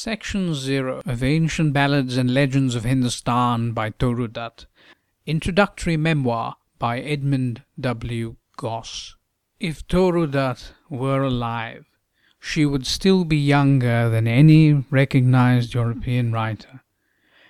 Section 0 of Ancient Ballads and Legends of Hindustan by Toru Dutt. Introductory Memoir by Edmund W. Gosse. If Toru Dutt were alive, she would still be younger than any recognized European writer,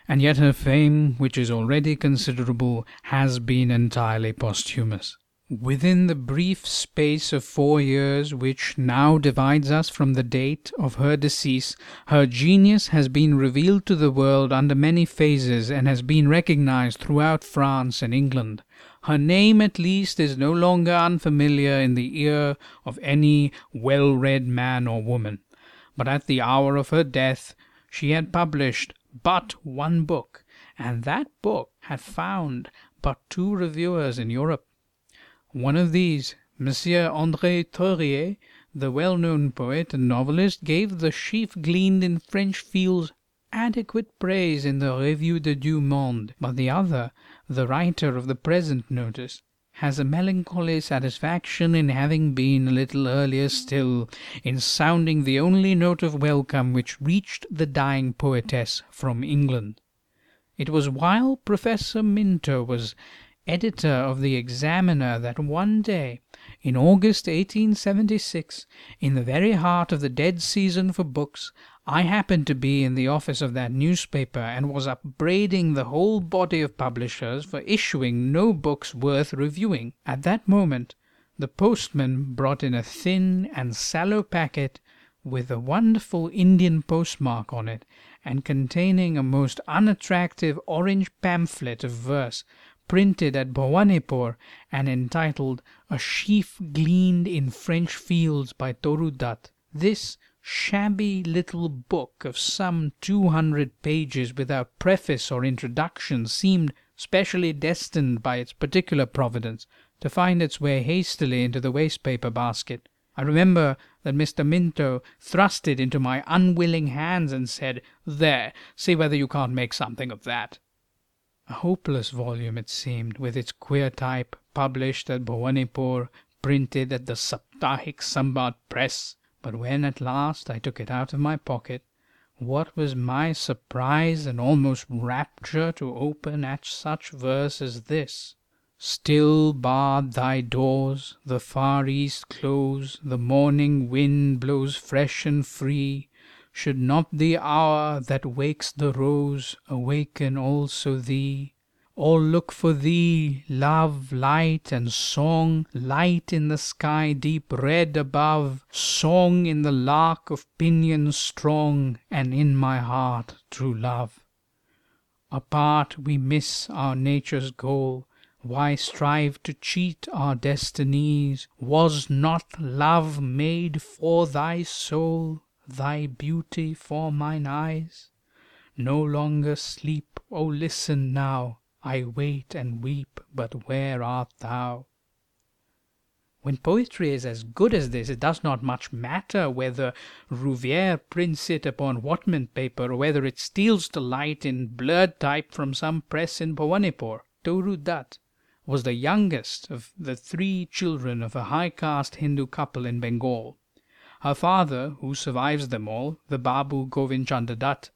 and yet her fame, which is already considerable, has been entirely posthumous. Within the brief space of four years which now divides us from the date of her decease, her genius has been revealed to the world under many phases, and has been recognized throughout France and England. Her name, at least, is no longer unfamiliar in the ear of any well read man or woman. But at the hour of her death she had published but one book, and that book had found but two reviewers in Europe. One of these, Monsieur André Theuriet, the well known poet and novelist, gave the sheaf gleaned in French fields adequate praise in the Revue des Deux Mondes; but the other, the writer of the present notice, has a melancholy satisfaction in having been a little earlier still in sounding the only note of welcome which reached the dying poetess from England. It was while Professor Minto was editor of the Examiner that one day, in August 1876, in the very heart of the dead season for books, I happened to be in the office of that newspaper, and was upbraiding the whole body of publishers for issuing no books worth reviewing. At that moment the postman brought in a thin and sallow packet with a wonderful Indian postmark on it, and containing a most unattractive orange pamphlet of verse printed at Bhawanipore, and entitled "A Sheaf Gleaned in French Fields by Toru Dutt." This shabby little book of some two hundred pages, without preface or introduction, seemed specially destined by its particular providence to find its way hastily into the waste paper basket. I remember that Mr. Minto thrust it into my unwilling hands, and said, "There, see whether you can't make something of that." A hopeless volume it seemed, with its queer type, published at Bhawanipore, printed at the Saptahik Sambad Press; but when at last I took it out of my pocket, what was my surprise and almost rapture to open at such verse as this: Still barred thy doors, the far east close, the morning wind blows fresh and free. Should not the hour that wakes the rose awaken also thee? All look for thee, love, light, and song, Light in the sky deep red above, Song in the lark of pinions strong, And in my heart true love. Apart we miss our nature's goal, Why strive to cheat our destinies? Was not love made for thy soul? Thy beauty for mine eyes? No longer sleep, oh listen now, I wait and weep, but where art thou? When poetry is as good as this, it does not much matter whether Rouveyre prints it upon Whatman paper, or whether it steals the light in blurred type from some press in Bhawanipore. Toru Dutt was the youngest of the three children of a high caste Hindu couple in Bengal. Her father, who survives them all, the Babu Govind Dutt,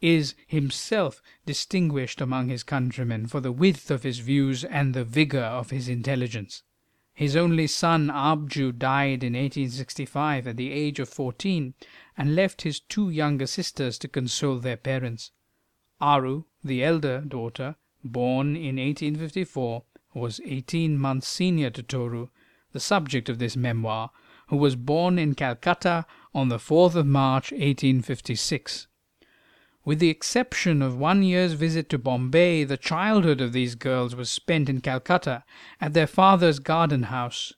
is himself distinguished among his countrymen for the width of his views and the vigor of his intelligence. His only son Abju died in 1865 at the age of fourteen, and left his two younger sisters to console their parents. Aru, the elder daughter, born in 1854, was eighteen months senior to Toru, the subject of this memoir, who was born in Calcutta on the 4th of March, 1856. With the exception of one year's visit to Bombay, the childhood of these girls was spent in Calcutta, at their father's garden house.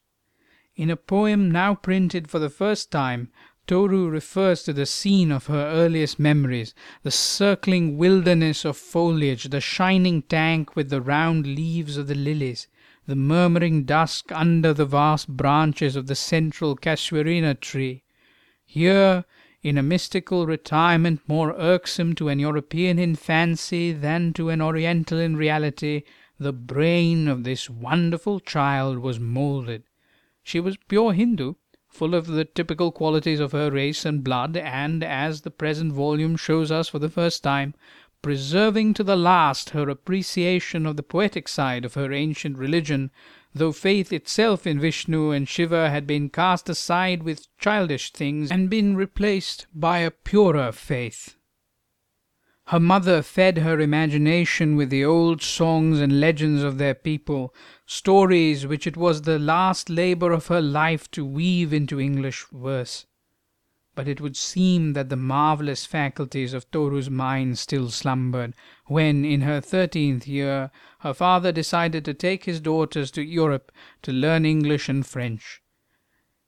In a poem now printed for the first time, Toru refers to the scene of her earliest memories, the circling wilderness of foliage, the shining tank with the round leaves of the lilies the murmuring dusk under the vast branches of the central casuarina tree. Here, in a mystical retirement more irksome to an European in fancy than to an Oriental in reality, the brain of this wonderful child was moulded. She was pure Hindu, full of the typical qualities of her race and blood, and, as the present volume shows us for the first time, preserving to the last her appreciation of the poetic side of her ancient religion, though faith itself in Vishnu and Shiva had been cast aside with childish things and been replaced by a purer faith. Her mother fed her imagination with the old songs and legends of their people, stories which it was the last labour of her life to weave into English verse. But it would seem that the marvellous faculties of Toru's mind still slumbered, when, in her thirteenth year, her father decided to take his daughters to Europe to learn English and French.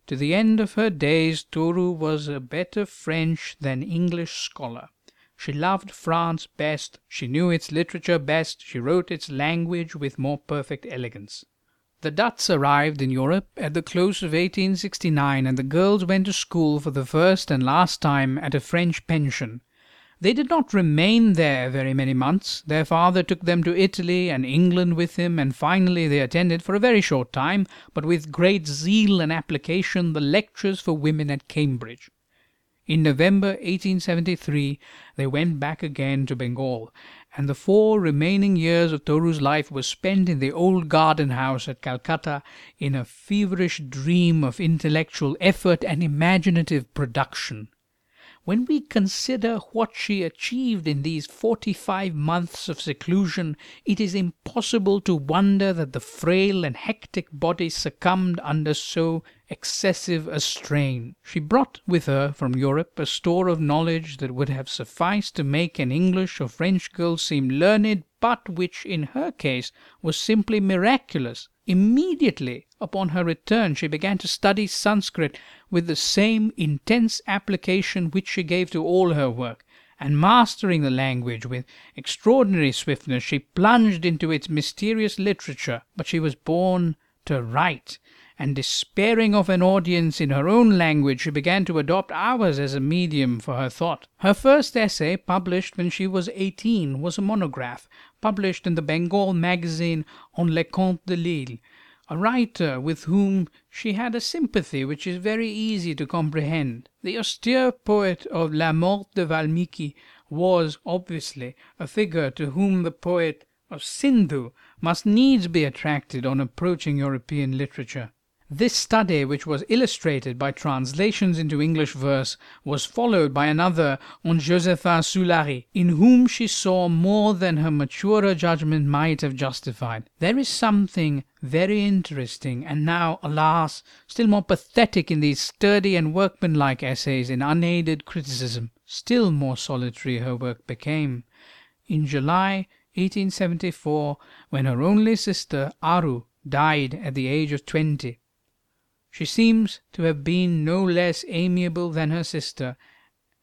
To the end of her days Toru was a better French than English scholar. She loved France best, she knew its literature best, she wrote its language with more perfect elegance. The Dutts arrived in Europe at the close of 1869, and the girls went to school for the first and last time at a French pension. They did not remain there very many months. Their father took them to Italy and England with him, and finally they attended for a very short time, but with great zeal and application, the lectures for women at Cambridge. In November 1873 they went back again to Bengal, and the four remaining years of Toru's life were spent in the old garden house at Calcutta in a feverish dream of intellectual effort and imaginative production. When we consider what she achieved in these forty five months of seclusion, it is impossible to wonder that the frail and hectic body succumbed under so excessive a strain. She brought with her from Europe a store of knowledge that would have sufficed to make an English or French girl seem learned, but which in her case was simply miraculous. Immediately upon her return she began to study Sanskrit with the same intense application which she gave to all her work, and mastering the language with extraordinary swiftness, she plunged into its mysterious literature. But she was born to write, and despairing of an audience in her own language, she began to adopt ours as a medium for her thought. Her first essay, published when she was eighteen, was a monograph, published in the Bengal magazine on Leconte de Lisle, a writer with whom she had a sympathy which is very easy to comprehend. The austere poet of La Mort de Valmiki was, obviously, a figure to whom the poet of Sindhu must needs be attracted on approaching European literature. This study, which was illustrated by translations into English verse, was followed by another on Josephin Soulary, in whom she saw more than her maturer judgment might have justified. There is something very interesting, and now, alas, still more pathetic in these sturdy and workmanlike essays in unaided criticism. Still more solitary her work became. In July 1874, when her only sister, Aru, died at the age of twenty, she seems to have been no less amiable than her sister,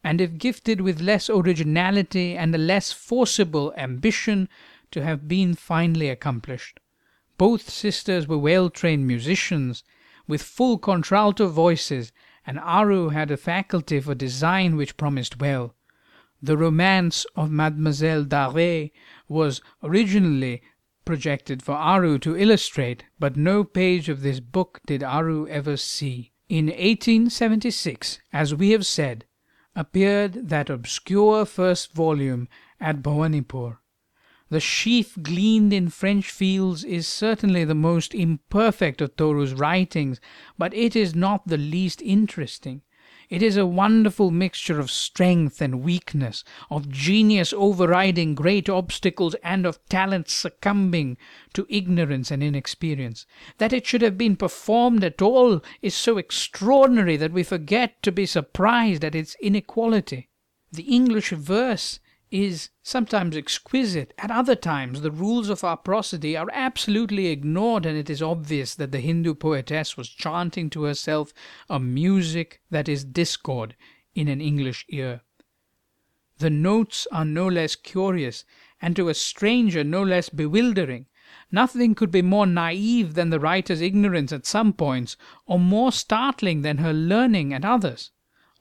and if gifted with less originality and a less forcible ambition, to have been finely accomplished. Both sisters were well trained musicians, with full contralto voices, and Aru had a faculty for design which promised well. The romance of Mademoiselle d'Arvers was originally projected for Aru to illustrate, but no page of this book did Aru ever see. In 1876, as we have said, appeared that obscure first volume at Bhawanipur. The sheaf gleaned in French fields is certainly the most imperfect of Toru's writings, but it is not the least interesting. It is a wonderful mixture of strength and weakness, of genius overriding great obstacles, and of talent succumbing to ignorance and inexperience. That it should have been performed at all is so extraordinary that we forget to be surprised at its inequality. The English verse is sometimes exquisite. At other times, the rules of our prosody are absolutely ignored, and it is obvious that the Hindu poetess was chanting to herself a music that is discord in an English ear. The notes are no less curious, and to a stranger no less bewildering. Nothing could be more naive than the writer's ignorance at some points, or more startling than her learning at others.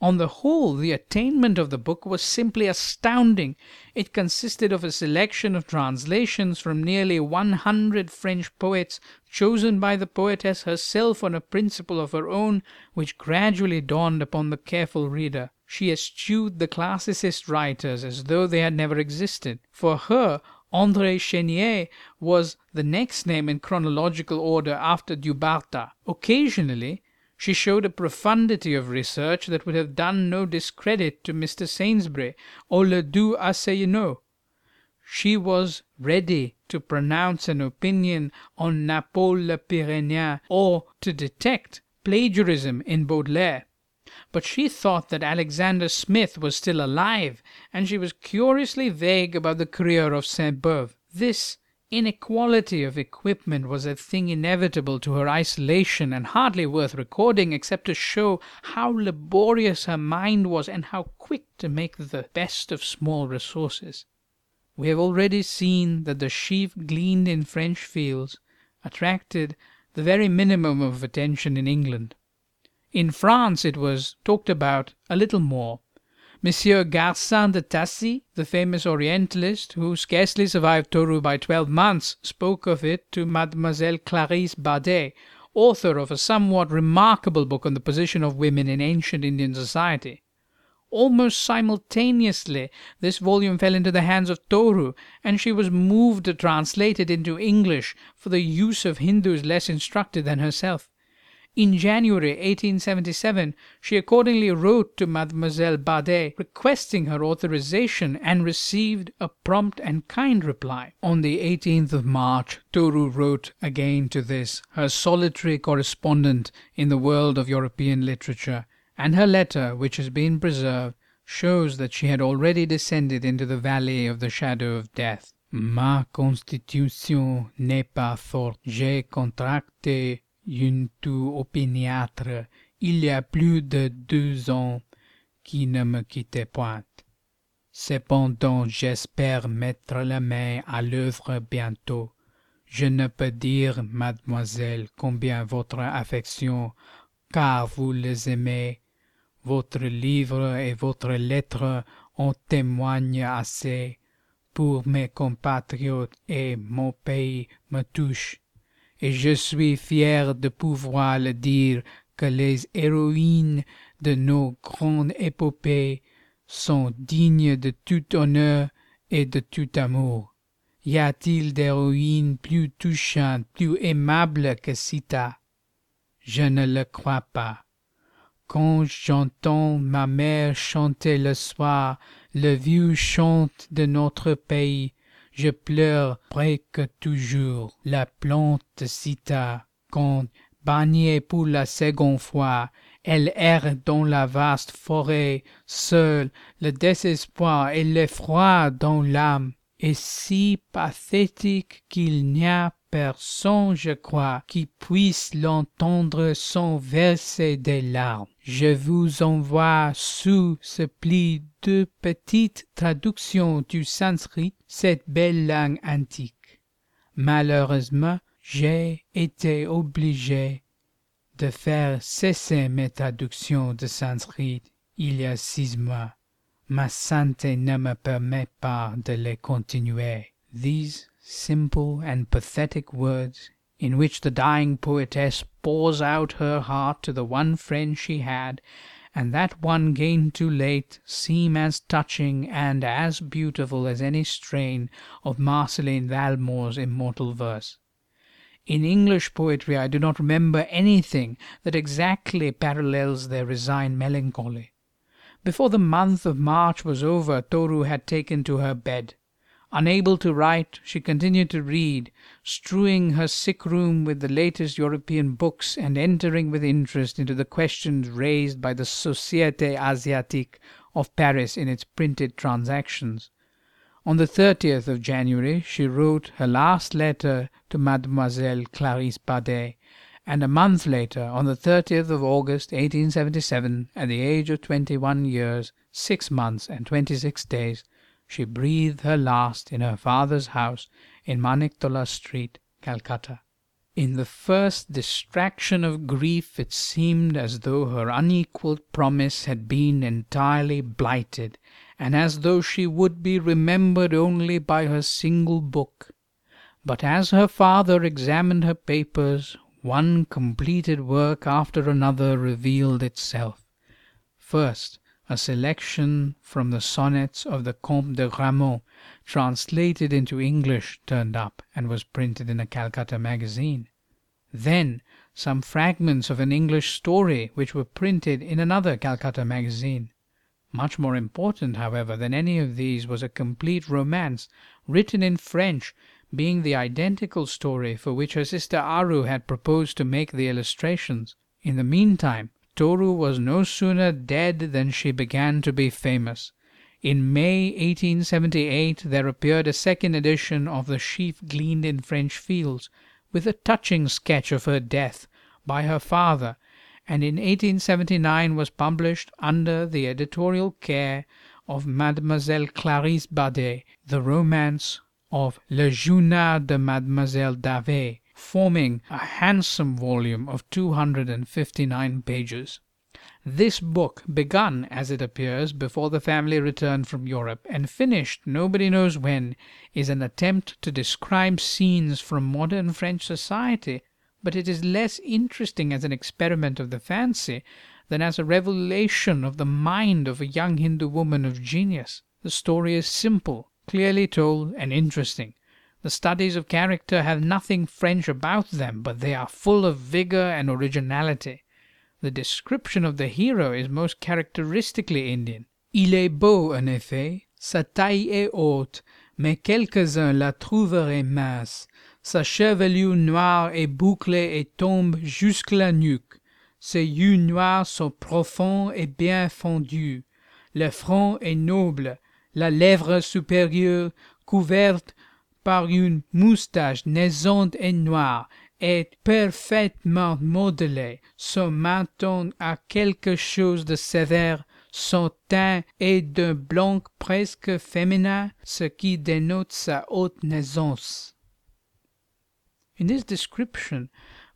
On the whole, the attainment of the book was simply astounding. It consisted of a selection of translations from nearly one hundred French poets, chosen by the poetess herself on a principle of her own, which gradually dawned upon the careful reader. She eschewed the classicist writers as though they had never existed. For her, André Chénier was the next name in chronological order after Du Bartas. Occasionally she showed a profundity of research that would have done no discredit to Mr. Saintsbury or Le Doux Asselineau. She was ready to pronounce an opinion on Napol le Pyrénéen, or to detect plagiarism in Baudelaire. But she thought that Alexander Smith was still alive, and she was curiously vague about the career of Sainte Beuve. This Inequality of equipment was a thing inevitable to her isolation and hardly worth recording except to show how laborious her mind was and how quick to make the best of small resources. We have already seen that the sheaf gleaned in French fields attracted the very minimum of attention in England. In France it was talked about a little more. Monsieur Garcin de Tassy, the famous Orientalist, who scarcely survived Toru by twelve months, spoke of it to Mademoiselle Clarisse Bader, author of a somewhat remarkable book on the position of women in ancient Indian society. Almost simultaneously this volume fell into the hands of Toru, and she was moved to translate it into English for the use of Hindus less instructed than herself. In January 1877 she accordingly wrote to Mademoiselle Bader requesting her authorization, and received a prompt and kind reply. On the 18th of March Toru wrote again to this, her solitary correspondent in the world of European literature, and her letter, which has been preserved, shows that she had already descended into the valley of the shadow of death. Ma constitution n'est pas forte. J'ai contracté toux opiniâtre il y a plus de deux ans qui ne me quittait point. Cependant, j'espère mettre la main à l'œuvre bientôt. Je ne peux dire, mademoiselle, combien votre affection, car vous les aimez, votre livre et votre lettre en témoignent assez pour mes compatriotes et mon pays me touchent et je suis fier de pouvoir le dire que les héroïnes de nos grandes épopées sont dignes de tout honneur et de tout amour. Y a-t-il d'héroïnes plus touchantes, plus aimables que Sita? Je ne le crois pas. Quand j'entends ma mère chanter le soir le vieux chant de notre pays, je pleure presque toujours. La plante cita quand baignée pour la seconde fois. Elle erre dans la vaste forêt. Seule le désespoir et l'effroi dans l'âme. Est si pathétique qu'il n'y a personne je crois qui puisse l'entendre sans verser des larmes. Je vous envoie sous ce pli deux petites traductions du sanskrit cette belle langue antique. Malheureusement j'ai été obligé de faire cesser mes traductions de sanskrit il y a six mois. Ma santé ne me permet pas de les continuer simple and pathetic words, in which the dying poetess pours out her heart to the one friend she had, and that one gained too late, seem as touching and as beautiful as any strain of Marceline Valmore's immortal verse. In English poetry I do not remember anything that exactly parallels their resigned melancholy. Before the month of March was over Toru had taken to her bed. Unable to write, she continued to read, strewing her sick room with the latest European books, and entering with interest into the questions raised by the Société Asiatique of Paris in its printed Transactions. On the 30th of January she wrote her last letter to Mademoiselle Clarisse Bader, and a month later, on the 30th of August 1877, at the age of twenty one years, six months, and twenty six days, she breathed her last in her father's house in Maniktola Street, Calcutta. In the first distraction of grief it seemed as though her unequalled promise had been entirely blighted, and as though she would be remembered only by her single book. But as her father examined her papers, one completed work after another revealed itself. First, a selection from the sonnets of the Comte de Grammont, translated into English, turned up, and was printed in a Calcutta magazine. Then some fragments of an English story, which were printed in another Calcutta magazine. Much more important, however, than any of these was a complete romance, written in French, being the identical story for which her sister Aru had proposed to make the illustrations. In the meantime, Toru was no sooner dead than she began to be famous. In May 1878 there appeared a second edition of The Sheaf Gleaned in French Fields, with a touching sketch of her death by her father, and in 1879 was published under the editorial care of Mademoiselle Clarisse Bader, the romance of Le Journal de Mademoiselle d'Arvers, forming a handsome volume of 259 pages. This book, begun, as it appears, before the family returned from Europe, and finished nobody knows when, is an attempt to describe scenes from modern French society, but it is less interesting as an experiment of the fancy than as a revelation of the mind of a young Hindu woman of genius. The story is simple, clearly told, and interesting. The studies of character have nothing French about them, but they are full of vigor and originality. The description of the hero is most characteristically Indian. Il est beau, en effet, sa taille est haute, mais quelques-uns la trouveraient mince. Sa chevelure noire est bouclée et tombe jusqu'à la nuque. Ses yeux noirs sont profonds et bien fondus. Le front est noble, la lèvre supérieure couverte par une moustache naissante et noire est parfaitement modelé, son menton a quelque chose de sévère, son teint est d'un blanc presque féminin, ce qui dénote sa haute naissance. In this description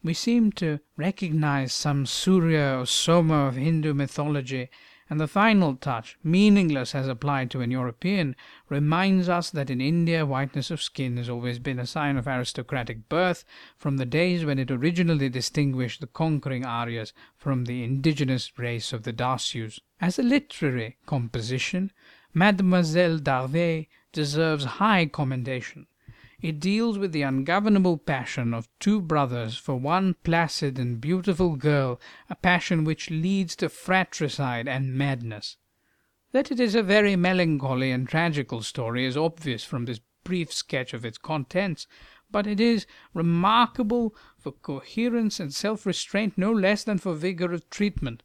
we seem to recognize some Surya or Soma of Hindu mythology and the final touch, meaningless as applied to an European, reminds us that in India whiteness of skin has always been a sign of aristocratic birth from the days when it originally distinguished the conquering Aryas from the indigenous race of the Dasyus. As a literary composition, Mademoiselle d'Arvers deserves high commendation. It deals with the ungovernable passion of two brothers for one placid and beautiful girl, a passion which leads to fratricide and madness. That it is a very melancholy and tragical story is obvious from this brief sketch of its contents, but it is remarkable for coherence and self restraint no less than for vigor of treatment.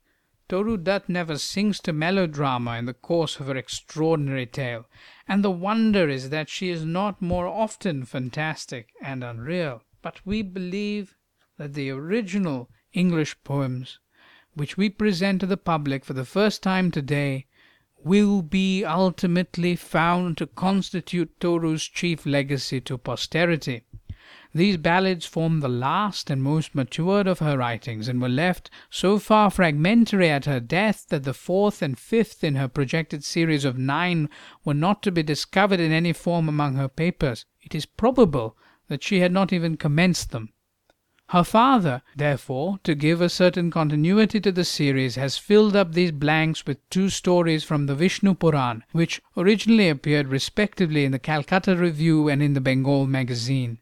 Toru Dutt never sinks to melodrama in the course of her extraordinary tale, and the wonder is that she is not more often fantastic and unreal. But we believe that the original English poems, which we present to the public for the first time today, will be ultimately found to constitute Toru's chief legacy to posterity. These ballads form the last and most matured of her writings, and were left so far fragmentary at her death that the fourth and fifth in her projected series of nine were not to be discovered in any form among her papers. It is probable that she had not even commenced them. Her father, therefore, to give a certain continuity to the series, has filled up these blanks with two stories from the Vishnu Puran, which originally appeared respectively in the Calcutta Review and in the Bengal Magazine.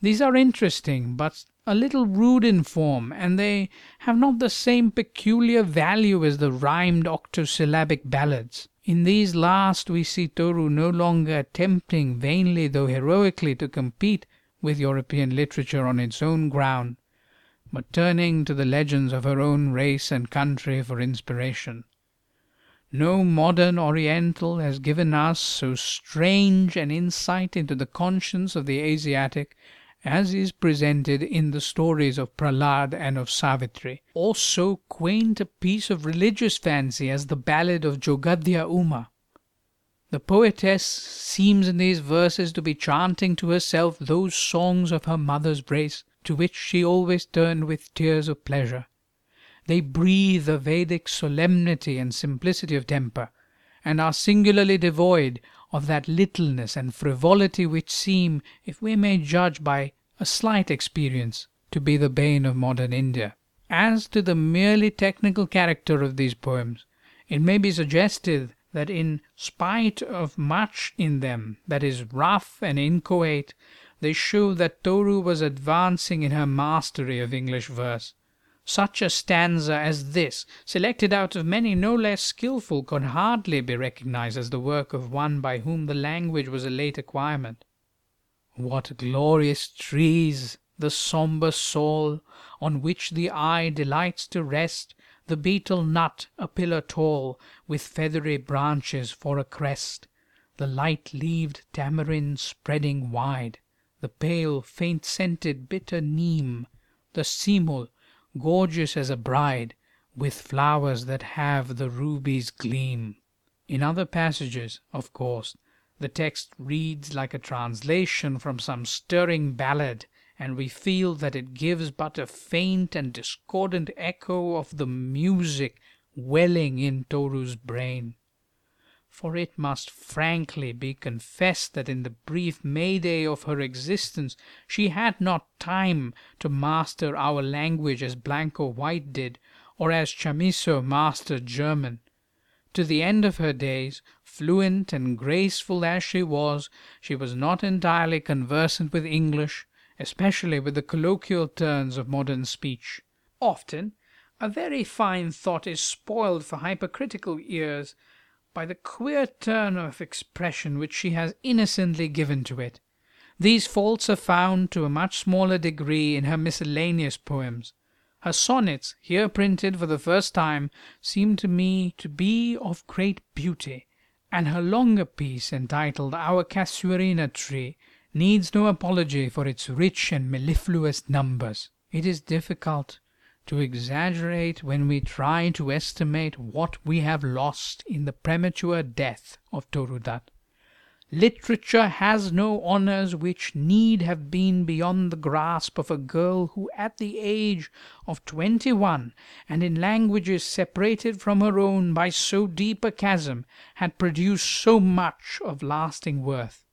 These are interesting, but a little rude in form, and they have not the same peculiar value as the rhymed octosyllabic ballads. In these last we see Toru no longer attempting vainly though heroically to compete with European literature on its own ground, but turning to the legends of her own race and country for inspiration. No modern Oriental has given us so strange an insight into the conscience of the Asiatic as is presented in the stories of Prahlad and of Savitri, or so quaint a piece of religious fancy as the ballad of Jogadhya Uma. The poetess seems in these verses to be chanting to herself those songs of her mother's race, to which she always turned with tears of pleasure. They breathe a Vedic solemnity and simplicity of temper, and are singularly devoid of that littleness and frivolity which seem, if we may judge by a slight experience, to be the bane of modern India. As to the merely technical character of these poems, it may be suggested that in spite of much in them that is rough and inchoate, they show that Toru was advancing in her mastery of English verse. Such a stanza as this, selected out of many no less skilful, could hardly be recognized as the work of one by whom the language was a late acquirement. What glorious trees the sombre saul, on which the eye delights to rest, the betel nut, a pillar tall, with feathery branches for a crest, the light-leaved tamarind spreading wide, the pale, faint-scented bitter neem, the simul, gorgeous as a bride, with flowers that have the ruby's gleam. In other passages, of course, the text reads like a translation from some stirring ballad, and we feel that it gives but a faint and discordant echo of the music welling in Toru's brain. For it must frankly be confessed that in the brief May-day of her existence she had not time to master our language as Blanco White did, or as Chamisso mastered German. To the end of her days, fluent and graceful as she was, she was not entirely conversant with English, especially with the colloquial turns of modern speech. Often a very fine thought is spoiled for hypercritical ears by the queer turn of expression which she has innocently given to it. These faults are found to a much smaller degree in her miscellaneous poems. Her sonnets, here printed for the first time, seem to me to be of great beauty, and her longer piece, entitled Our Casuarina Tree, needs no apology for its rich and mellifluous numbers. It is difficult to exaggerate when we try to estimate what we have lost in the premature death of Toru Dutt. Literature has no honors which need have been beyond the grasp of a girl who at the age of twenty one, and in languages separated from her own by so deep a chasm, had produced so much of lasting worth.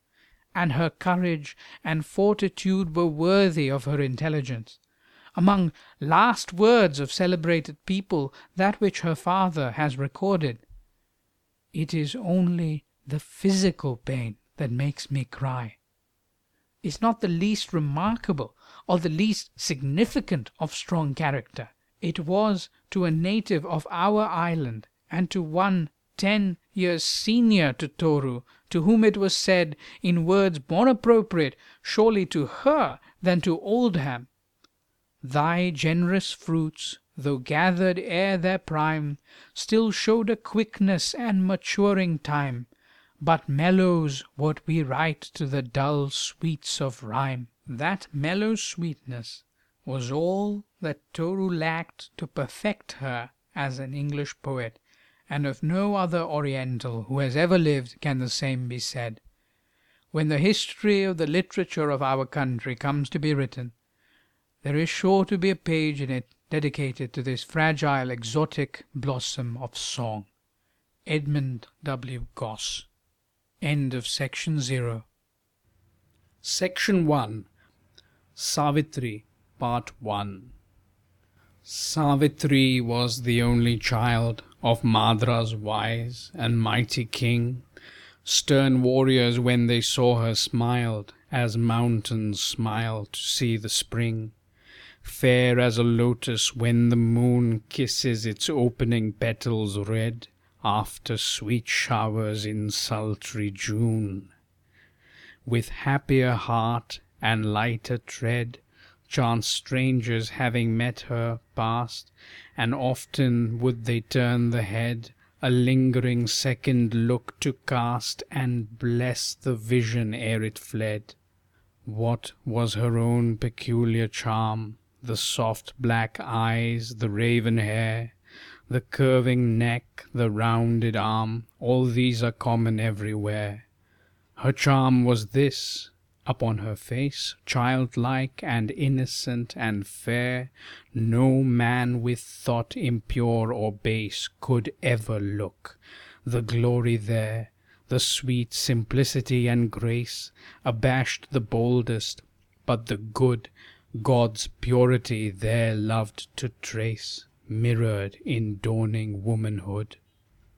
And her courage and fortitude were worthy of her intelligence among last words of celebrated people that which her father has recorded. It is only the physical pain that makes me cry. Is not the least remarkable or the least significant of strong character. It was to a native of our island, and to one ten years senior to Toru, to whom it was said, in words more appropriate surely to her than to Oldham, Thy generous fruits, though gathered ere their prime, Still showed a quickness and maturing time, But mellows what we write to the dull sweets of rhyme. That mellow sweetness was all that Toru lacked to perfect her as an English poet, and of no other Oriental who has ever lived can the same be said. When the history of the literature of our country comes to be written, there is sure to be a page in it dedicated to this fragile exotic blossom of song. Edmund W. Gosse. End of section 0. Section 1 Savitri, Part 1 Savitri was the only child of Madra's wise and mighty king. Stern warriors, when they saw her, smiled, as mountains smile to see the spring fair as a lotus when the moon kisses its opening petals red after sweet showers in sultry June. With happier heart and lighter tread, chance strangers having met her passed, and often would they turn the head, a lingering second look to cast, and bless the vision ere it fled. What was her own peculiar charm? The soft black eyes, the raven hair, the curving neck, the rounded arm, all these are common everywhere. Her charm was this, Upon her face, childlike and innocent and fair, No man with thought impure or base could ever look. The glory there, the sweet simplicity and grace, Abashed the boldest, but the good, God's purity there loved to trace, Mirrored in dawning womanhood.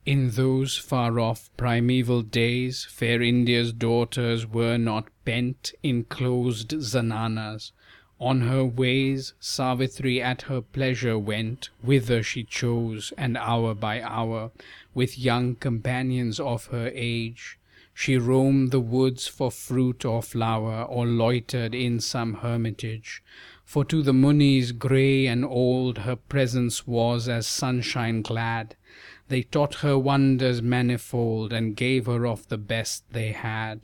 In those far off primeval days, Fair India's daughters were not pent In closed zenanas. On her ways Savitri at her pleasure went Whither she chose, and hour by hour, With young companions of her age, She roamed the woods for fruit or flower, Or loitered in some hermitage. For to the Munis grey and old Her presence was as sunshine glad. They taught her wonders manifold, And gave her of the best they had.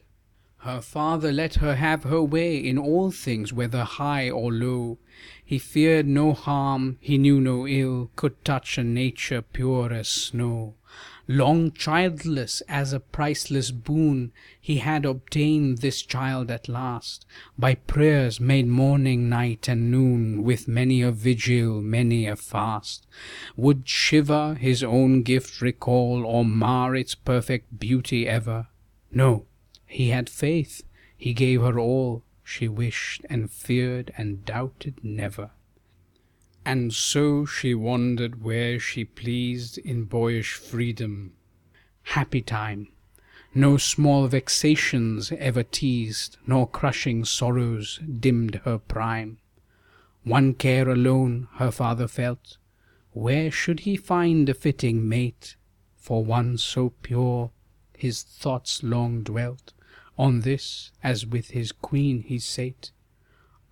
Her father let her have her way In all things, whether high or low. He feared no harm, he knew no ill Could touch a nature pure as snow. Long childless, as a priceless boon, He had obtained this child at last, By prayers made morning, night, and noon, With many a vigil, many a fast. Would Shiva his own gift recall, Or mar its perfect beauty ever? No, he had faith, he gave her all She wished, and feared, and doubted never. And so she wandered where she pleased In boyish freedom. Happy time! No small vexations ever teased, Nor crushing sorrows dimmed her prime. One care alone her father felt, Where should he find a fitting mate For one so pure? His thoughts long dwelt On this, as with his queen he sate.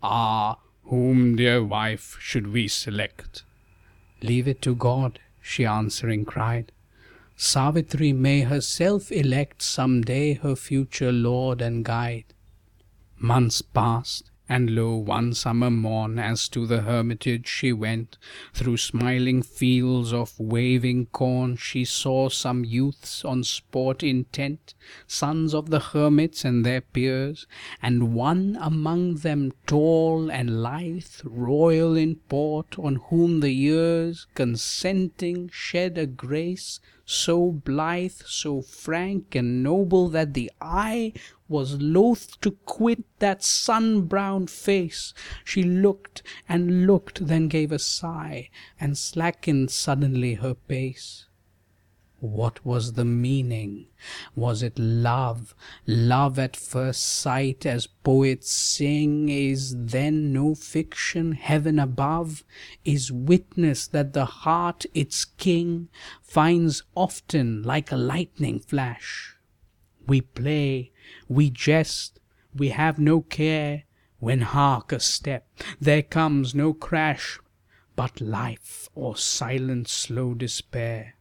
Ah! Whom, dear wife, should we select? Leave it to God, she answering cried. Savitri may herself elect Some day her future lord and guide. Months passed, and lo, one summer morn, As to the hermitage she went, Through smiling fields of waving corn, She saw some youths on sport intent, Sons of the hermits and their peers, And one among them tall and lithe, Royal in port, on whom the years, Consenting, shed a grace so blithe, so frank and noble that the eye Was loath to quit that sun browned face. She looked and looked, then gave a sigh, And slackened suddenly her pace. What was the meaning? Was it love? Love at first sight, as poets sing, Is then no fiction, heaven above Is witness that the heart its king Finds often like a lightning flash. We play, we jest, we have no care, When hark a step, there comes no crash, But life or silent slow despair.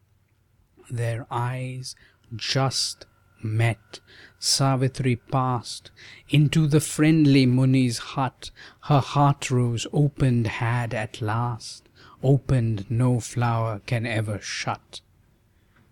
Their eyes just met. Savitri passed Into the friendly Muni's hut. Her heart rose opened had at last, Opened no flower can ever shut.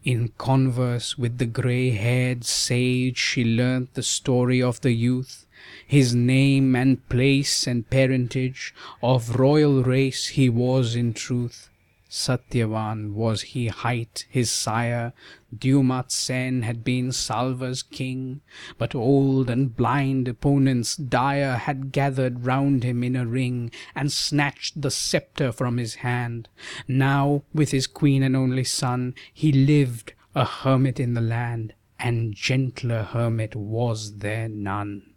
In converse with the grey haired sage She learnt the story of the youth, His name and place and parentage, Of royal race he was in truth. Satyavan was he hight, his sire, Dyumat Sen had been Salva's king, But old and blind opponents dire Had gathered round him in a ring, And snatched the sceptre from his hand. Now with his queen and only son He lived, a hermit in the land, And gentler hermit was there none.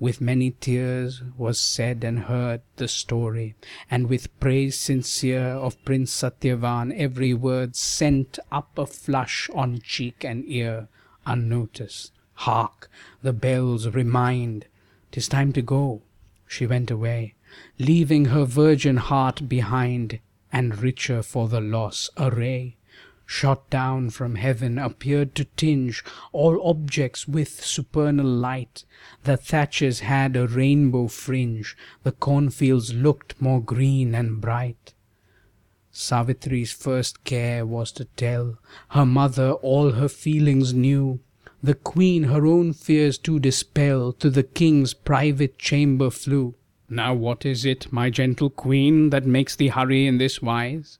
With many tears was said and heard the story, And with praise sincere of Prince Satyavan Every word sent up a flush on cheek and ear, Unnoticed. Hark! the bells remind 'Tis time to go. She went away, Leaving her virgin heart behind, And richer for the loss array shot down from heaven appeared to tinge all objects with supernal light. The thatches had a rainbow fringe, the cornfields looked more green and bright. Savitri's first care was to tell her mother all her feelings knew. The queen her own fears to dispel to the king's private chamber flew. Now what is it, my gentle queen, that makes thee hurry in this wise?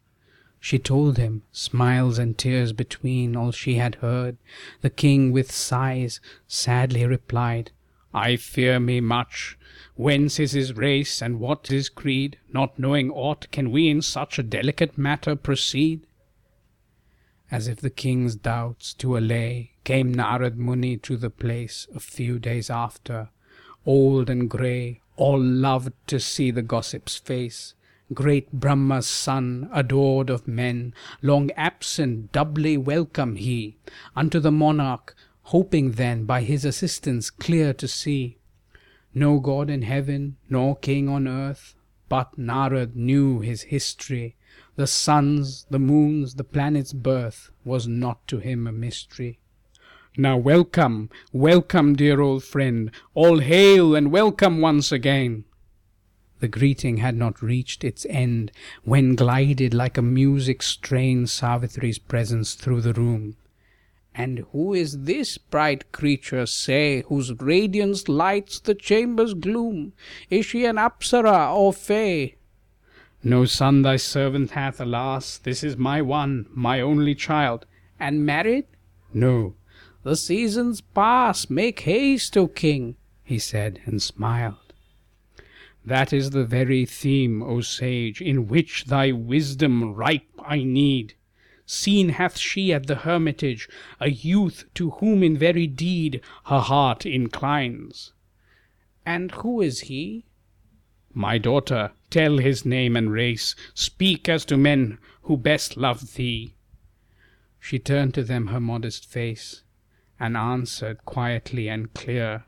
She told him, smiles and tears between, all she had heard. The king with sighs sadly replied, I fear me much. Whence is his race, and what his creed? Not knowing aught, can we in such a delicate matter proceed? As if the king's doubts to allay, came Narad Muni to the place a few days after, old and grey, all loved to see the gossip's face. Great Brahma's son, adored of men, long absent, doubly welcome he unto the monarch, hoping then by his assistance clear to see. No god in heaven, nor king on earth, but Narad knew his history. The sun's, the moon's, the planet's birth was not to him a mystery. Now welcome, welcome, dear old friend, all hail and welcome once again. The greeting had not reached its end when glided like a music strain Savitri's presence through the room. And who is this bright creature, say, whose radiance lights the chamber's gloom? Is she an Apsara or Fay? No son thy servant hath, alas, this is my one, my only child. And married? No. The seasons pass, make haste, O king, he said and smiled. That is the very theme, O sage, in which thy wisdom ripe I need. Seen hath she at the hermitage a youth to whom in very deed her heart inclines. And who is he? My daughter, tell his name and race, speak as to men who best love thee. She turned to them her modest face, and answered quietly and clear.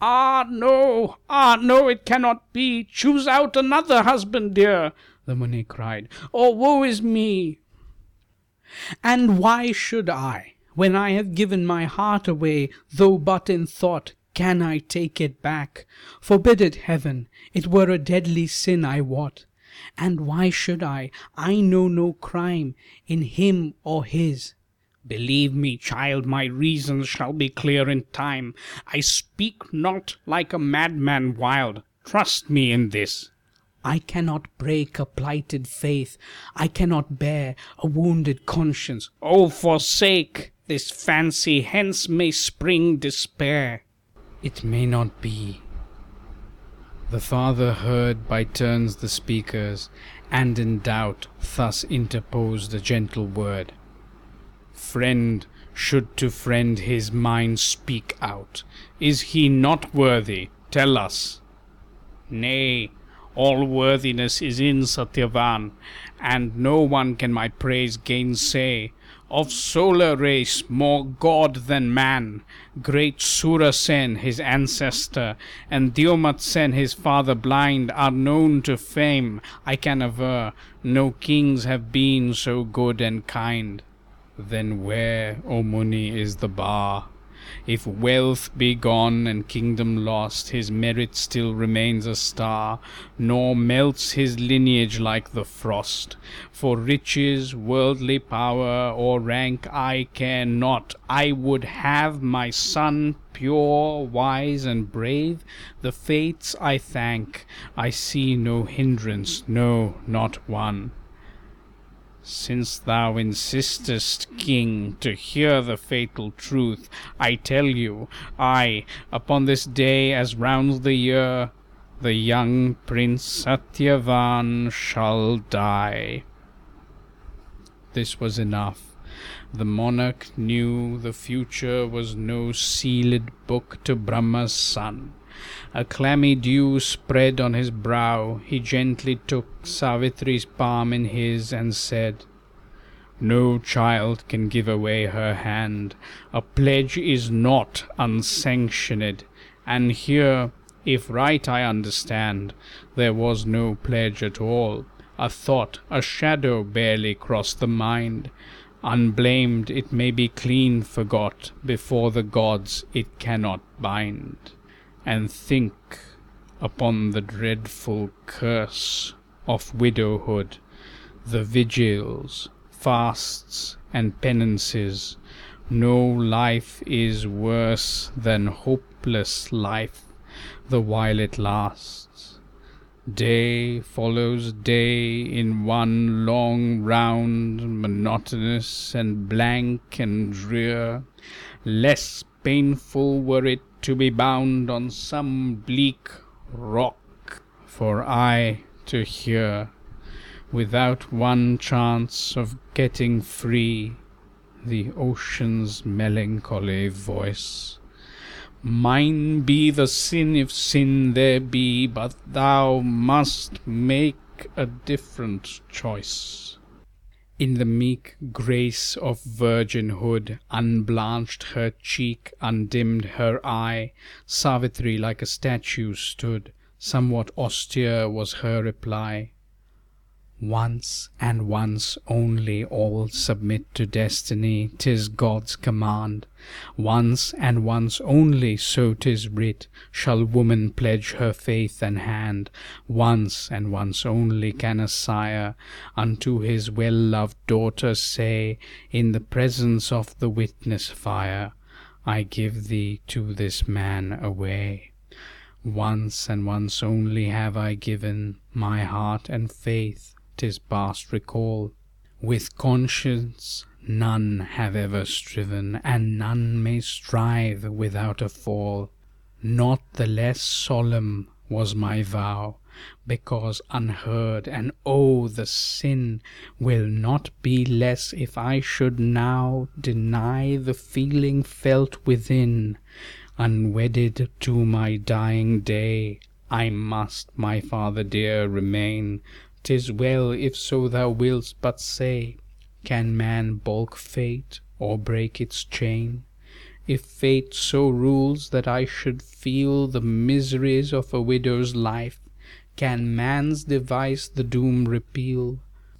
Ah, no, ah, no, it cannot be. Choose out another husband, dear, the Muni cried, or woe is me. And why should I, when I have given my heart away, though but in thought, can I take it back? Forbid it, heaven, it were a deadly sin, I wot. And why should I? I know no crime in him or his. Believe me, child, my reasons shall be clear in time. I speak not like a madman wild. Trust me in this. I cannot break a plighted faith. I cannot bear a wounded conscience. Oh, forsake this fancy, hence may spring despair. It may not be. The father heard by turns the speakers, and in doubt thus interposed a gentle word. Friend should to friend his mind speak out. Is he not worthy? Tell us. Nay, all worthiness is in Satyavan, and no one can my praise gainsay. Of solar race, more god than man, great Surasen, his ancestor, and Diomatsen, his father blind, are known to fame. I can aver, no kings have been so good and kind. Then where, O Muni, is the bar? If wealth be gone and kingdom lost, his merit still remains a star, nor melts his lineage like the frost. For riches, worldly power, or rank I care not. I would have my son pure, wise, and brave. The fates I thank. I see no hindrance, no, not one. Since thou insistest, king, to hear the fatal truth, I tell you, I, upon this day as rounds the year, the young Prince Satyavan shall die. This was enough. The monarch knew the future was no sealed book to Brahma's son. A clammy dew spread on his brow. He gently took Savitri's palm in his and said, No child can give away her hand. A pledge is not unsanctioned. And here, if right I understand, there was no pledge at all. A thought, a shadow barely crossed the mind. Unblamed, it may be clean forgot. Before the gods it cannot bind and think upon the dreadful curse of widowhood, the vigils, fasts, and penances, No life is worse than hopeless life the while it lasts. Day follows day in one long round, monotonous and blank and drear. Less painful were it to be bound on some bleak rock for I to hear, without one chance of getting free, the ocean's melancholy voice. Mine be the sin if sin there be, but thou must make a different choice. In the meek grace of virginhood, unblanched her cheek, undimmed her eye, Savitri like a statue stood, somewhat austere was her reply. Once and once only all submit to destiny, 'tis God's command. Once and once only, so 'tis writ, shall woman pledge her faith and hand. Once and once only can a sire unto his well loved daughter say, in the presence of the witness fire, I give thee to this man away. Once and once only have I given my heart and faith 'tis past recall. With conscience none have ever striven, and none may strive without a fall. Not the less solemn was my vow, because unheard, and oh, the sin will not be less if I should now deny the feeling felt within. Unwedded to my dying day, I must, my father dear, remain. 'Tis well if so thou wilt but say, Can man balk fate or break its chain? If fate so rules that I should feel The miseries of a widow's life, Can man's device the doom repeal?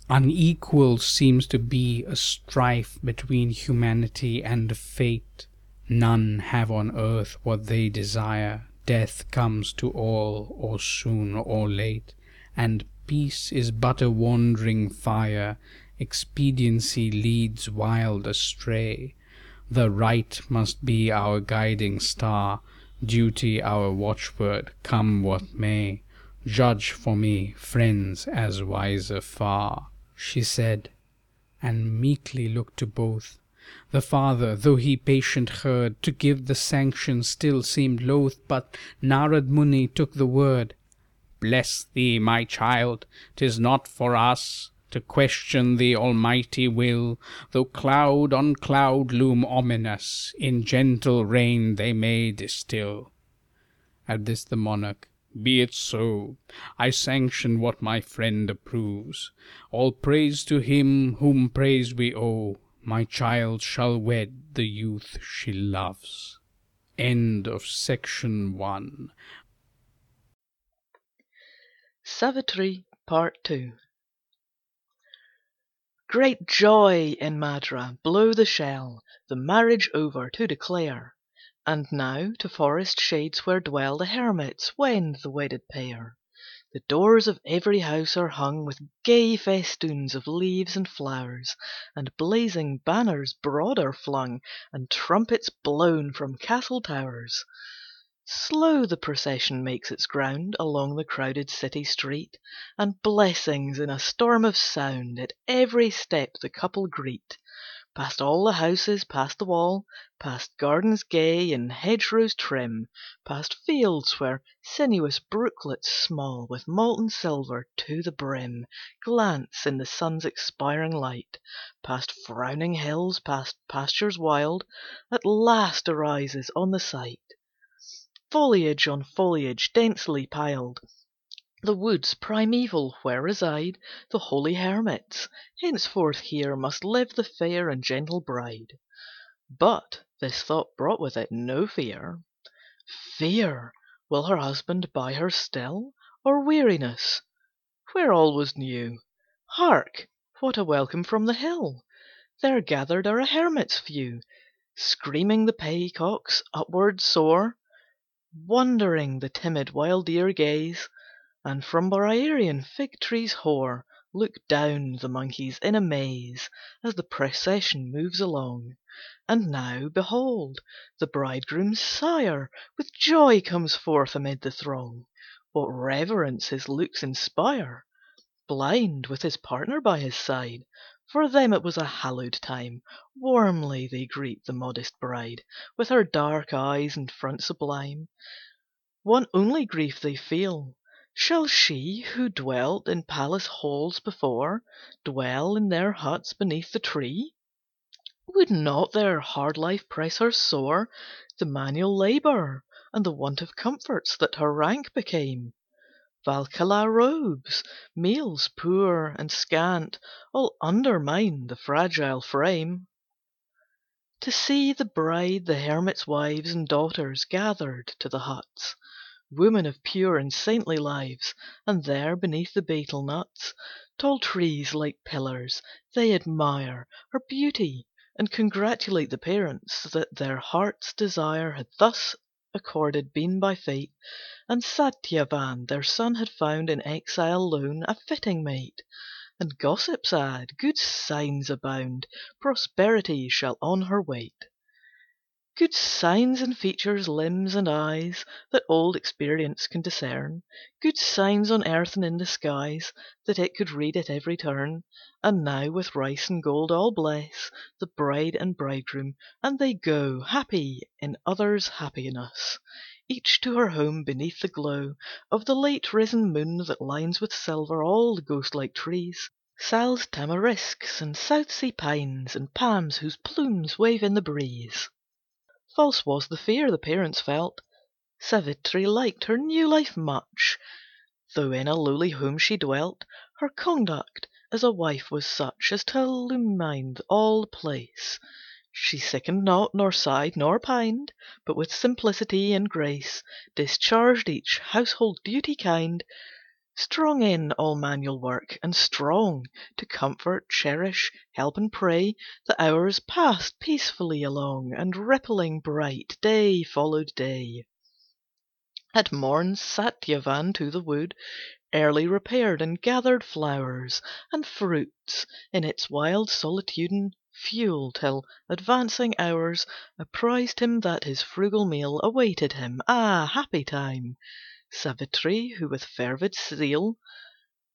Unequal seems to be a strife Between humanity and fate. None have on earth what they desire, Death comes to all, or soon or late, And peace is but a wandering fire, expediency leads wild astray. The right must be our guiding star, duty our watchword, come what may. Judge for me, friends, as wiser far, she said, and meekly looked to both. The father, though he patient heard, to give the sanction still seemed loath, but Narad Muni took the word. Bless thee, my child, 'tis not for us To question the Almighty will, Though cloud on cloud loom ominous, In gentle rain they may distil. At this the monarch, Be it so, I sanction what my friend approves. All praise to him whom praise we owe. My child shall wed the youth she loves. End of section one. Savitri Great joy in Madra, blow the shell, The marriage over to declare, And now to forest shades where dwell The hermits wend the wedded pair. The doors of every house are hung With gay festoons of leaves and flowers, And blazing banners broad are flung, And trumpets blown from castle towers. Slow the procession makes its ground Along the crowded city street, And blessings in a storm of sound At every step the couple greet. Past all the houses, past the wall, Past gardens gay and hedgerows trim, Past fields where sinuous brooklets small With molten silver to the brim Glance in the sun's expiring light, Past frowning hills, past pastures wild, At last arises on the sight Foliage on foliage densely piled, The woods primeval where reside The holy hermits. Henceforth here Must live the fair and gentle bride. But this thought brought with it no fear. Fear! Will her husband buy her still? Or weariness, where all was new? Hark! what a welcome from the hill! There gathered are a hermit's few. Screaming the peacocks upward soar. Wondering the timid wild deer gaze, And from Briarean fig trees hoar Look down the monkeys in amaze As the procession moves along. And now, behold, the bridegroom's sire With joy comes forth amid the throng. What reverence his looks inspire! Blind, with his partner by his side, For them it was a hallowed time, Warmly they greet the modest bride, With her dark eyes and front sublime. One only grief they feel Shall she, who dwelt in palace halls before, Dwell in their huts beneath the tree? Would not their hard life press her sore, The manual labour, and the want Of comforts that her rank became? Valkala robes, meals poor and scant, All undermine the fragile frame. To see the bride the hermits' wives And daughters gathered to the huts, Women of pure and saintly lives, And there, beneath the betel nuts, Tall trees like pillars, they admire Her beauty, and congratulate The parents that their hearts' desire Had thus accorded been by fate, And Satyavan, their son, had found In exile lone a fitting mate. And gossips add, good signs abound, Prosperity shall on her wait. Good signs in features, limbs, and eyes, That old experience can discern, Good signs on earth and in the skies, That it could read at every turn. And now with rice and gold all bless The bride and bridegroom, and they go Happy in others' happiness, Each to her home beneath the glow Of the late risen moon that lines With silver all the ghost like trees, Sal's tamarisks and South Sea pines, And palms whose plumes wave in the breeze. False was the fear the parents felt. Savitri liked her new life much, Though in a lowly home she dwelt. Her conduct as a wife was such As to illumine all the place. She sickened not, nor sighed, nor pined, But with simplicity and grace Discharged each household duty kind, Strong in all manual work, and strong To comfort, cherish, help and pray. The hours passed peacefully along, And rippling bright, day followed day. At morn Satyavan to the wood Early repaired, and gathered flowers And fruits in its wild solitude fuel, till advancing hours Apprised him that his frugal meal Awaited him. Ah, happy time! Savitri, who with fervid zeal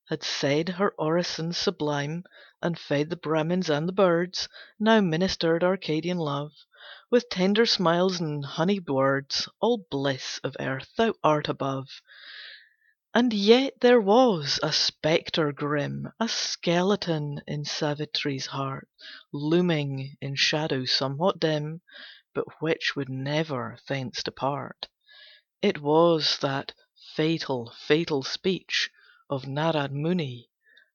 Had said her orisons sublime, And fed the Brahmins and the birds, Now ministered Arcadian love With tender smiles and honeyed words. All bliss of earth thou art above. And yet there was a spectre grim, A skeleton in Savitri's heart, Looming in shadow somewhat dim, But which would never thence depart. It was that fatal, fatal speech Of Narad Muni,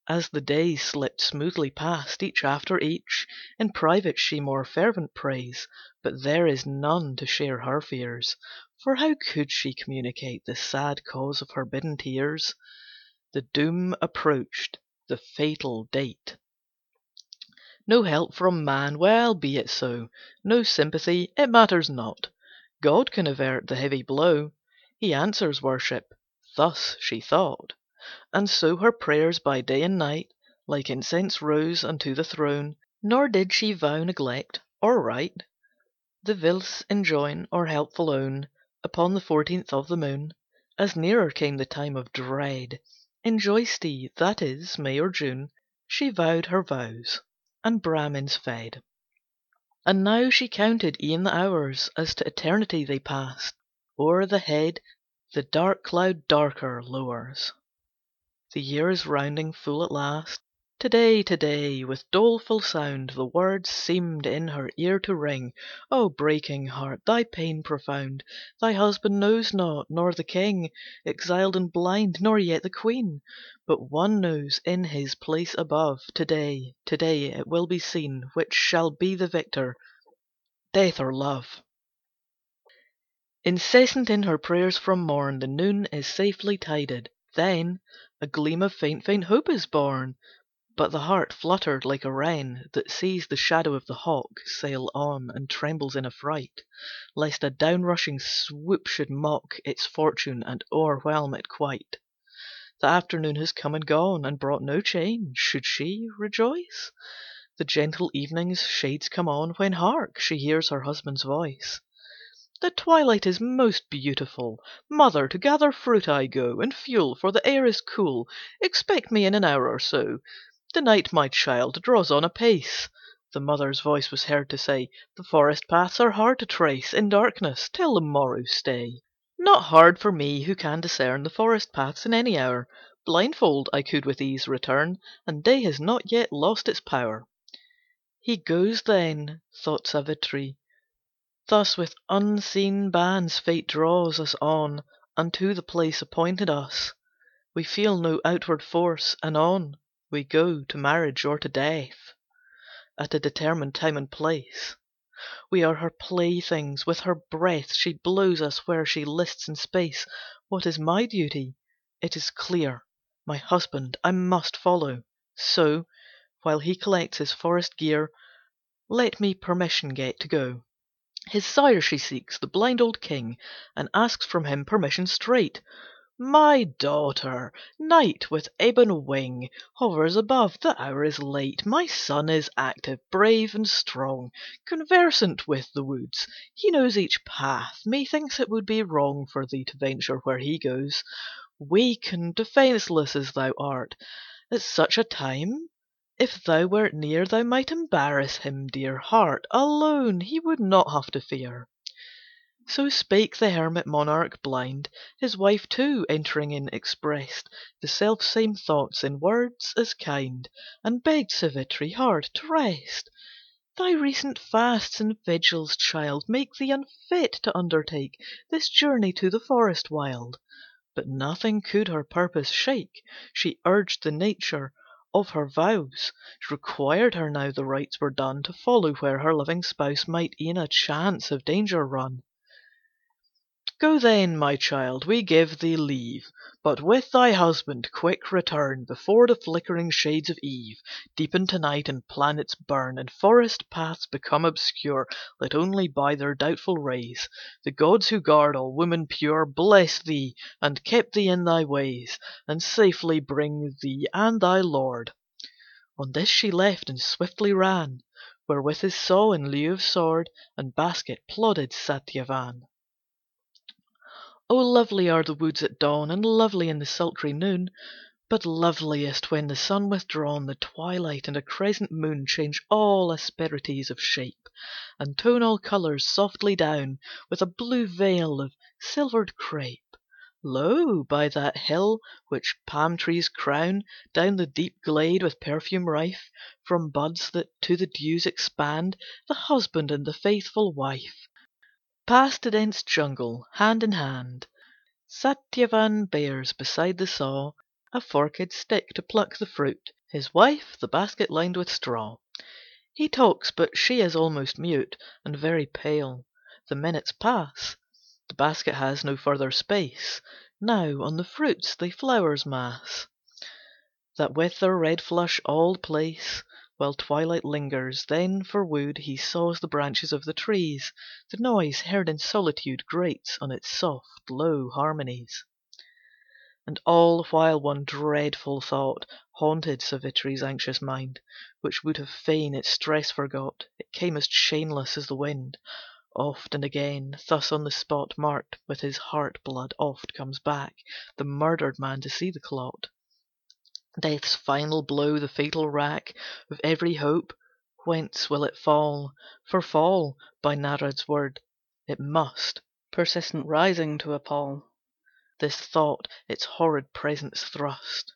as the days Slipped smoothly past, each after each. In private she more fervent prays, But there is none to share her fears, For how could she communicate The sad cause of her bidden tears? The doom approached, the fatal date. No help from man, well, be it so, No sympathy, it matters not, God can avert the heavy blow. He answers worship, thus she thought, And so her prayers by day and night Like incense rose unto the throne, Nor did she vow neglect, or rite The Veds enjoin, or helpful own. Upon the fourteenth of the moon, As nearer came the time of dread, In Joysti, that is, May or June, She vowed her vows, and Brahmins fed. And now she counted e'en the hours, As to eternity they passed. O'er the head the dark cloud darker lowers. The year is rounding full at last. To day, to day, with doleful sound The words seemed in her ear to ring. "O breaking heart, thy pain profound Thy husband knows not, nor the king, Exiled and blind, nor yet the queen, But one knows in his place above. To day, to day, it will be seen Which shall be the victor, death or love." Incessant in her prayers from morn, The noon is safely tided. Then A gleam of faint, faint hope is born. But the heart fluttered like a wren That sees the shadow of the hawk Sail on, and trembles in affright, Lest a down rushing swoop should mock Its fortune, and o'erwhelm it quite. The afternoon has come and gone, And brought no change. Should she rejoice? The gentle evening's shades come on, When hark! she hears her husband's voice. "The twilight is most beautiful, Mother, to gather fruit I go, And fuel, for the air is cool. Expect me in an hour or so. The night, my child, draws on apace." The mother's voice was heard to say, "The forest paths are hard to trace In darkness, till the morrow stay." Not hard for me, who can discern The forest paths in any hour. Blindfold I could with ease return, And day has not yet lost its power. "He goes then," thought Savitri. Thus with unseen bands Fate draws us on Unto the place appointed us. We feel no outward force, and on We go, to marriage or to death, At a determined time and place. We are her playthings, with her breath She blows us where she lists in space. What is my duty? It is clear. My husband I must follow, so, While he collects his forest gear, Let me permission get to go. His sire she seeks, the blind old king, And asks from him permission straight. "My daughter, Night with ebon wing Hovers above, the hour is late. My son is active, brave, and strong, Conversant with the woods, he knows Each path, methinks it would be wrong For thee to venture where he goes, Weak and defenceless as thou art, At such a time. If thou wert near Thou might embarrass him, dear heart. Alone, he would not have to fear." So spake the hermit monarch blind. His wife, too, entering in, expressed The self same thoughts in words as kind, And begged Savitri hard to rest. "Thy recent fasts and vigils, child, Make thee unfit to undertake This journey to the forest wild." But nothing could her purpose shake. She urged the nature of her vows, Required her now the rites were done To follow where her loving spouse Might e'en a chance of danger run. "Go then, my child, we give thee leave, But with thy husband quick return, Before the flickering shades of eve Deepen to night and planets burn, And forest paths become obscure Lit only by their doubtful rays. The gods who guard all women pure Bless thee, and keep thee in thy ways, And safely bring thee and thy lord." On this she left and swiftly ran, Where with his saw in lieu of sword And basket plodded Satyavan. Oh lovely are the woods at dawn, And lovely in the sultry noon, But loveliest when the sun withdrawn, The twilight and a crescent moon Change all asperities of shape, And tone all colours softly down With a blue veil of silvered crape. Lo! by that hill which palm trees crown, Down the deep glade with perfume rife From buds that to the dews expand, The husband and the faithful wife. Past a dense jungle, hand in hand, Satyavan bears beside the saw A forked stick to pluck the fruit, His wife the basket lined with straw. He talks, but she is almost mute, And very pale. The minutes pass. The basket has no further space. Now on the fruits the flowers mass, That with their red flush all place. While twilight lingers, then for wood He saws the branches of the trees. The noise, heard in solitude, Grates on its soft, low harmonies. And all the while one dreadful thought Haunted Savitri's anxious mind, Which would have fain its stress forgot. It came as chainless as the wind. Oft and again, thus on the spot Marked with his heart blood, oft comes back The murdered man to see the clot. Death's final blow, the fatal rack Of every hope. Whence will it fall? For fall, by Narad's word, it must, Persistent rising to appal. This thought its horrid presence thrust.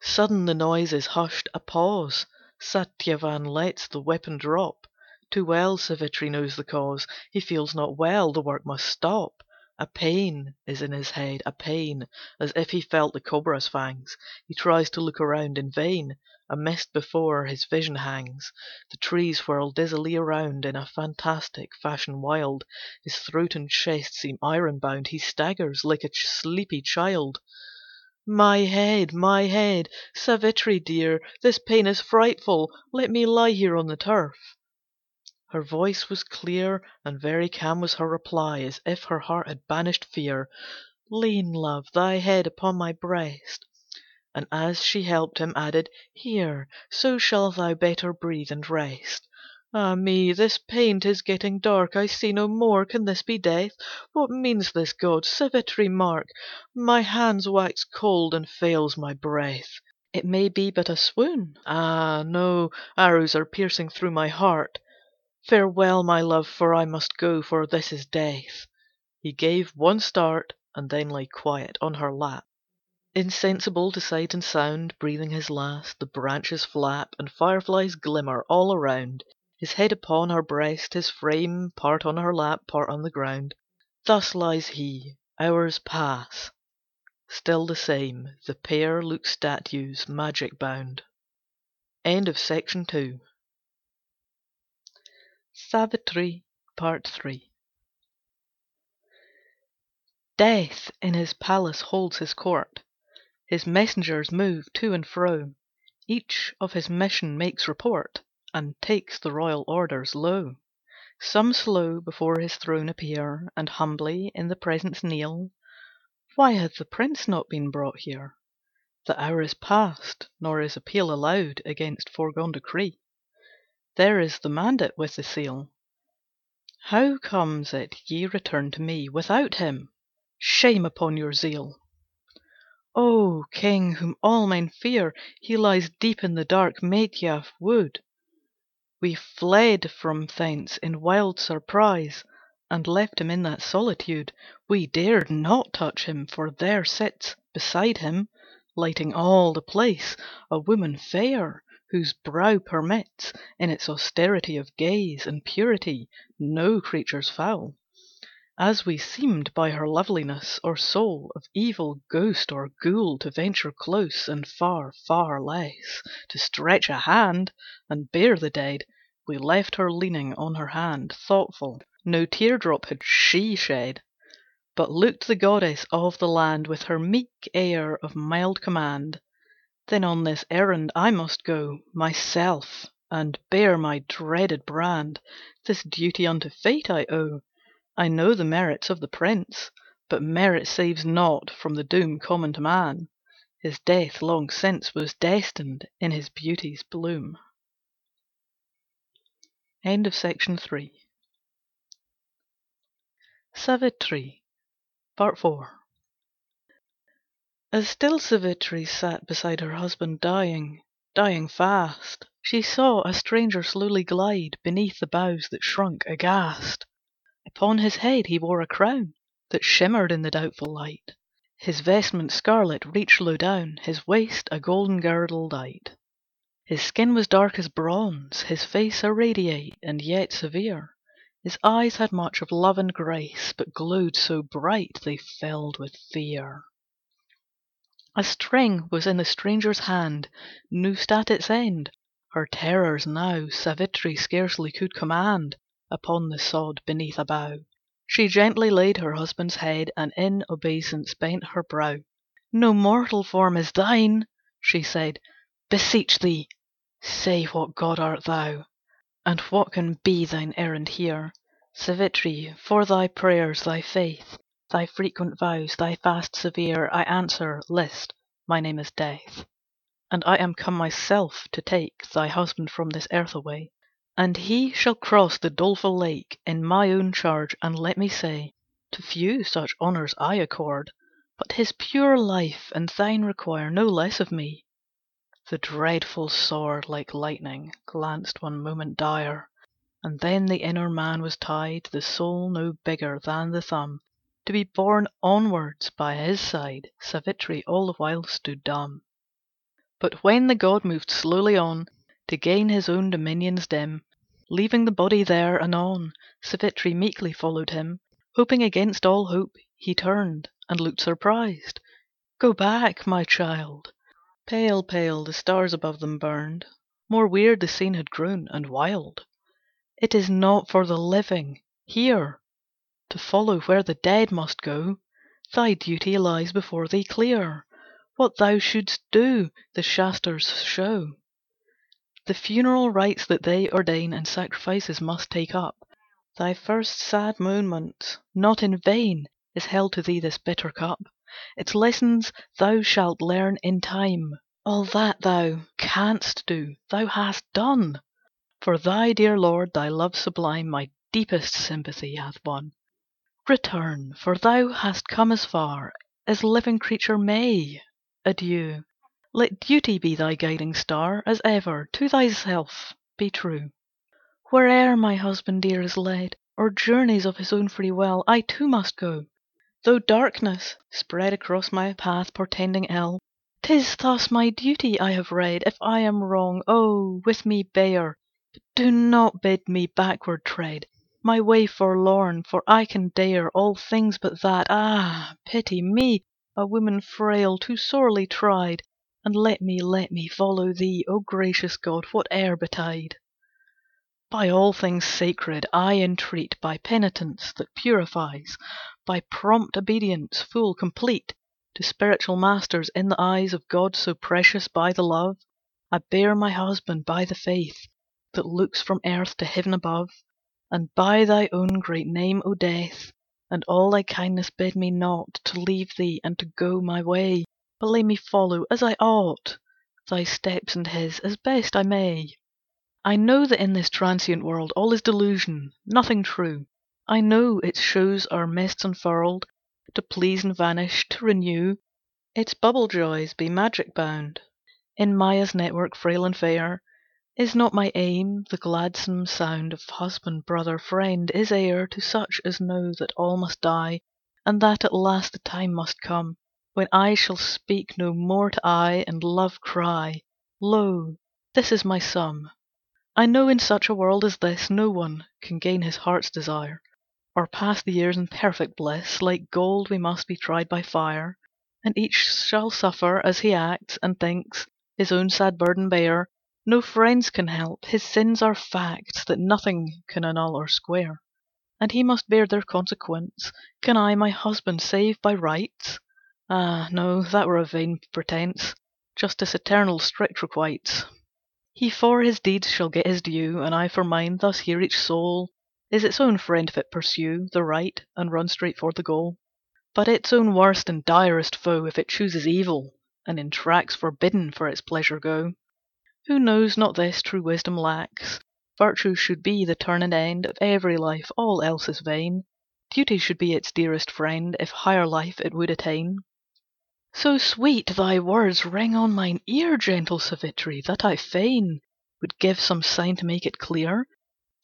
Sudden the noise is hushed. A pause. Satyavan lets the weapon drop. Too well Savitri knows the cause. He feels not well. The work must stop. A pain is in his head, a pain As if he felt the cobra's fangs. He tries to look around, in vain. A mist before his vision hangs. The trees whirl dizzily around In a fantastic fashion wild. His throat and chest seem iron bound. He staggers like a sleepy child. "My head, my head! Savitri dear, This pain is frightful. Let me lie here on the turf." Her voice was clear, and very calm was her reply, as if her heart had banished fear. "Lean, love, thy head upon my breast." And as she helped him, added, "Here, so shalt thou better breathe and rest. Ah me, this pain, 'tis getting dark, I see no more, can this be death? What means this, God? Savitri, mark! My hands wax cold and fails my breath. It may be but a swoon. Ah no, arrows are piercing through my heart. Farewell, my love, for I must go, for this is death." He gave one start, and then lay quiet on her lap. Insensible to sight and sound, breathing his last, the branches flap, and fireflies glimmer all around, his head upon her breast, his frame part on her lap, part on the ground. Thus lies he. Hours pass. Still the same, the pair look statues, magic bound. End of Section 2 Savitri, Part 3 Death in his palace holds his court. His messengers move to and fro, Each of his mission makes report, And takes the royal orders low. Some slow before his throne appear, And humbly in the presence kneel. Why hath the prince not been brought here? The hour is past, nor is appeal Allowed against foregone decree. There is the mandate with the seal. How comes it ye return to me Without him? Shame upon your zeal! O king, whom all men fear, he lies Deep in the dark Medhya wood. We fled from thence in wild surprise, And left him in that solitude. We dared not touch him, for there sits Beside him, lighting all the place, A woman fair, whose brow permits, In its austerity of gaze And purity, no creatures foul. As we seemed by her loveliness, or soul Of evil ghost or ghoul to venture close, And far, far less to stretch a hand And bear the dead, we left her leaning on her hand, Thoughtful. No tear drop had she shed, But looked the goddess of the land With her meek air of mild command. Then on this errand I must go Myself, and bear my dreaded brand. This duty unto fate I owe. I know the merits of the prince, But merit saves not from the doom common to man. His death long since was destined in his beauty's bloom. End of Section 3 Savitri, Part 4 As still Savitri sat beside her husband dying, dying fast, She saw a stranger slowly glide Beneath the boughs that shrunk aghast. Upon his head he wore a crown That shimmered in the doubtful light. His vestment scarlet reached low down, His waist a golden girdle dight. His skin was dark as bronze, his face irradiate and yet severe. His eyes had much of love and grace, But glowed so bright they filled with fear. A string was in the stranger's hand, Noosed at its end. Her terrors now Savitri scarcely could command. Upon the sod beneath a bough She gently laid her husband's head, And in obeisance bent her brow. "No mortal form is thine," she said. "Beseech thee, say what god art thou, And what can be thine errand here?" "Savitri, for thy prayers, thy faith, Thy frequent vows, thy fast severe, I answer, list, my name is Death, And I am come myself to take Thy husband from this earth away. And he shall cross the doleful lake In my own charge, and let me say, To few such honours I accord, But his pure life and thine require No less of me." The dreadful sword like lightning Glanced one moment dire, And then the inner man was tied, The soul no bigger than the thumb, To be borne onwards by his side. Savitri all the while stood dumb. But when the god moved slowly on To gain his own dominions dim, Leaving the body there, anon Savitri meekly followed him. Hoping against all hope, he turned And looked surprised. "Go back, my child." Pale, pale the stars above them burned, More weird the scene had grown, and wild. "It is not for the living, here, To follow where the dead must go. Thy duty lies before thee clear. What thou shouldst do, the Shasters show. The funeral rites that they ordain And sacrifices must take up. Thy first sad moments not in vain! is held to thee this bitter cup. Its lessons thou shalt learn in time. All that thou canst do, thou hast done. For thy dear lord, thy love sublime, my deepest sympathy hath won. Return, for thou hast come as far as living creature may. Adieu. Let duty be thy guiding star, as ever to thyself be true. Where'er my husband dear is led, or journeys of his own free will, I too must go. Though darkness spread across my path portending ill, 'Tis thus my duty I have read. If I am wrong, oh, with me bear, but do not bid me backward tread My way forlorn, for I can dare All things but that. Ah, pity me, a woman frail, too sorely tried, And let me, let me follow thee, O gracious God, whate'er betide. By all things sacred I entreat, By penitence that purifies, By prompt obedience, full, complete, To spiritual masters in the eyes Of God so precious by the love I bear my husband, by the faith That looks from earth to heaven above, And by thy own great name, O Death, And all thy kindness bid me not To leave thee and to go my way, But let me follow, as I ought, Thy steps and his, as best I may. I know that in this transient world All is delusion, nothing true. I know its shows are mists unfurled To please and vanish, to renew. Its bubble joys be magic bound In Maya's network frail and fair. Is not my aim the gladsome sound Of husband, brother, friend, is heir To such as know that all must die, And that at last the time must come When eye shall speak no more to eye, And love cry, "Lo, this is my sum." I know in such a world as this No one can gain his heart's desire, Or pass the years in perfect bliss. Like gold we must be tried by fire, And each shall suffer as he acts And thinks, his own sad burden bear. No friends can help, his sins are facts That nothing can annul or square, And he must bear their consequence. Can I my husband save by rites? Ah, no, that were a vain pretence, Justice eternal strict requites. He for his deeds shall get his due, And I for mine. Thus here each soul Is its own friend if it pursue The right, and run straight for the goal, But its own worst and direst foe If it chooses evil, and in tracks Forbidden for its pleasure go. Who knows not this true wisdom lacks? Virtue should be the turn and end Of every life, all else is vain. Duty should be its dearest friend, If higher life it would attain. So sweet thy words ring on mine ear, Gentle Savitri, that I fain Would give some sign to make it clear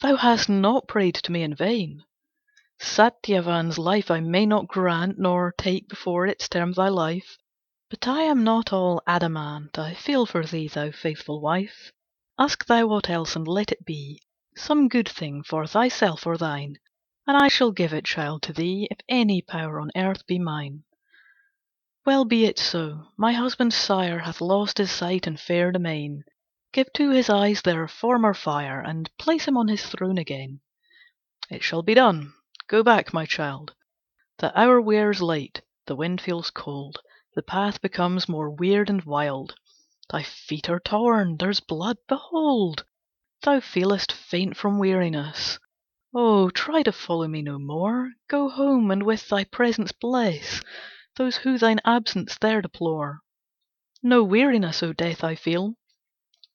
Thou hast not prayed to me in vain. Satyavan's life I may not grant, Nor take before its term thy life, But I am not all adamant, I feel for thee, thou faithful wife. Ask thou what else, and let it be Some good thing for thyself or thine, And I shall give it, child, to thee, If any power on earth be mine. Well be it so. My husband's sire Hath lost his sight and fair domain. Give to his eyes their former fire, And place him on his throne again. It shall be done. Go back, my child. The hour wears late, the wind feels cold, The path becomes more weird and wild. Thy feet are torn, there's blood, behold! Thou feelest faint from weariness. Oh, try to follow me no more. Go home, and with thy presence bless Those who thine absence there deplore. No weariness, O Death, I feel,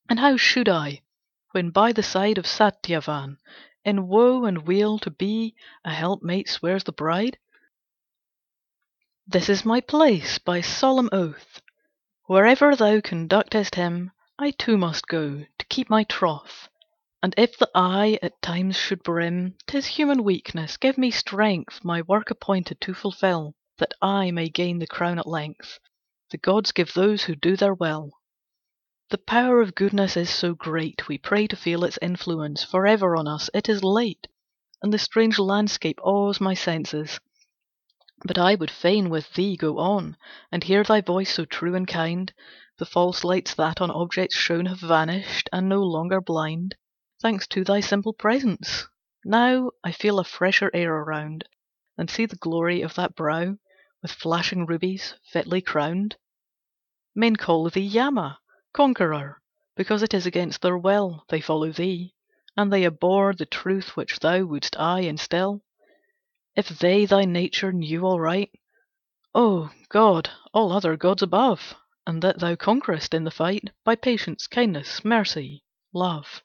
And how should I, when by the side Of Satyavan, in woe and weal To be a helpmate swears the bride? This is my place, by solemn oath. Wherever thou conductest him, I too must go, to keep my troth. And if the eye at times should brim, 'Tis human weakness. Give me strength My work appointed to fulfil. That I may gain the crown at length The gods give those who do their will. The power of goodness is so great, We pray to feel its influence Forever on us. It is late, And the strange landscape awes my senses, But I would fain with thee go on, And hear thy voice so true and kind. The false lights that on objects shone Have vanished, and no longer blind, Thanks to thy simple presence. Now I feel a fresher air around, And see the glory of that brow with flashing rubies, fitly crowned. Men call thee Yama, conqueror, Because it is against their will They follow thee, and they abhor The truth which thou wouldst aye instil. If they thy nature knew aright, O God, all other gods above, And that thou conquerest in the fight By patience, kindness, mercy, love,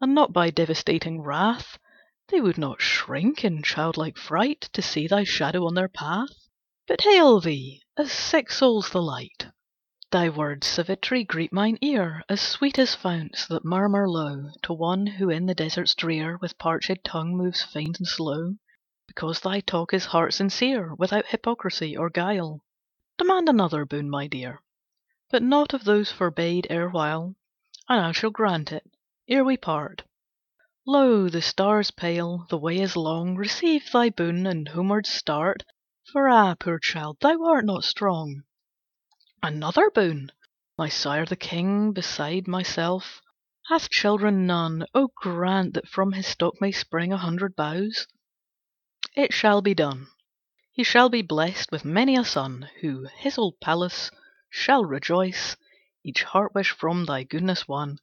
And not by devastating wrath, They would not shrink in childlike fright To see thy shadow on their path, But hail thee as sick souls the light. Thy words, Savitri, greet mine ear As sweet as founts that murmur low To one who in the deserts drear With parched tongue moves faint and slow. Because thy talk is heart sincere, Without hypocrisy or guile. Demand another boon, my dear, But not of those forbade erewhile, And I shall grant it, ere we part. Lo, the stars pale, the way is long, Receive thy boon, and homeward start, For ah, poor child, thou art not strong. Another boon! My sire the king, beside myself, Hath children none, oh grant That from his stock may spring a hundred boughs. It shall be done. He shall be blessed with many a son, Who, his old palace, shall rejoice, Each heart wish from thy goodness won.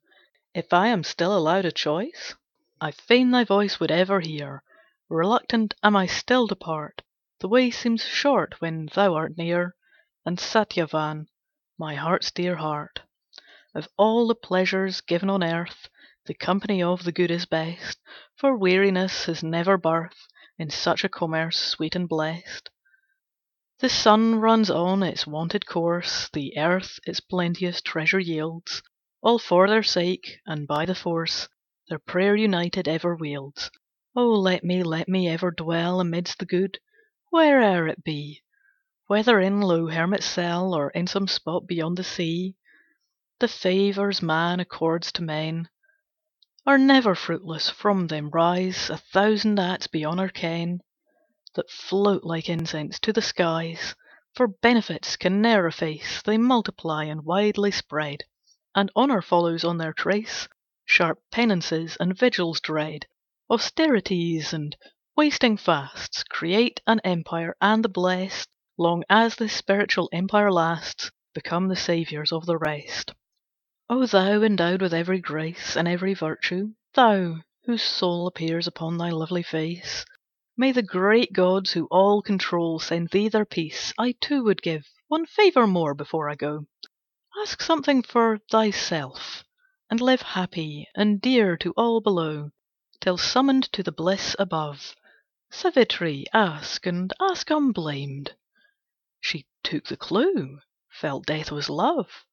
If I am still allowed a choice, I fain thy voice would ever hear, Reluctant am I still to part, The way seems short when thou art near, And Satyavan, my heart's dear heart. Of all the pleasures given on earth, The company of the good is best, For weariness has never birth In such a commerce sweet and blest. The sun runs on its wonted course, The earth its plenteous treasure yields, All for their sake, and by the force Their prayer united ever wields. Oh let me, let me ever dwell Amidst the good, where'er it be, Whether in low hermit cell, Or in some spot beyond the sea. The favours man accords to men Are never fruitless, from them rise A thousand acts beyond our ken, That float like incense to the skies, For benefits can ne'er efface, They multiply and widely spread, And honour follows on their trace, Sharp penances and vigils dread, Austerities and wasting fasts, Create an empire, and the blest, Long as this spiritual empire lasts, Become the saviours of the rest. O thou endowed with every grace And every virtue, thou whose soul Appears upon thy lovely face, May the great gods who all control Send thee their peace. I too would give One favour more before I go. Ask something for thyself, and live Happy and dear to all below, Till summoned to the bliss above. Savitri, ask, and ask unblamed. She took the clue, felt death was love.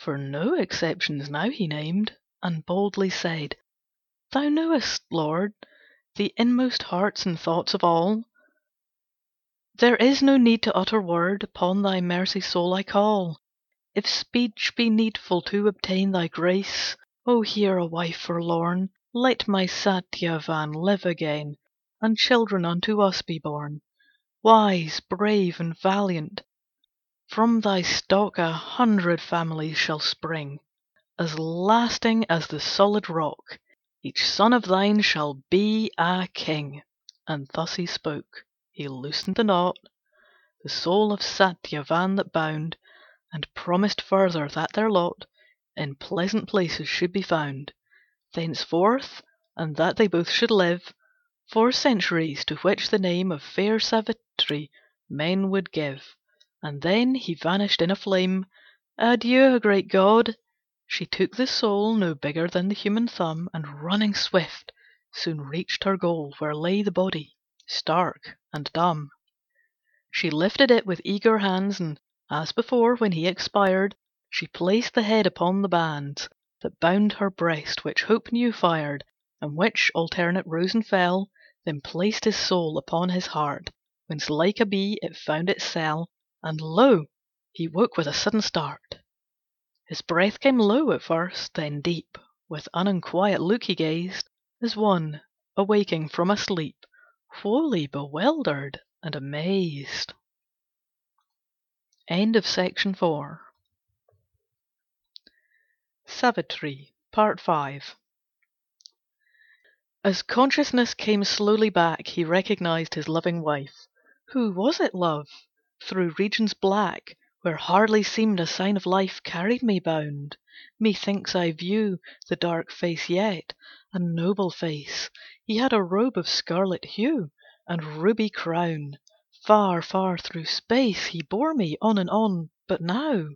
For no exceptions now he named, And boldly said, "Thou knowest, Lord, The inmost hearts and thoughts of all. There is no need to utter word, Upon thy mercy sole I call. If speech be needful to obtain Thy grace, O hear a wife forlorn. Let my Satyavan live again, And children unto us be born, Wise, brave, and valiant. From thy stock a hundred families shall spring, As lasting as the solid rock. Each son of thine shall be a king." And thus he spoke. He loosened the knot, The soul of Satyavan that bound, And promised further that their lot In pleasant places should be found Thenceforth, and that they both should live For centuries, to which the name Of fair Savitri men would give. And then he vanished in a flame. Adieu, great god! She took the soul, no bigger than the human thumb, And running swift, soon reached her goal, Where lay the body, stark and dumb. She lifted it with eager hands, And, as before, when he expired, She placed the head upon the bands That bound her breast, which hope new fired, And which alternate rose and fell, Then placed his soul upon his heart, Whence like a bee it found its cell. And lo! he woke with a sudden start. His breath came low at first, then deep, With an unquiet look he gazed, As one awaking from a sleep, Wholly bewildered and amazed. Section 5 Savitri Part V As consciousness came slowly back He recognized his loving wife. Who was it, love? Through regions black, Where hardly seemed a sign of life, Carried me bound. Methinks I view The dark face yet, a noble face. He had a robe of scarlet hue, and ruby crown. Far, far through space he bore me, on and on, but now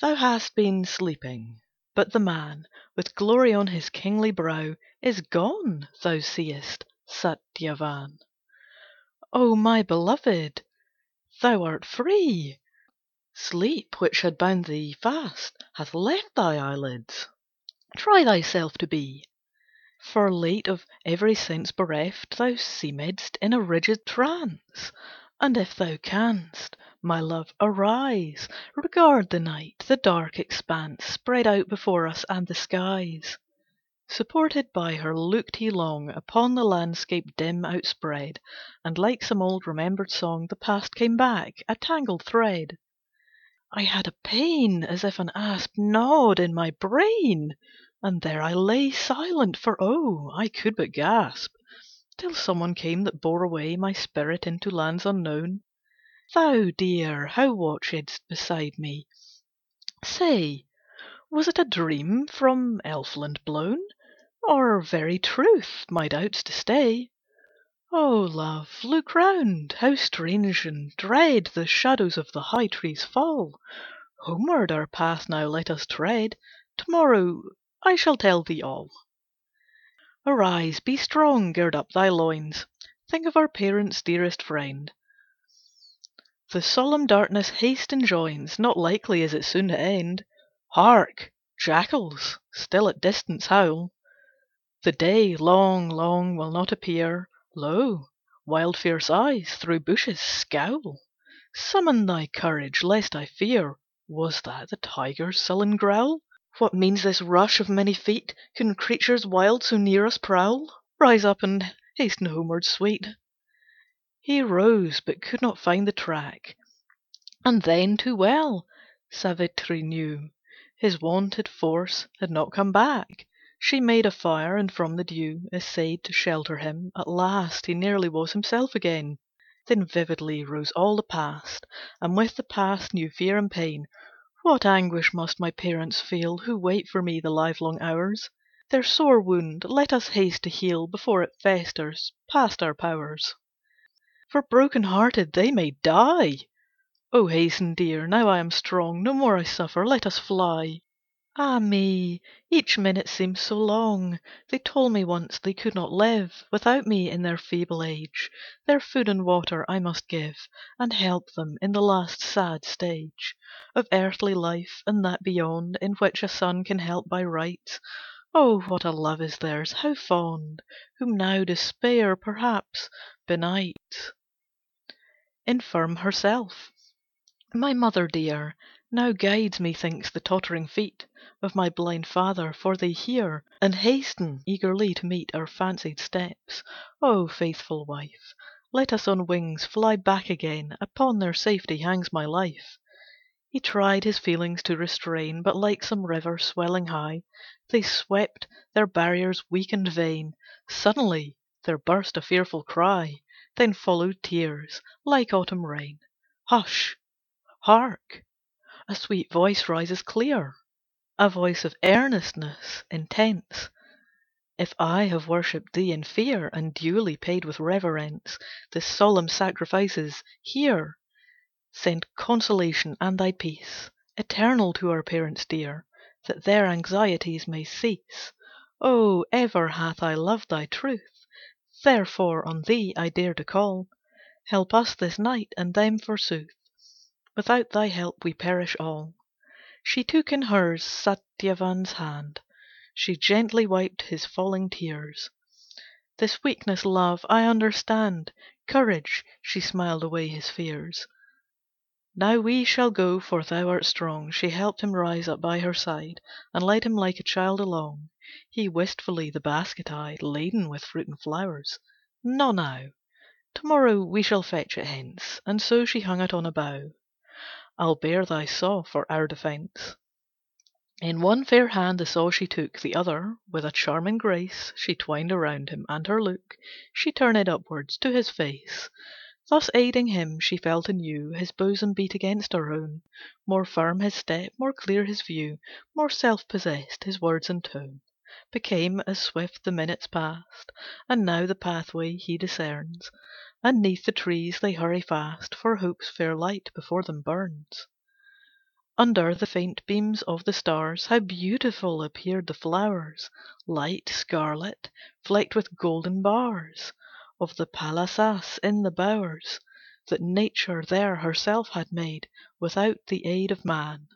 Thou hast been sleeping, but the man, with glory on his kingly brow, Is gone, thou seest, Satyavan. O my beloved, thou art free! Sleep, which had bound thee fast, hath left thy eyelids. Try thyself to be. For late of every sense bereft Thou seemedst in a rigid trance, And if thou canst, my love, arise, Regard the night, the dark expanse Spread out before us, and the skies. Supported by her looked he long Upon the landscape dim outspread, And like some old remembered song The past came back, a tangled thread. I had a pain as if an asp gnawed in my brain, And there I lay silent, for oh, I could but gasp, Till some one came that bore away My spirit into lands unknown. Thou, dear, how watchedst beside me, say, Was it a dream from elfland blown, Or very truth my doubts to stay? Oh, love, look round! How strange and dread The shadows of the high trees fall! Homeward our path now let us tread, To morrow I shall tell thee all. Arise, be strong, gird up thy loins, Think of our parents' dearest friend. The solemn darkness haste enjoins, Not likely is it soon to end. Hark! jackals still at distance howl. The day long, long will not appear. Lo! wild fierce eyes through bushes scowl. Summon thy courage, lest I fear. Was that the tiger's sullen growl? What means this rush of many feet? Can creatures wild so near us prowl? Rise up and hasten homeward, sweet. He rose, but could not find the track, And then too well Savitri knew His wonted force had not come back. She made a fire, and from the dew Essayed to shelter him. At last He nearly was himself again. Then vividly rose all the past, And with the past new fear and pain. What anguish must my parents feel Who wait for me the livelong hours! Their sore wound let us haste to heal Before it festers past our powers. For broken hearted they may die! Oh hasten, dear, now I am strong, No more I suffer, let us fly. Ah me! Each minute seems so long. They told me once they could not live Without me in their feeble age. Their food and water I must give, And help them in the last sad stage Of earthly life, and that beyond In which a son can help by rights. Oh what a love is theirs, how fond! Whom now despair, perhaps, benights. Infirm herself. My mother dear Now guides, methinks, the tottering feet Of my blind father, for they hear And hasten eagerly to meet Our fancied steps. O faithful wife, Let us on wings fly back again, Upon their safety hangs my life. He tried his feelings to restrain, But like some river swelling high, They swept their barriers weak and vain. Suddenly there burst a fearful cry, Then followed tears, like autumn rain. Hush! Hark! A sweet voice rises clear, A voice of earnestness intense. If I have worshipped thee in fear, And duly paid with reverence The solemn sacrifices, hear! Send consolation and thy peace Eternal to our parents dear, That their anxieties may cease. Oh, ever hath I loved thy truth, Therefore on thee I dare to call. Help us this night, and them forsooth Without thy help we perish all. She took in hers Satyavan's hand, She gently wiped his falling tears. This weakness, love, I understand. Courage! She smiled away his fears. Now we shall go, for thou art strong. She helped him rise up by her side, And led him like a child along. He wistfully the basket eyed, Laden with fruit and flowers. Not now. To morrow we shall fetch it hence. And so she hung it on a bough. I'll bear thy saw for our defence. In one fair hand the saw she took, The other, with a charming grace, She twined around him, and her look She turned upwards to his face. Thus aiding him, she felt anew His bosom beat against her own, More firm his step, more clear his view, More self possessed his words and tone Became, as swift the minutes passed, And now the pathway he discerns. And 'neath the trees they hurry fast, For hope's fair light before them burns. Under the faint beams of the stars How beautiful appeared the flowers, Light scarlet, flecked with golden bars Of the palasas in the bowers That Nature there herself had made Without the aid of man.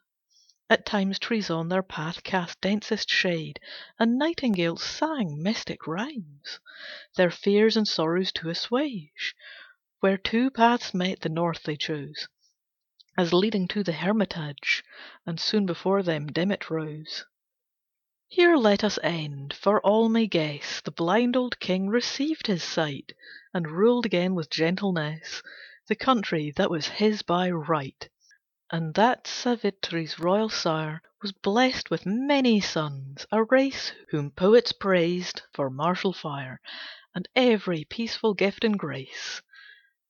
At times trees on their path cast densest shade, And nightingales sang mystic rhymes, Their fears and sorrows to assuage. Where two paths met, the north they chose As leading to the hermitage, And soon before them dim it rose. Here let us end, for all may guess The blind old king received his sight, And ruled again with gentleness The country that was his by right. And that Savitri's royal sire Was blessed with many sons, a race Whom poets praised for martial fire And every peaceful gift and grace.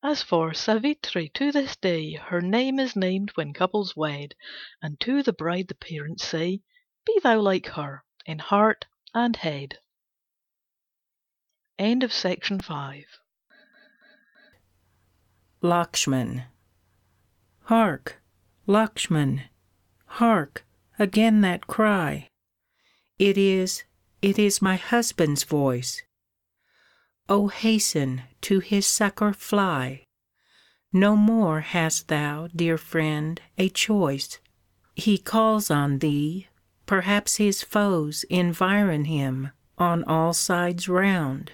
As for Savitri, to this day Her name is named when couples wed, And to the bride the parents say, "Be thou like her in heart and head." Lakshman Hark, Lakshman, hark, again that cry! It is, it is my husband's voice. Oh hasten, to his succour fly! No more hast thou, dear friend, a choice. He calls on thee, perhaps his foes Environ him on all sides round.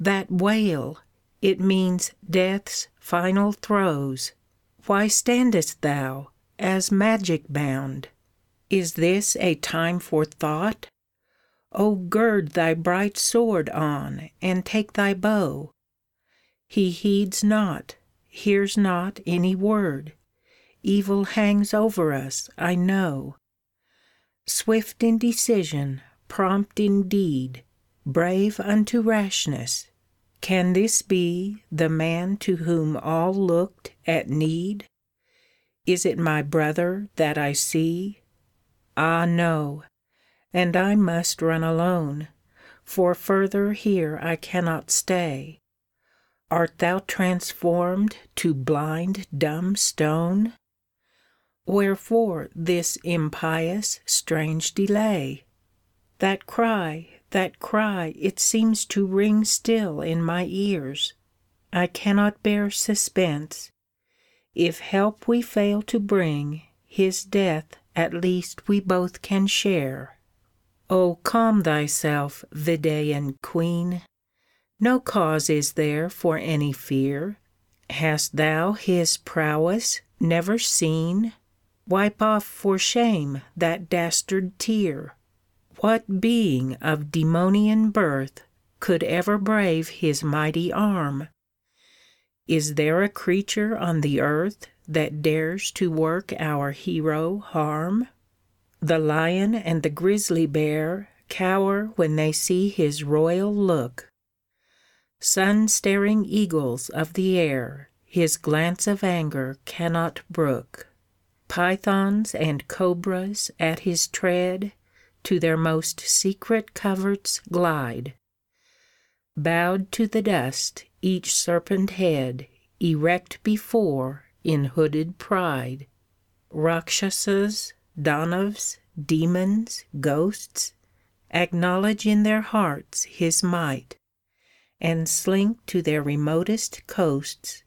That wail! it means death's final throes. Why standest thou, as magic bound? Is this a time for thought? Oh gird thy bright sword on, and take thy bow. He heeds not, hears not any word. Evil hangs over us, I know. Swift in decision, prompt in deed, Brave unto rashness, can this be The man to whom all looked at need? Is it my brother that I see? Ah no! and I must run alone, For further here I cannot stay. Art thou transformed to blind dumb stone? Wherefore this impious strange delay? That cry, that cry, it seems to ring Still in my ears. I cannot bear suspense. If help we fail to bring, His death at least we both can share. Oh calm thyself, Videhan queen! No cause is there for any fear. Hast thou his prowess never seen? Wipe off for shame that dastard tear. What being of demonian birth Could ever brave his mighty arm? Is there a creature on the earth That dares to work our hero harm? The lion and the grizzly bear Cower when they see his royal look. Sun staring eagles of the air His glance of anger cannot brook. Pythons and cobras at his tread To their most secret coverts glide. Bowed to the dust, each serpent head Erect before in hooded pride. Rakshasas Danavs, demons, ghosts, Acknowledge in their hearts his might, And slink to their remotest coasts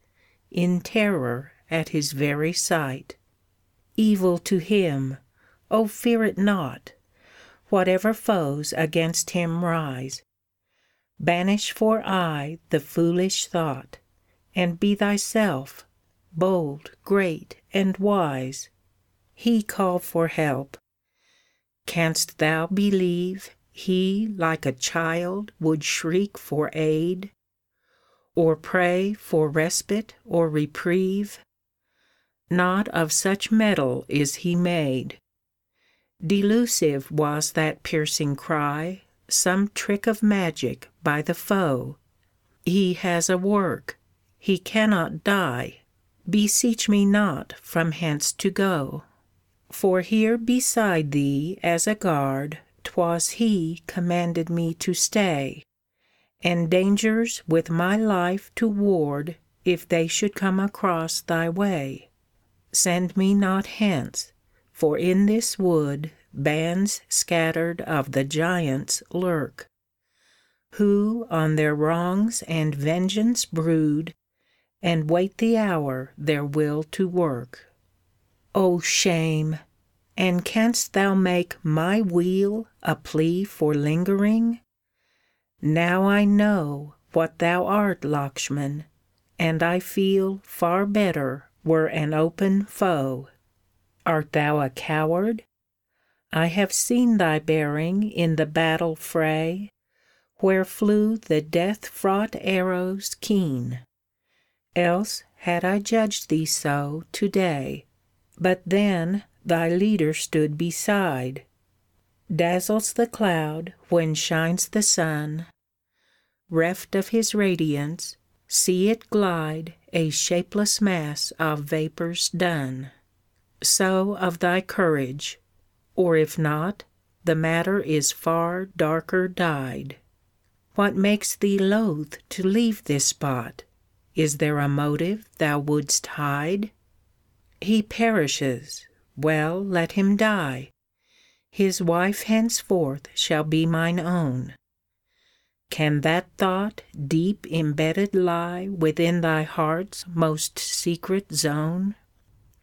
In terror at his very sight. Evil to him! oh fear it not, Whatever foes against him rise. Banish for aye the foolish thought, And be thyself, bold, great, and wise. He called for help. Canst thou believe He like a child would shriek for aid, Or pray for respite or reprieve? Not of such metal is He made. Delusive was that piercing cry, Some trick of magic by the foe. He has a work, he cannot die, Beseech me not from hence to go. For here beside thee as a guard 'Twas he commanded me to stay, And dangers with my life to ward if they should come across thy way. Send me not hence, for in this wood Bands scattered of the giants lurk, Who on their wrongs and vengeance brood, And wait the hour their will to work. O shame! and canst thou make my weal A plea for lingering? Now I know What thou art, Lakshman, and I feel Far better were an open foe. Art thou a coward? I have seen thy bearing in the battle fray, Where flew the death fraught arrows keen; Else had I judged thee so to day, But then thy leader stood beside. Dazzles the cloud when shines the sun, Reft of his radiance, see it glide A shapeless mass of vapors dun. So of thy courage; or if not, the matter is far darker dyed. What makes thee loath to leave this spot? Is there a motive thou wouldst hide? He perishes well, let him die. His wife henceforth shall be mine own. Can that thought deep imbedded lie Within thy heart's most secret zone?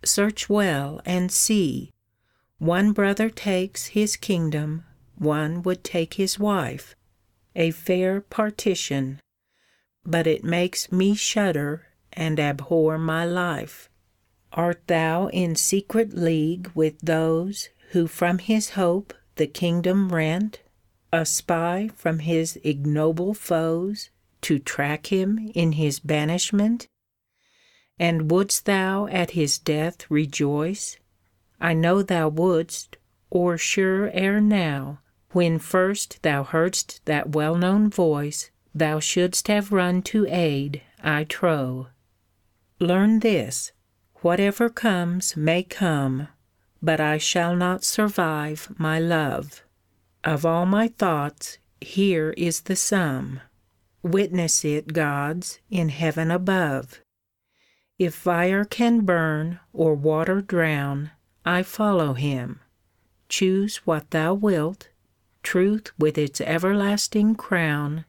Search well and see. One brother takes His kingdom, one would take his wife A fair partition but it makes Me shudder and abhor my life. Art thou in secret league with those Who from his hope the kingdom rent, A spy from his ignoble foes To track him in his banishment? And wouldst thou at his death rejoice? I know thou wouldst, or sure ere now, When first thou heardst that well known voice, Thou shouldst have run to aid, I trow. Learn this, whatever comes may come, But I shall not survive my love. Of all my thoughts here is the sum; Witness it, gods, in heaven above. If fire can burn, or water drown, I follow him. Choose what thou wilt, Truth with its everlasting crown,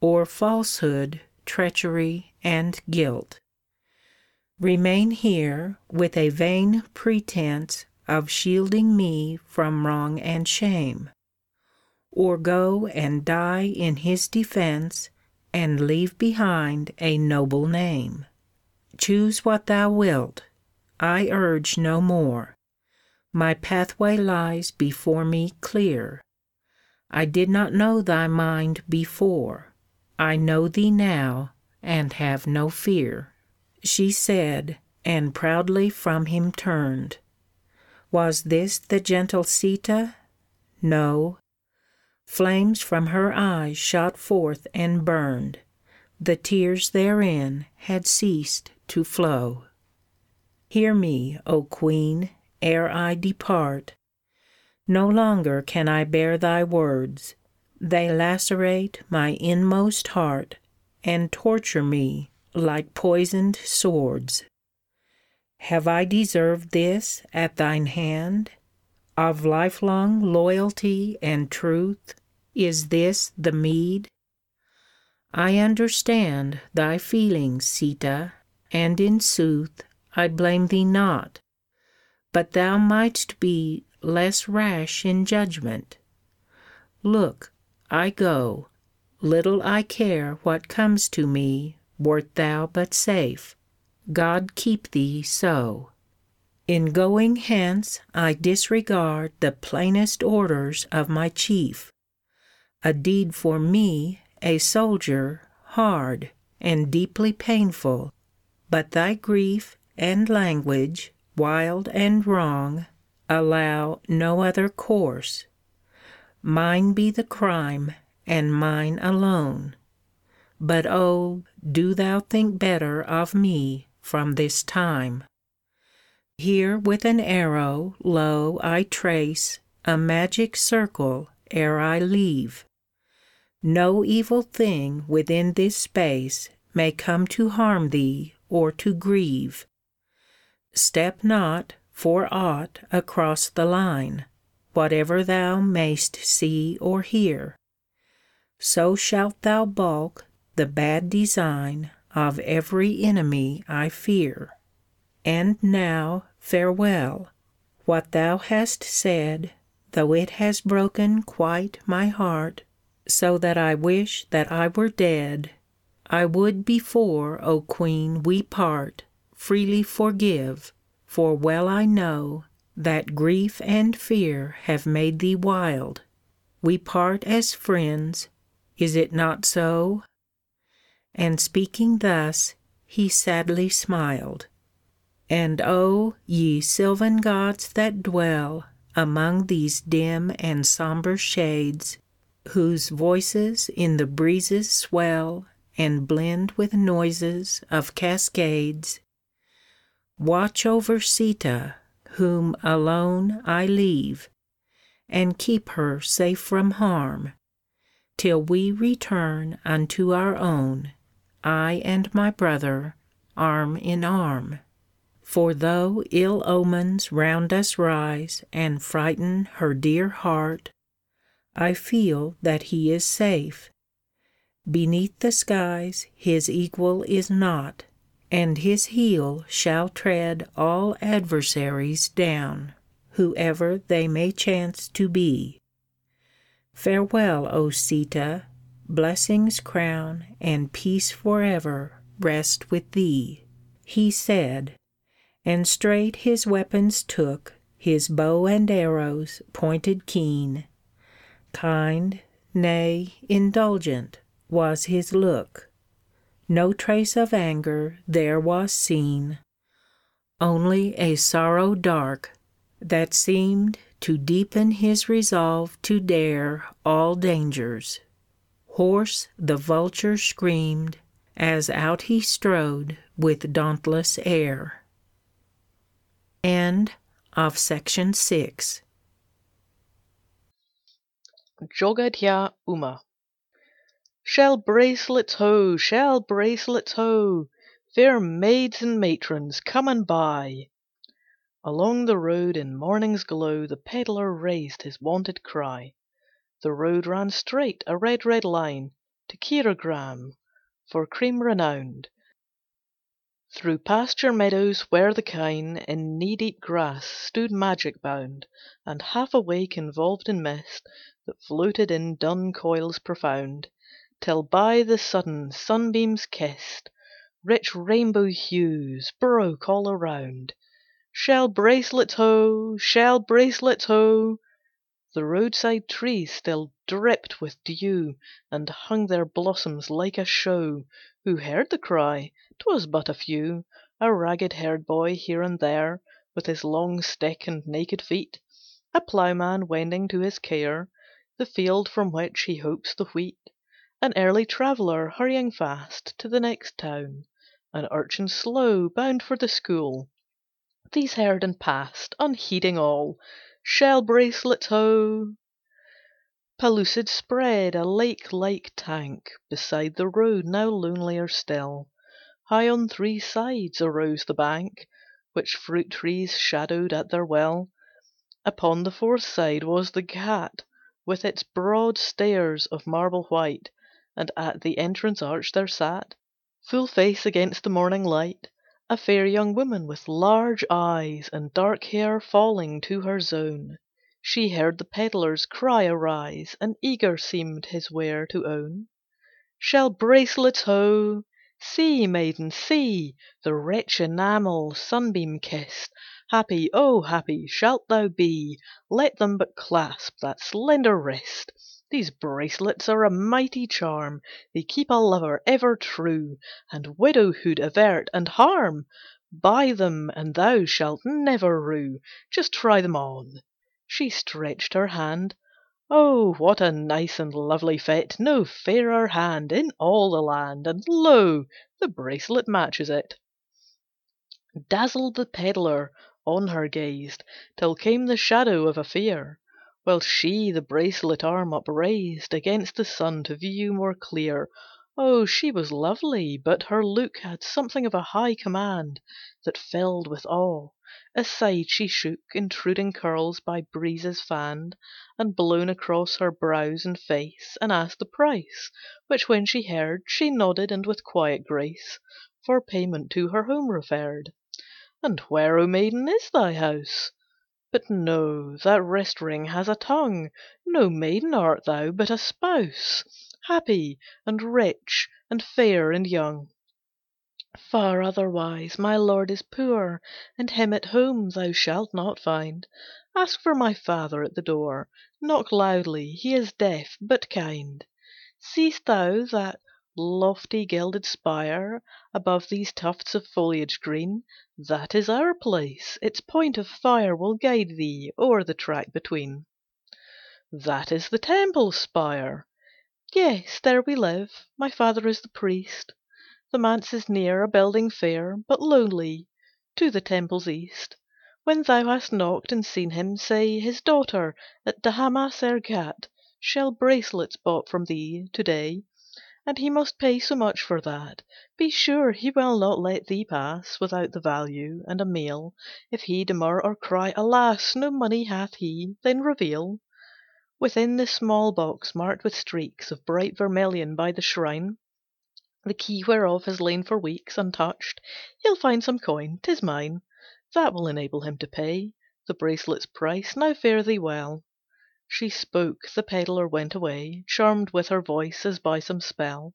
Or falsehood, treachery, and guilt. Remain here, with a vain pretence Of shielding me from wrong and shame; Or go and die in his defence, And leave behind a noble name. Choose what thou wilt; I urge no more; My pathway lies before me clear. I did not know thy mind before; I know thee now, and have no fear." She said, and proudly from him turned. Was this the gentle Sîta? No. Flames from her eyes shot forth and burned; The tears therein had ceased to flow. Hear me, O Queen, ere I depart. No longer can I bear thy words; They lacerate my inmost heart, And torture me like poisoned swords. Have I deserved this at thine hand? Of lifelong loyalty and truth Is this the meed? I understand Thy feelings, Sîta, and in sooth I blame thee not; but thou mightst be Less rash in judgment. Look, I go; Little I care what comes to me Wert thou but safe. God keep thee so. In going hence I disregard The plainest orders of my chief; A deed for me, a soldier, hard, And deeply painful; but thy grief And language, wild and wrong, allow No other course. Mine be the crime, and mine alone. But oh, do thou think better of me from this time. Here with an arrow, lo, I trace A magic circle ere I leave. No evil thing within this space May come to harm thee or to grieve. Step not for aught across the line, Whatever thou mayst see or hear; So shalt thou balk the bad design Of every enemy I fear. And now farewell! What thou hast said, Though it has broken quite my heart, So that I wish that I were dead, I would before, O Queen, we part, Freely forgive, for well I know That grief and fear have made thee wild. We part as friends is it not so? And speaking thus, he sadly smiled. And oh, ye sylvan gods that dwell Among these dim and sombre shades, Whose voices in the breezes swell And blend with noises of cascades, Watch over Sita, whom alone I leave, and keep her safe from harm, Till we return unto our own, I and my brother, arm in arm. For though ill omens round us rise And frighten her dear heart, I feel that he is safe. Beneath the skies his equal is not and his heel shall tread all adversaries down, whoever they may chance to be. Farewell, O Sita, blessings crown and peace forever rest with thee, he said, and straight his weapons took, his bow and arrows pointed keen. Kind, nay, indulgent, was his look no trace of anger there was seen, Only a sorrow dark, that seemed To deepen his resolve to dare All dangers. Hoarse the vulture screamed, As out he strode with dauntless air. End of Section 6 Jogadhya Uma Shell bracelets ho! Shell bracelets ho! Fair maids and matrons, come and buy. Along the road in morning's glow The pedlar raised his wonted cry. The road ran straight, a red, red line, To Khirogram, for cream renowned, Through pasture meadows where the kine In knee deep grass stood magic bound, And half awake involved in mist That floated in dun coils profound. Till by the sudden sunbeams kissed Rich rainbow hues broke all around. Shell bracelets ho! Shell bracelets ho! The roadside trees still dripped with dew And hung their blossoms like a show. Who heard the cry? 'Twas but a few, A ragged herd boy here and there With his long stick and naked feet, A ploughman wending to his care The field from which he hopes the wheat. An early traveller hurrying fast To the next town, an urchin slow Bound for the school. These heard and passed, Unheeding all. Shell bracelets ho! Pellucid spread, a lake like tank Beside the road, now lonelier still. High on three sides arose the bank, Which fruit trees shadowed at their will. Upon the fourth side was the ghat, With its broad stairs of marble white. And at the entrance arch there sat, Full face against the morning light, A fair young woman with large eyes And dark hair falling to her zone. She heard the pedlar's cry arise, And eager seemed his ware to own. Shell bracelets ho! See, maiden, see The rich enamel, sunbeam kissed. Happy, oh happy, shalt thou be, Let them but clasp that slender wrist. These bracelets are a mighty charm, They keep a lover ever true, And widowhood avert, and harm. Buy them, and thou shalt never rue. Just try them on. She stretched her hand. Oh, what a nice and lovely fit! No fairer hand in all the land, And lo! the bracelet matches it. Dazzled the pedlar on her gazed, Till came the shadow of a fear. While she the bracelet arm upraised Against the sun to view more clear. Oh, she was lovely, but her look Had something of a high command That filled with awe. Aside she shook Intruding curls by breezes fanned And blown across her brows and face, And asked the price, Which when she heard, She nodded, and with quiet grace For payment to her home referred. "And where, O maiden, is thy house?" But no, that wrist ring has a tongue. No maiden art thou, but a spouse, Happy, and rich, and fair, and young. Far otherwise, my lord is poor, And him at home thou shalt not find. Ask for my father at the door, Knock loudly, he is deaf, but kind. Seest thou that lofty gilded spire Above these tufts of foliage green? That is our place, its point of fire Will guide thee o'er the track between. That is the temple spire. Yes, there we live, my father is the priest. The manse is near, a building fair, But lonely, to the temple's east. When thou hast knocked and seen him, say His daughter at Dhammah Ghat Shall bracelets bought from thee to day, And he must pay so much for that. Be sure he will not let thee pass Without the value, and a meal. If he demur or cry, "Alas, No money hath he," then reveal Within the small box marked with streaks Of bright vermilion by the shrine, The key whereof has lain for weeks Untouched. He'll find some coin 'tis mine That will enable him to pay The bracelet's price. Now fare thee well." She spoke, the pedlar went away, Charmed with her voice as by some spell,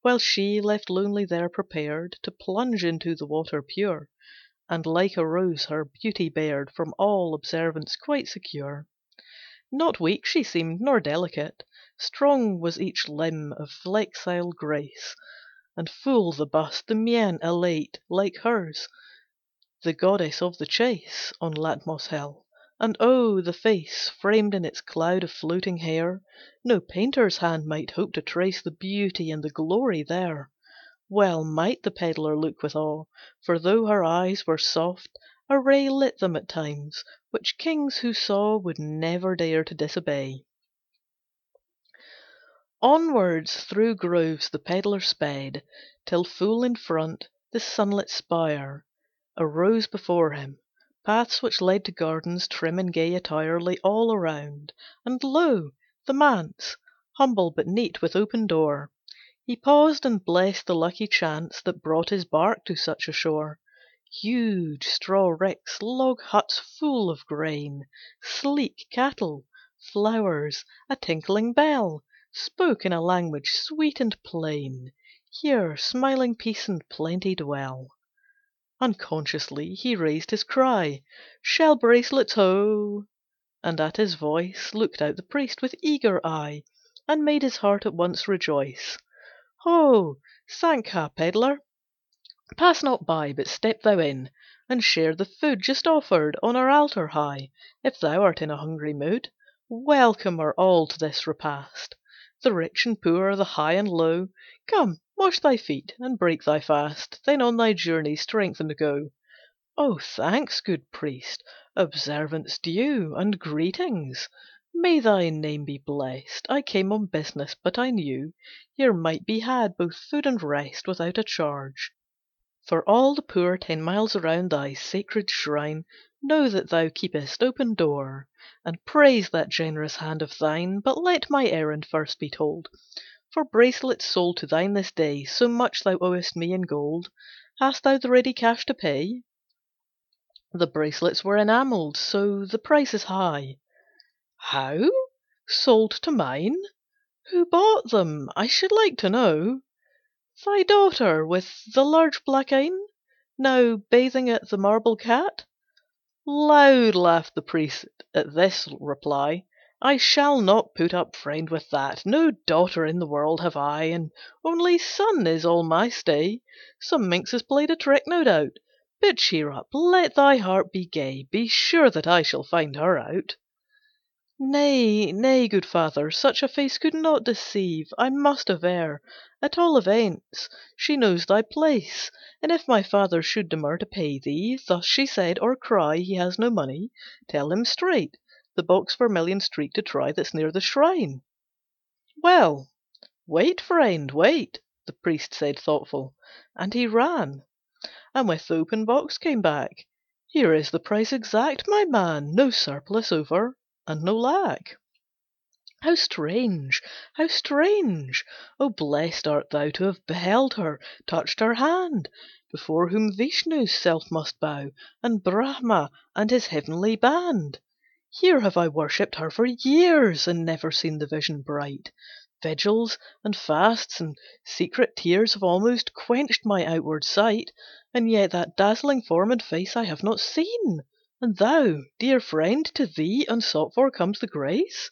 While she, left lonely there, prepared To plunge into the water pure, And like a rose her beauty bared, From all observance quite secure. Not weak she seemed, nor delicate, Strong was each limb, of flexile grace, And full the bust, the mien elate, Like hers, the goddess of the chase, On Latmos hill. And oh, the face, Framed in its cloud of floating hair, No painter's hand might hope to trace The beauty and the glory there. Well might the pedlar look with awe, For though her eyes were soft, a ray Lit them at times, which kings who saw Would never dare to disobey. Onwards through groves the pedlar sped, Till full in front the sunlit spire Arose before him. Paths which led To gardens trim in gay attire Lay all around, and lo! the manse, Humble but neat, with open door. He paused and blessed the lucky chance That brought his bark to such a shore. Huge straw ricks, log huts full of grain, Sleek cattle, flowers, a tinkling bell, Spoke in a language sweet and plain, Here smiling peace and plenty dwell. Unconsciously he raised his cry, "Shell bracelets, ho!" And at his voice Looked out the priest with eager eye, And made his heart at once rejoice. "Ho, Sankha pedlar! Pass not by, But step thou in, and share the food Just offered on our altar high, If thou art in a hungry mood. Welcome are all to this repast, The rich and poor, the high and low. Come, wash thy feet, and break thy fast, Then on thy journey strengthened go." "Oh, thanks, good priest, observance due, And greetings. May thy name be blest. I came on business, but I knew Here might be had both food and rest Without a charge. For all the poor ten miles around thy sacred shrine Know that thou keepest open door, And praise that generous hand of thine. But let my errand first be told. For bracelets sold to thine this day, So much thou owest me in gold. Hast thou the ready cash to pay?" The bracelets were enamelled, so The price is high. "How? Sold to mine? Who bought them, I should like to know?" "Thy daughter with the large black eyne, Now bathing at the Marble Ghat?" Loud laughed the priest at this reply. "I shall not put up, friend, with that. No daughter in the world have I, An only son is all my stay. Some minx has played a trick, no doubt. But cheer up, let thy heart be gay, Be sure that I shall find her out." "Nay, nay, good father, such a face Could not deceive, I must aver. At all events, she knows thy place, And if my father should demur to pay thee, Thus she said, or cry he has no money, Tell him straight, the box vermilion streaked to try That's near the shrine." "Well, wait, friend, wait. the priest said thoughtful, and he ran, And with the open box came back. "Here is the price exact, my man, No surplus over and no lack." How strange, how strange! Oh blest art thou to have beheld her, touched her hand, Before whom Vishnu's self must bow, and Brahma and his heavenly band. Here have I worshipped her for years, And never seen the vision bright. Vigils, and fasts, and secret tears Have almost quenched my outward sight, And yet that dazzling form and face I have not seen. And thou, dear friend, to thee Unsought for comes the grace?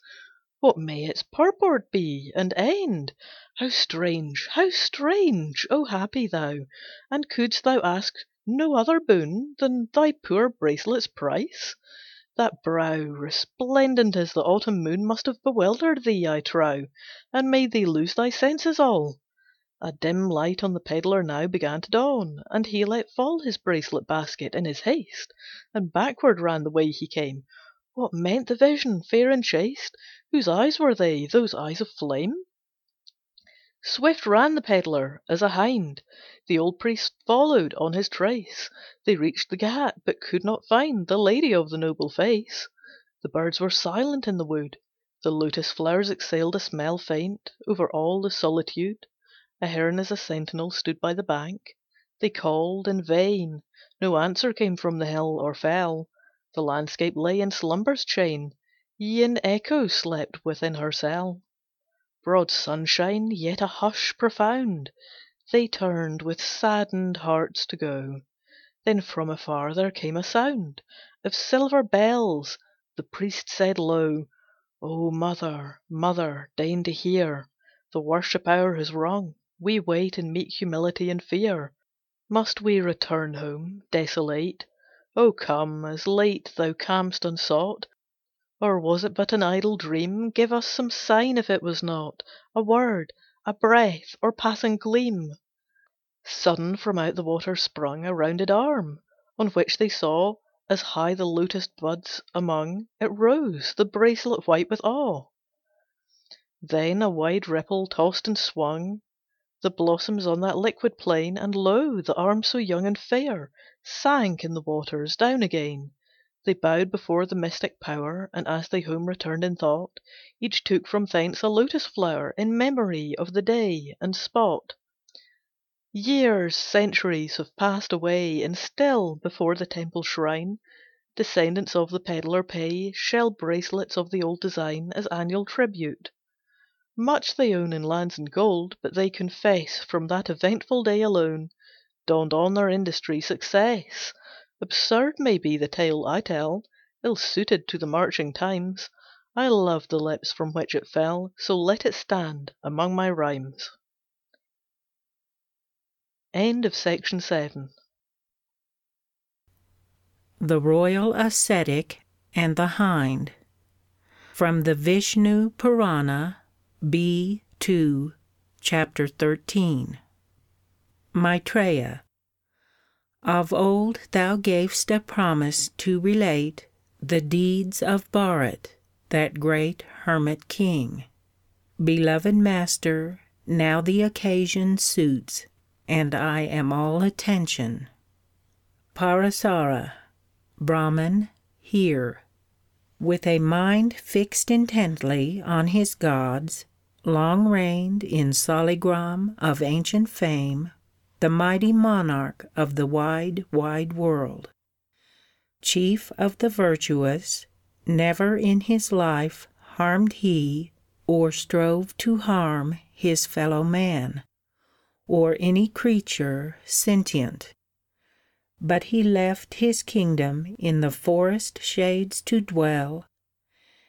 What may its purport be, and end? How strange, how strange! O happy thou! And couldst thou ask no other boon Than thy poor bracelet's price? That brow, resplendent as the autumn moon, Must have bewildered thee, I trow, And made thee lose thy senses all. A dim light on the pedlar now began to dawn, And he let fall his bracelet basket in his haste, And backward ran the way he came. What meant the vision, fair and chaste? Whose eyes were they, those eyes of flame? Swift ran the pedlar, as a hind. The old priest followed on his trace. They reached the ghat, but could not find The lady of the noble face. The birds were silent in the wood. The lotus flowers exhaled a smell faint Over all the solitude. A heron as a sentinel stood by the bank. They called in vain. No answer came from the hill or fell. The landscape lay in slumber's chain, E'en Echo slept within her cell. Broad sunshine, yet a hush profound. They turned with saddened hearts to go. Then from afar there came a sound Of silver bells. The priest said low, "O mother, mother, deign to hear! The worship hour has rung. We wait In meek humility and fear. Must we return home, desolate? Oh come, as late thou cam'st unsought. Or was it but an idle dream? Give us some sign if it was not, A word, a breath, or passing gleam." Sudden from out the water sprung A rounded arm, on which they saw, As high the lotus buds among, It rose, the bracelet white with awe. Then a wide ripple tossed and swung The blossoms on that liquid plain, And lo! the arm so young and fair Sank in the waters, down again. They bowed before the mystic power, And as they home returned in thought, Each took from thence a lotus flower In memory of the day and spot. Years, centuries have passed away, And still, before the temple shrine, Descendants of the pedlar pay Shell bracelets of the old design As annual tribute. Much they own in lands and gold, but they confess From that eventful day alone Dawned on their industry success. Absurd may be the tale I tell, Ill suited to the marching times. I love the lips from which it fell, So let it stand among my rhymes. End of Section 8 The Royal Ascetic and the Hind From the Vishnu Purana B. 2, Chapter 13 Maitreya Of old thou gav'st a promise to relate The deeds of Bharat, that great hermit king. Beloved master, now the occasion Suits, and I am all attention. Parasara Brahman, hear. With a mind fixed intently on his gods, Long reigned in Saligram of ancient fame, The mighty monarch of the wide, wide world. Chief of the virtuous, never in his life Harmed he, or strove to harm his fellow man, Or any creature sentient. But he left his kingdom in the forest shades to dwell,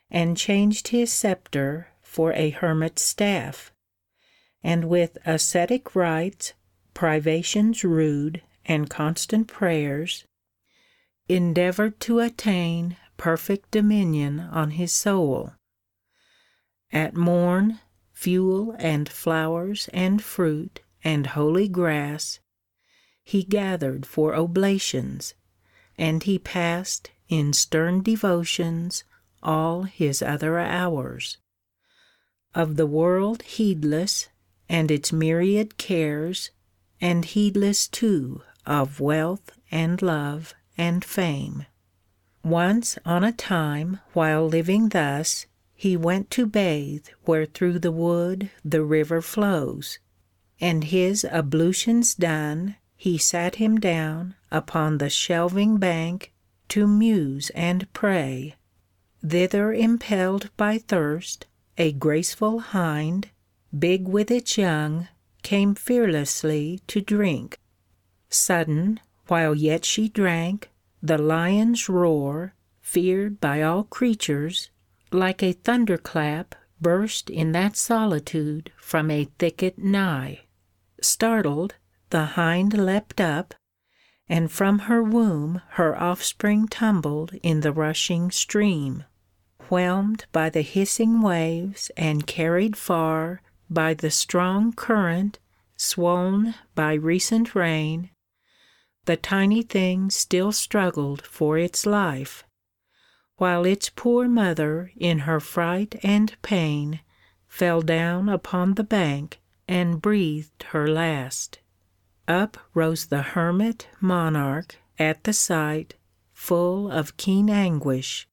And changed his sceptre for a hermit's staff, And with ascetic rites, privations rude, And constant prayers, Endeavoured to attain perfect dominion on his soul. At morn, fuel and flowers and fruit and holy grass He gathered for oblations, and he passed In stern devotions all his other hours. Of the world heedless, and its myriad cares, And heedless too of wealth and love and fame. Once on a time, while living thus, He went to bathe where through the wood the river flows, And his ablutions done, he sat him down Upon the shelving bank to muse and pray. Thither impelled by thirst, a graceful hind, Big with its young, came fearlessly to drink. Sudden, while yet she drank, the lion's roar, Feared by all creatures, like a thunder clap Burst in that solitude from a thicket nigh. Startled, the hind leapt up, and from her womb Her offspring tumbled in the rushing stream. Whelmed by the hissing waves and carried far By the strong current, swoln by recent rain, The tiny thing still struggled for its life, While its poor mother in her fright and pain Fell down upon the bank and breathed her last. Up rose the hermit monarch at the sight, Full of keen anguish.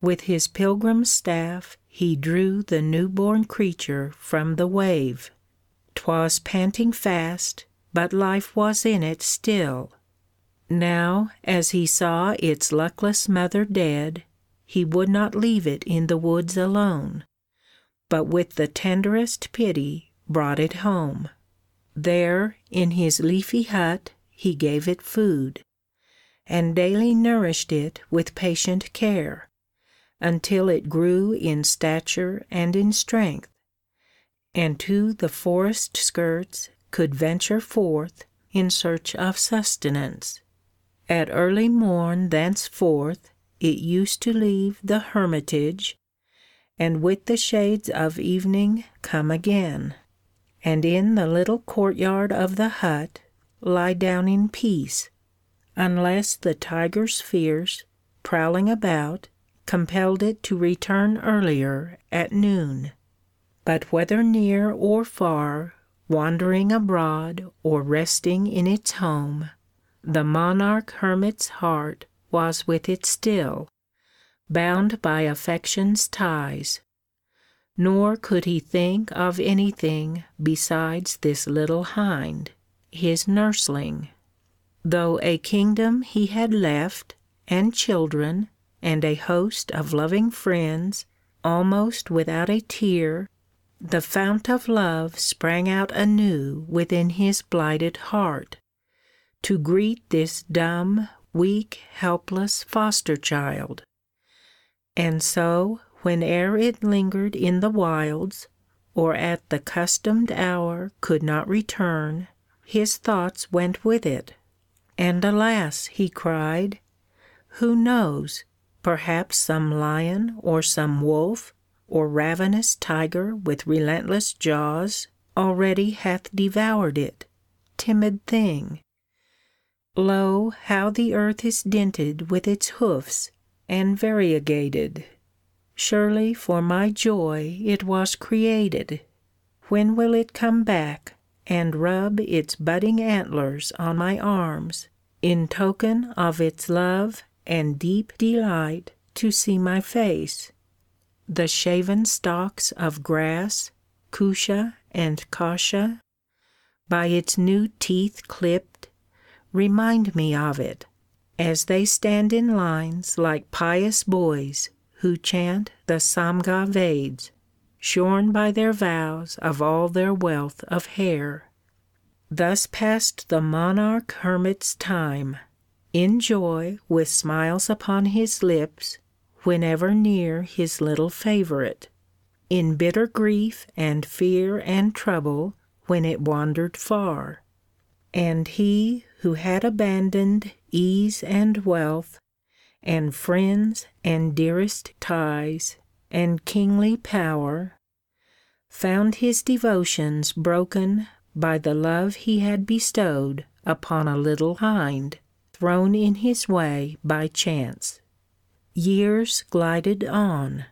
With his pilgrim's staff He drew the new born creature from the wave. 'Twas panting fast, but life was in it still. Now, as he saw its luckless mother dead, He would not leave it in the woods alone, But with the tenderest pity brought it home. There, in his leafy hut, he gave it food, And daily nourished it with patient care, Until it grew in stature and in strength, And to the forest skirts could venture forth In search of sustenance. At early morn thenceforth It used to leave the hermitage, And with the shades of evening come again and in the little courtyard of the hut lie down in peace, unless the tigers fierce, prowling about, compelled it to return earlier at noon. But whether near or far, wandering abroad or resting in its home, the monarch hermit's heart was with it still, bound by affection's ties nor could he think of anything besides this little hind, his nursling. Though a kingdom he had left, and children, and a host of loving friends, almost without a tear, the fount of love sprang out anew within his blighted heart, to greet this dumb, weak, helpless foster child. And so whene'er it lingered in the wilds, Or at the customed hour could not return, His thoughts went with it. And alas! he cried, Who knows, perhaps some lion or some wolf, Or ravenous tiger with relentless jaws, Already hath devoured it. Timid thing! Lo, how the earth is dinted with its hoofs, And variegated! Surely for my joy it was created. When will it come back, and rub its budding antlers on my arms, In token of its love and deep delight to see my face? The shaven stalks of grass, cusha and kasha, By its new teeth clipped, remind me of it, As they stand in lines like pious boys who chant the Samga Veds, shorn by their vows of all their wealth of hair. Thus passed the monarch hermit's time, in joy with smiles upon his lips whenever near his little favorite, in bitter grief and fear and trouble when it wandered far. And he who had abandoned ease and wealth and friends and dearest ties and kingly power, found his devotions broken by the love he had bestowed upon a little hind thrown in his way by chance. Years glided on,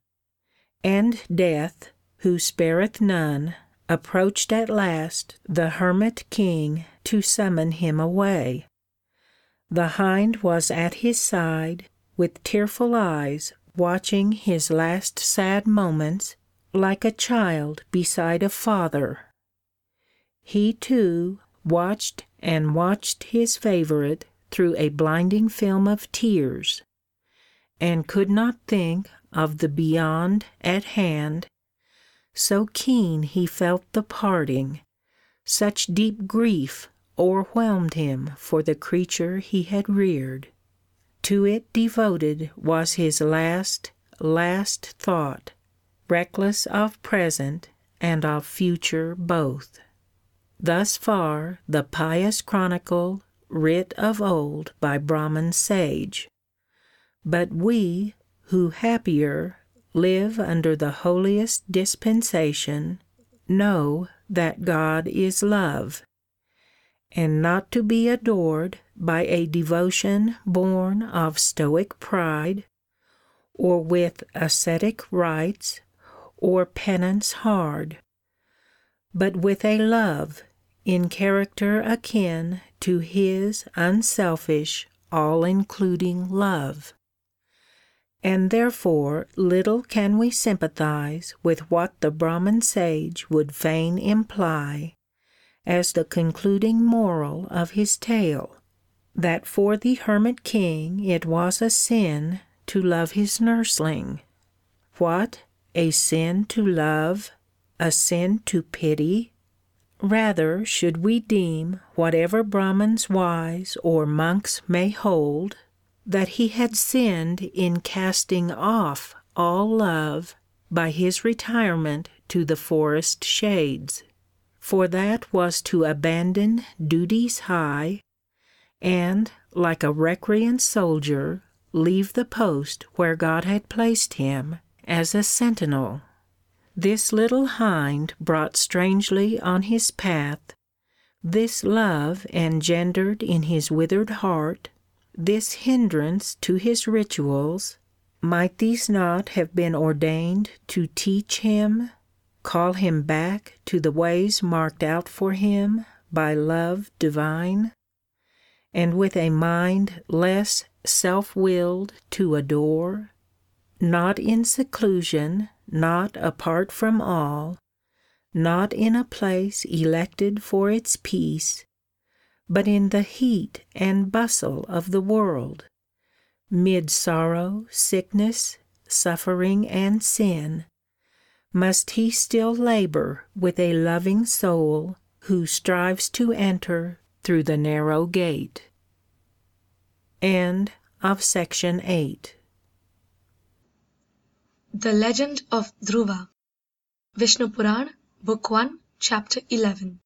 and Death, who spareth none, approached at last the hermit king to summon him away. The hind was at his side, with tearful eyes watching his last sad moments like a child beside a father. He, too, watched and watched his favourite through a blinding film of tears, and could not think of the beyond at hand, so keen he felt the parting, such deep grief o'erwhelmed him for the creature he had reared. To it devoted was his last, last thought, reckless of present and of future both. Thus far the pious chronicle writ of old by Brahman sage. But we, who happier live under the holiest dispensation, know that God is love, and not to be adored by a devotion born of stoic pride, or with ascetic rites, or penance hard, but with a love in character akin to His unselfish, all including love. And therefore little can we sympathize with what the Brahman sage would fain imply as the concluding moral of his tale, that for the hermit king it was a sin to love his nursling. What, a sin to love, a sin to pity? Rather should we deem whatever Brahmins wise or monks may hold, that he had sinned in casting off all love by his retirement to the forest shades. For that was to abandon duties high, and, like a recreant soldier, leave the post where God had placed him as a sentinel. This little hind brought strangely on his path, this love engendered in his withered heart, this hindrance to his rituals, might these not have been ordained to teach him, call him back to the ways marked out for him by love divine? And with a mind less self willed to adore, not in seclusion, not apart from all, not in a place elected for its peace, but in the heat and bustle of the world, mid sorrow, sickness, suffering, and sin, must he still labor with a loving soul who strives to enter through the narrow gate. End of section 8 The Legend of Dhruva Vishnu Puran, Book 1, Chapter 11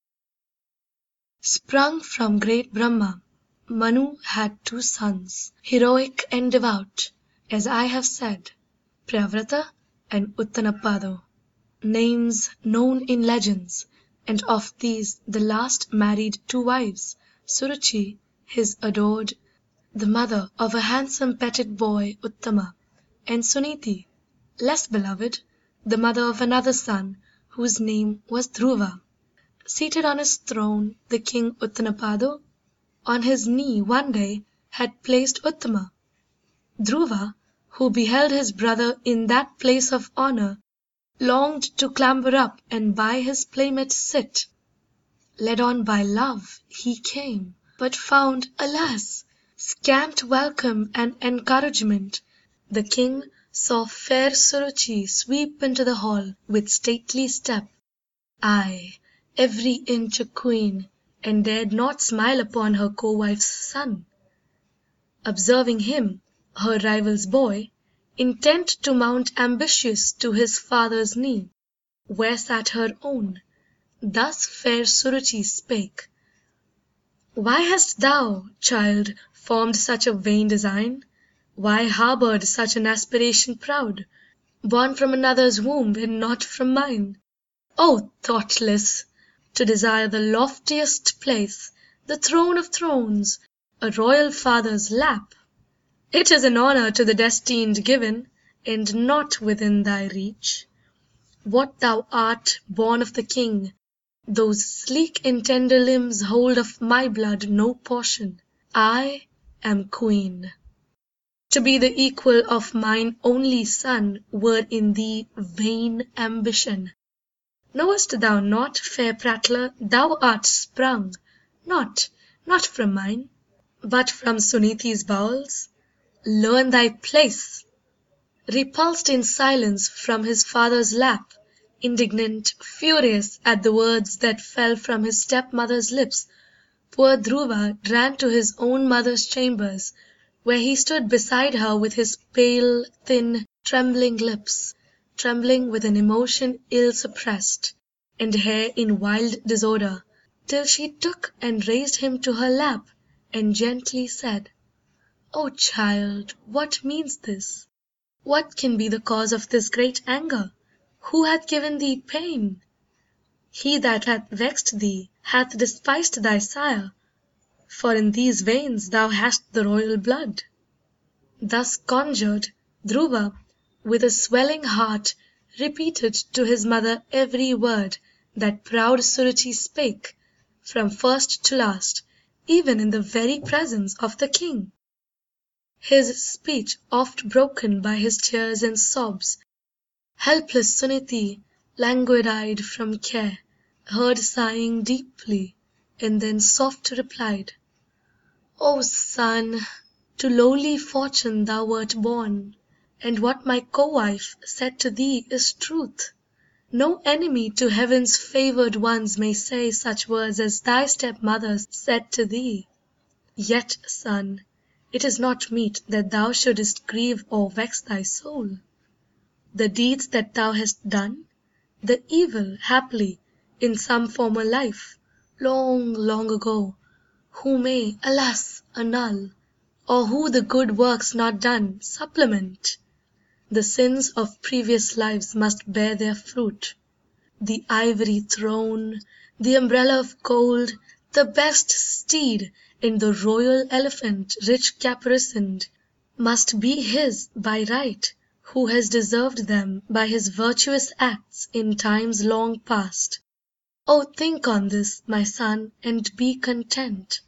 Sprung from great Brahma, Manu had two sons, heroic and devout, as I have said, Priyavrata and Uttanapado, names known in legends, and of these the last married two wives, Suruchi, his adored, the mother of a handsome petted boy Uttama, and Suniti, less beloved, the mother of another son, whose name was Dhruva. Seated on his throne the king Uttanapado on his knee one day had placed Uttama. Dhruva, who beheld his brother in that place of honour, longed to clamber up and by his playmate sit. Led on by love he came, but found, alas! Scant welcome and encouragement. The king saw fair Suruchi sweep into the hall with stately step, aye! every inch a queen, and dared not smile upon her co wife's son. Observing him, her rival's boy, intent to mount ambitious to his father's knee, where sat her own, thus fair Suruchi spake: "Why hast thou, child, formed such a vain design? Why harboured such an aspiration proud, Born from another's womb and not from mine? O thoughtless! to desire the loftiest place, the throne of thrones, a royal father's lap. It is an honour to the destined given, and not within thy reach. what thou art, born of the king, Those sleek and tender limbs hold of my blood no portion. I am queen. To be the equal of mine only son Were in thee vain ambition. Knowest thou not, fair prattler, thou art sprung, Not, not from mine, but from Suniti's bowels? Learn thy place! Repulsed in silence from his father's lap, Indignant, furious at the words that fell From his stepmother's lips, poor Dhruva ran To his own mother's chambers, where he stood Beside her with his pale, thin, trembling lips, Trembling with an emotion ill suppressed, And hair in wild disorder, till she took And raised him to her lap, and gently said, "O child, what means this? What can be the cause of this great anger? Who hath given thee pain? He that hath vexed thee hath despised thy sire, for in these veins thou hast the royal blood." Thus conjured, Dhruva, with a swelling heart, Repeated to his mother every word That proud Suruchi spake, from first to last, Even in the very presence of the king. His speech oft broken by his tears and sobs, Helpless Suniti, languid eyed from care, Heard sighing deeply, and then soft replied, "O son, to lowly fortune thou wert born, And what my co wife said to thee is truth. No enemy to heaven's favoured ones may say Such words as thy stepmother said to thee. Yet, son, it is not meet that thou shouldest grieve Or vex thy soul. The deeds that thou hast done, The evil, haply, in some former life, Long, long ago, who may, alas, annul, Or who the good works not done, supplement. The sins of previous lives must bear their fruit. The ivory throne, the umbrella of gold, The best steed, and the royal elephant Rich caparisoned, must be his by right Who has deserved them by his virtuous acts In times long past. Oh think on this, my son, And be content.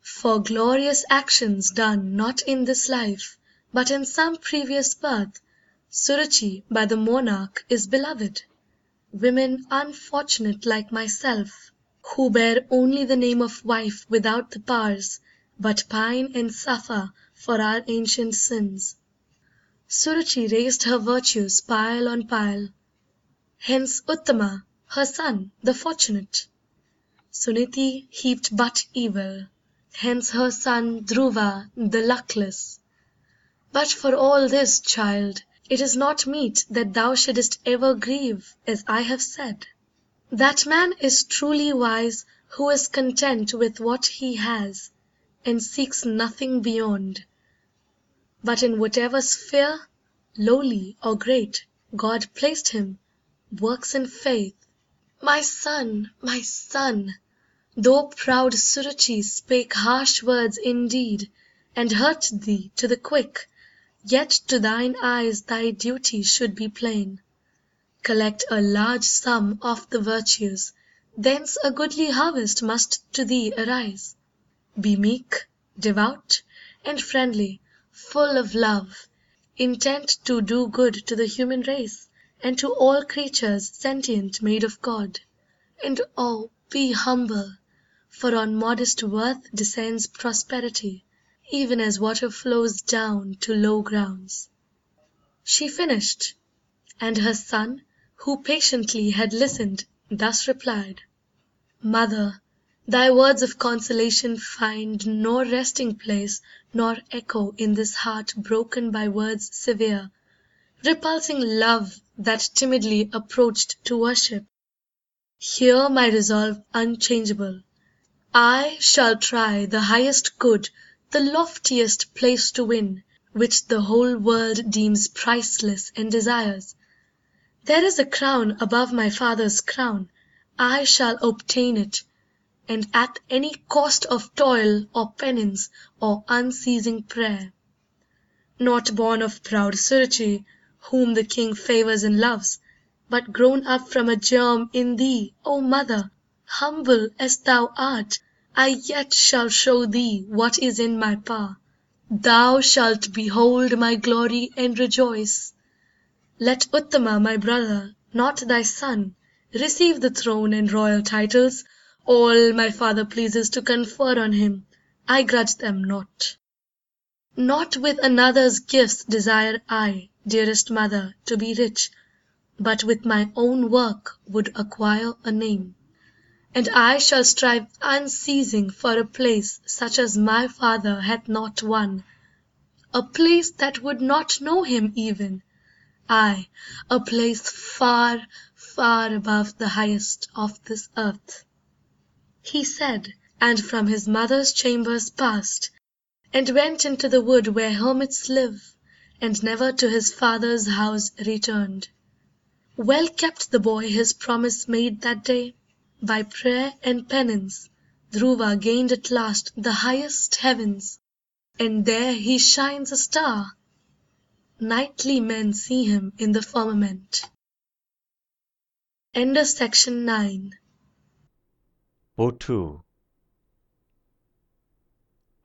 For glorious actions done Not in this life, but in some previous birth, Suruchi by the monarch is beloved. Women unfortunate like myself, Who bear only the name of wife without the powers, But pine and suffer for our ancient sins. Suruchi raised her virtues pile on pile, Hence Uttama, her son, the fortunate. Suniti heaped but evil, hence her son Dhruva, the luckless. But for all this, child, it is not meet That thou shouldest ever grieve, as I have said. That man is truly wise who is content With what he has, and seeks nothing beyond. But in whatever sphere, lowly or great, God placed him, works in faith. My son, my son, Though proud Suruchi spake harsh words indeed, And hurt thee to the quick, yet to thine eyes Thy duty should be plain. Collect a large sum of the virtues, thence A goodly harvest must to thee arise. Be meek, devout, and friendly, full of love, Intent to do good to the human race, And to all creatures sentient made of God. And oh, be humble, for on modest worth Descends prosperity, even as water flows Down to low grounds. She finished, and her son, Who patiently had listened, thus replied, "Mother, thy words of consolation find Nor resting place nor echo in this heart Broken by words severe, repulsing love That timidly approached to worship. Hear my resolve unchangeable. I shall try the highest good, the loftiest place to win, Which the whole world deems priceless and desires. There is a crown above my father's crown, I shall obtain it, and at any cost Of toil or penance or unceasing prayer. Not born of proud Suruchi, whom the king Favours and loves, but grown up from a germ in thee, O mother! Humble as thou art, I yet shall show thee what is in my power. Thou shalt behold my glory and rejoice. Let Uttama my brother, not thy son, receive the throne and royal titles, all my father pleases to confer on him, I grudge them not. Not with another's gifts desire I, dearest mother, to be rich, but with my own work would acquire a name. And I shall strive unceasing for a place such as my father hath not won, a place that would not know him even, ay, a place far, far above the highest of this earth. He said, and from his mother's chambers passed, and went into the wood where hermits live, and never to his father's house returned. Well kept the boy his promise made that day. By prayer and penance Dhruva gained at last the highest heavens, and there he shines a star. Nightly men see him in the firmament. End of section 9. Buttoo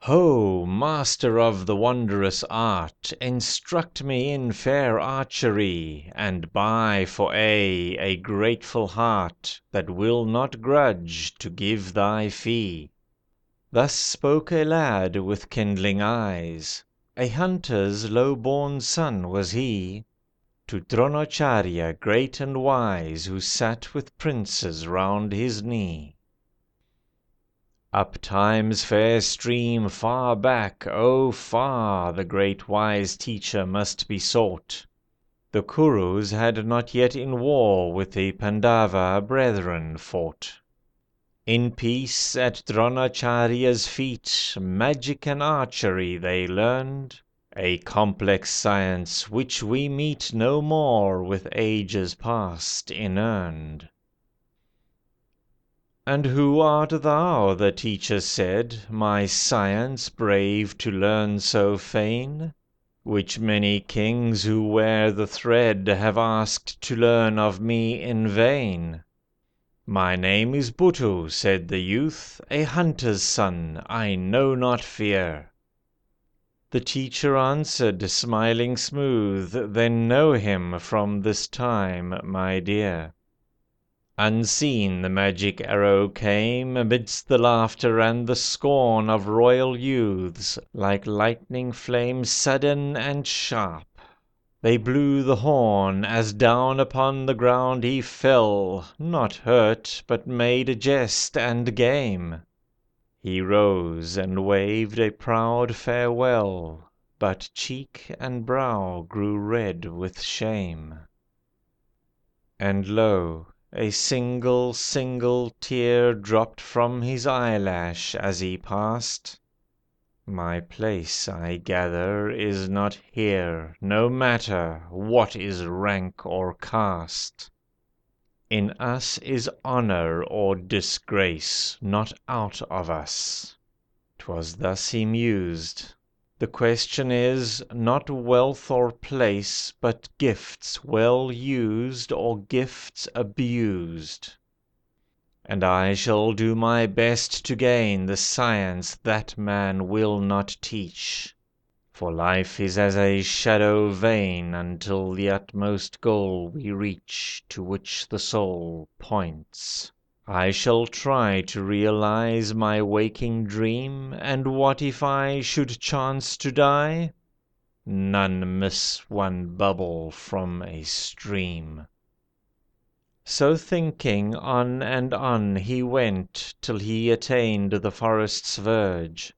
Ho, master of the wondrous art, Instruct me in fair archery, And buy for aye a grateful heart That will not grudge to give thy fee. Thus spoke a lad with kindling eyes, A hunter's low born son was he, To Dronacharjya great and wise, Who sat with princes round his knee. Up Time's fair stream far back, oh far, The great wise teacher must be sought. The Kurus had not yet in war With the Pandava brethren fought. In peace at Dronacharjya's feet Magic and archery they learned, A complex science which we meet No more with ages past inurned. "And who art thou?" the teacher said, "My science brave to learn so fain? Which many kings who wear the thread Have asked to learn of me in vain." "My name is Buttoo," said the youth, "A hunter's son, I know not fear." The teacher answered, smiling smooth, "Then know him from this time, my dear." Unseen the magic arrow came, Amidst the laughter and the scorn Of royal youths, like lightning flame Sudden and sharp. They blew the horn, As down upon the ground he fell, Not hurt, but made a jest and game. He rose and waved a proud farewell, But cheek and brow grew red with shame. And lo! A single, single tear Dropped from his eyelash as he passed. My place, I gather, is not here, No matter what is rank or caste. In us is honour or disgrace, Not out of us. 'Twas thus he mused. The question is, not wealth or place, But gifts well used or gifts abused. And I shall do my best to gain The science that man will not teach, For life is as a shadow vain Until the utmost goal we reach To which the soul points. I shall try to realise my waking dream, And what if I should chance to die? None miss one bubble from a stream. So thinking, on and on he went, Till he attained the forest's verge.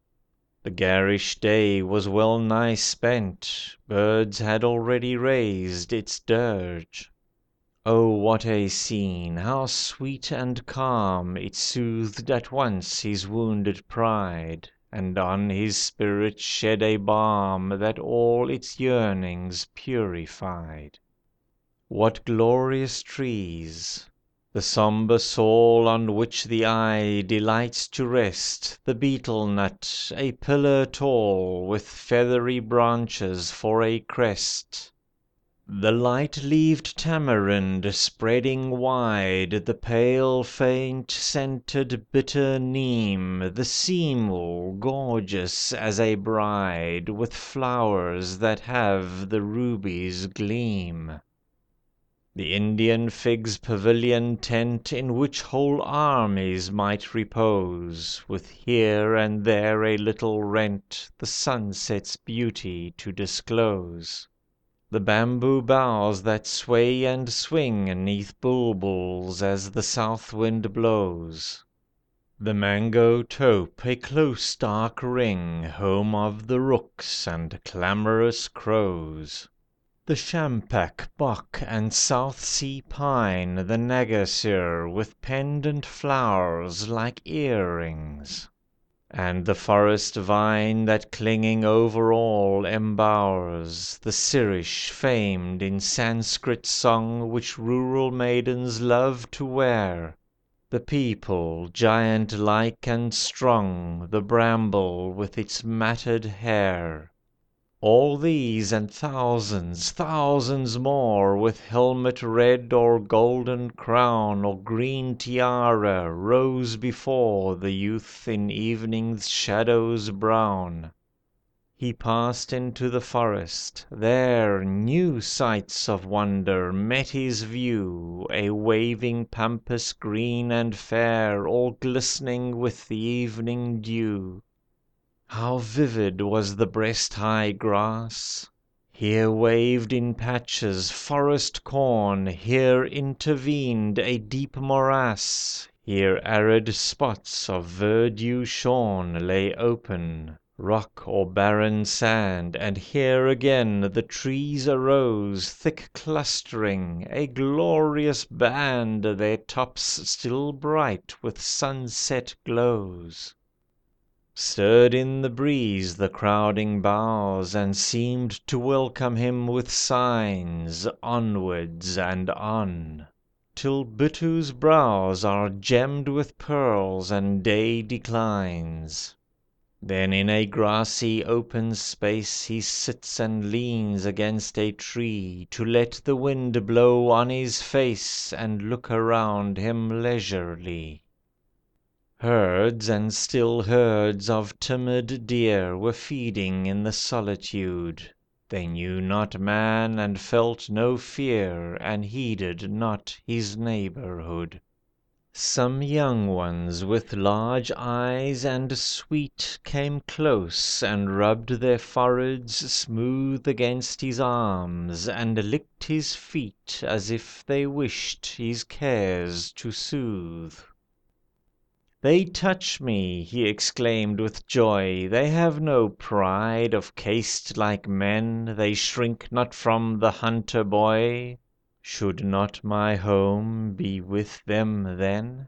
The garish day was well nigh spent, Birds had already raised its dirge. Oh what a scene, how sweet and calm It soothed at once his wounded pride, And on his spirit shed a balm That all its yearnings purified. What glorious trees! The sombre saul On which the eye delights to rest, The betel nut, a pillar tall, With feathery branches for a crest. The light‐leaved tamarind spreading wide, The pale faint scented bitter neem, The seamul, gorgeous as a bride, With flowers that have the ruby's gleam. The Indian fig's pavilion tent, In which whole armies might repose, With here and there a little rent, The sunset's beauty to disclose. The bamboo boughs that sway and swing 'Neath bulbuls as the south wind blows. The mango tope, a close dark ring, Home of the rooks and clamorous crows. The champak, bok, and South Sea pine, The nagasir, with pendant flowers Like earrings. And the forest vine that clinging over all embowers, The sirish, famed in Sanskrit song Which rural maidens love to wear, The peepul, giant like and strong, The bramble with its matted hair. All these and thousands, thousands more, With helmet red or golden crown Or green tiara, rose before The youth in evening's shadows brown. He passed into the forest. There New sights of wonder met his view, A waving pampas green and fair, All glistening with the evening dew. How vivid was the breast high grass! Here waved in patches forest corn, Here intervened a deep morass, Here arid spots of verdure shorn Lay open, rock or barren sand, And here again the trees arose Thick clustering, a glorious band, Their tops still bright with sunset glows. Stirred in the breeze the crowding boughs, And seemed to welcome him with signs, Onwards and on, till Buttoo's brows Are gemmed with pearls and day declines. Then in a grassy open space He sits and leans against a tree, To let the wind blow on his face, And look around him leisurely. Herds and still herds of timid deer Were feeding in the solitude. They knew not man and felt no fear, And heeded not his neighbourhood. Some young ones with large eyes and sweet Came close and rubbed their foreheads smooth Against his arms, and licked his feet As if they wished his cares to soothe. "They touch me," he exclaimed with joy, "They have no pride of caste like men, They shrink not from the hunter boy. Should not my home be with them then?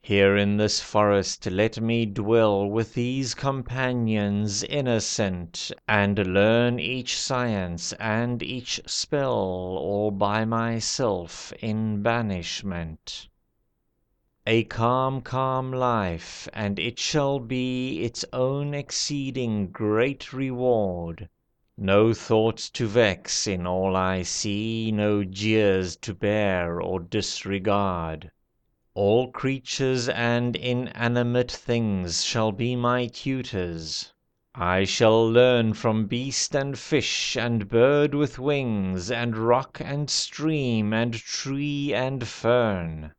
Here in this forest let me dwell With these companions innocent, And learn each science and each spell All by myself in banishment. A calm, calm life, and it shall be Its own exceeding great reward. No thoughts to vex in all I see, No jeers to bear or disregard. All creatures and inanimate things Shall be my tutors. I shall learn from beast and fish, and bird with wings, And rock and stream, and tree and fern.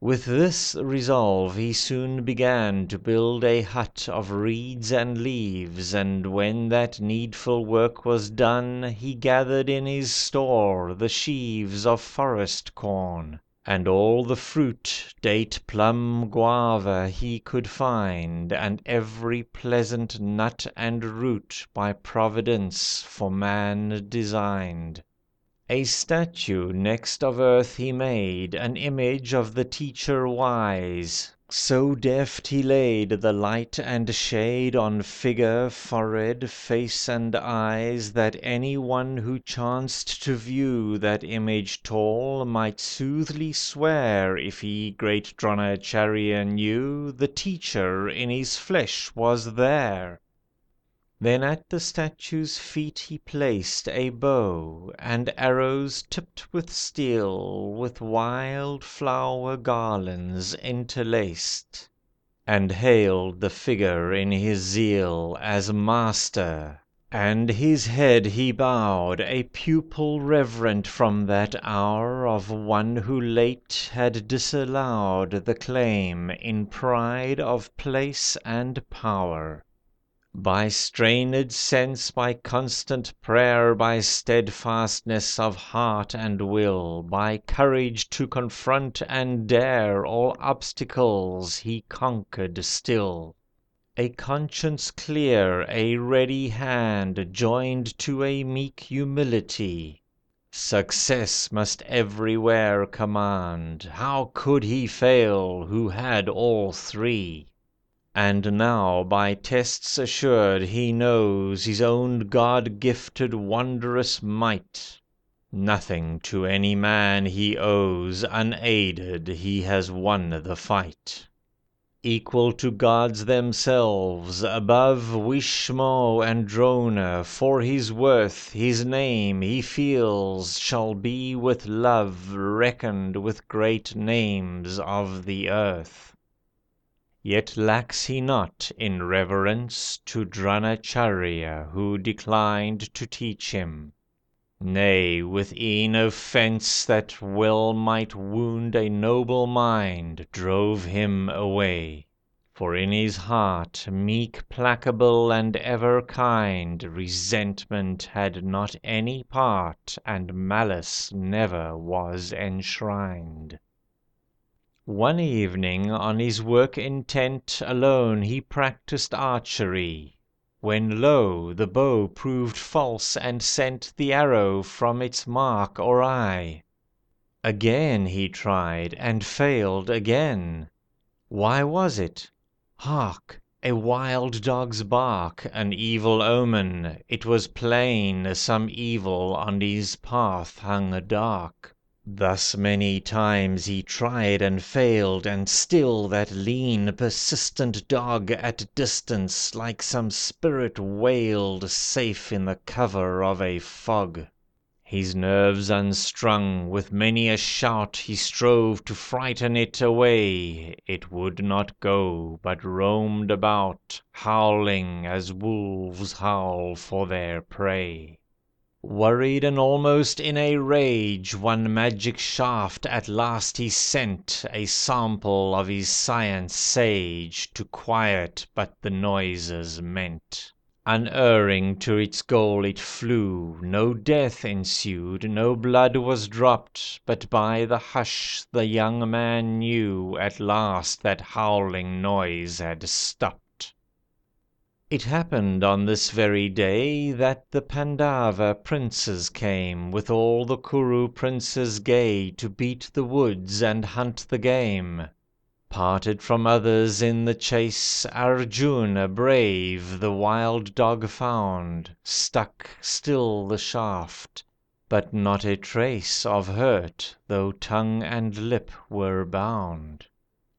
With this resolve he soon began To build a hut of reeds and leaves, And when that needful work was done, He gathered in his store the sheaves Of forest corn, and all the fruit, Date, plum, guava, he could find, And every pleasant nut and root By Providence for man designed. A statue next of earth he made, An image of the teacher wise, So deft he laid the light and shade On figure, forehead, face, and eyes, That any one who chanced to view That image tall, might soothly swear, If he great Dronacharjya knew, The teacher in his flesh was there. Then at the statue's feet he placed A bow, and arrows tipped with steel, With wild flower garlands interlaced, And hailed the figure in his zeal As master, and his head he bowed, A pupil reverent from that hour Of one who late had disallowed The claim, in pride of place and power. By strained sense, by constant prayer, By steadfastness of heart and will, By courage to confront and dare All obstacles, he conquered still. A conscience clear, a ready hand, Joined to a meek humility, Success must everywhere command. How could he fail, who had all three? And now, by tests assured, he knows His own God gifted wondrous might. Nothing to any man he owes, Unaided he has won the fight. Equal to gods themselves, above Bhishma and Drona, for his worth, His name, he feels, shall be with love Reckoned with great names of the earth. Yet lacks he not in reverence To Dronacharjya, who declined to teach him. Nay, with e'en offence that well might wound A noble mind, drove him away. For in his heart, meek, placable, and ever kind, Resentment had not any part, And malice never was enshrined. One evening, on his work intent, Alone he practised archery, When lo! the bow proved false and sent The arrow from its mark or eye. Again he tried, and failed again. Why was it? Hark! a wild dog's bark, An evil omen! It was plain Some evil on his path hung dark. Thus many times he tried and failed, And still that lean, persistent dog At distance, like some spirit wailed, Safe in the cover of a fog. His nerves unstrung, with many a shout He strove to frighten it away; It would not go, but roamed about, Howling as wolves howl for their prey. Worried and almost in a rage, One magic shaft at last he sent, A sample of his science sage, To quiet but the noises meant. Unerring to its goal it flew, No death ensued, no blood was dropped, But by the hush the young man knew At last that howling noise had stopped. It happened on this very day That the Pandava princes came, With all the Kuru princes gay, To beat the woods and hunt the game. Parted from others in the chase, Arjuna brave the wild dog found, Stuck still the shaft, but not a trace Of hurt, though tongue and lip were bound.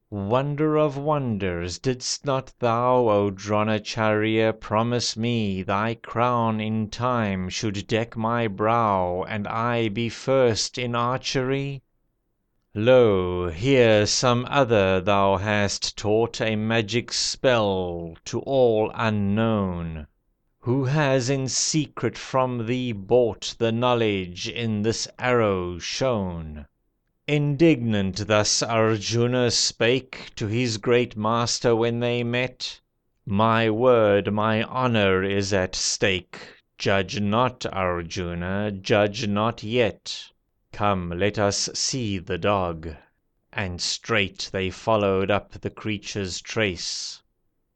Wonder of wonders, didst not thou, O Dronacharjya, promise me Thy crown in time should deck my brow, And I be first in archery? Lo! here some other thou hast taught A magic spell, to all unknown, Who has in secret from thee bought The knowledge in this arrow shown. Indignant thus Arjuna spake To his great master when they met: "My word, my honour is at stake. Judge not, Arjuna, judge not yet. Come, let us see the dog." And straight They followed up the creature's trace.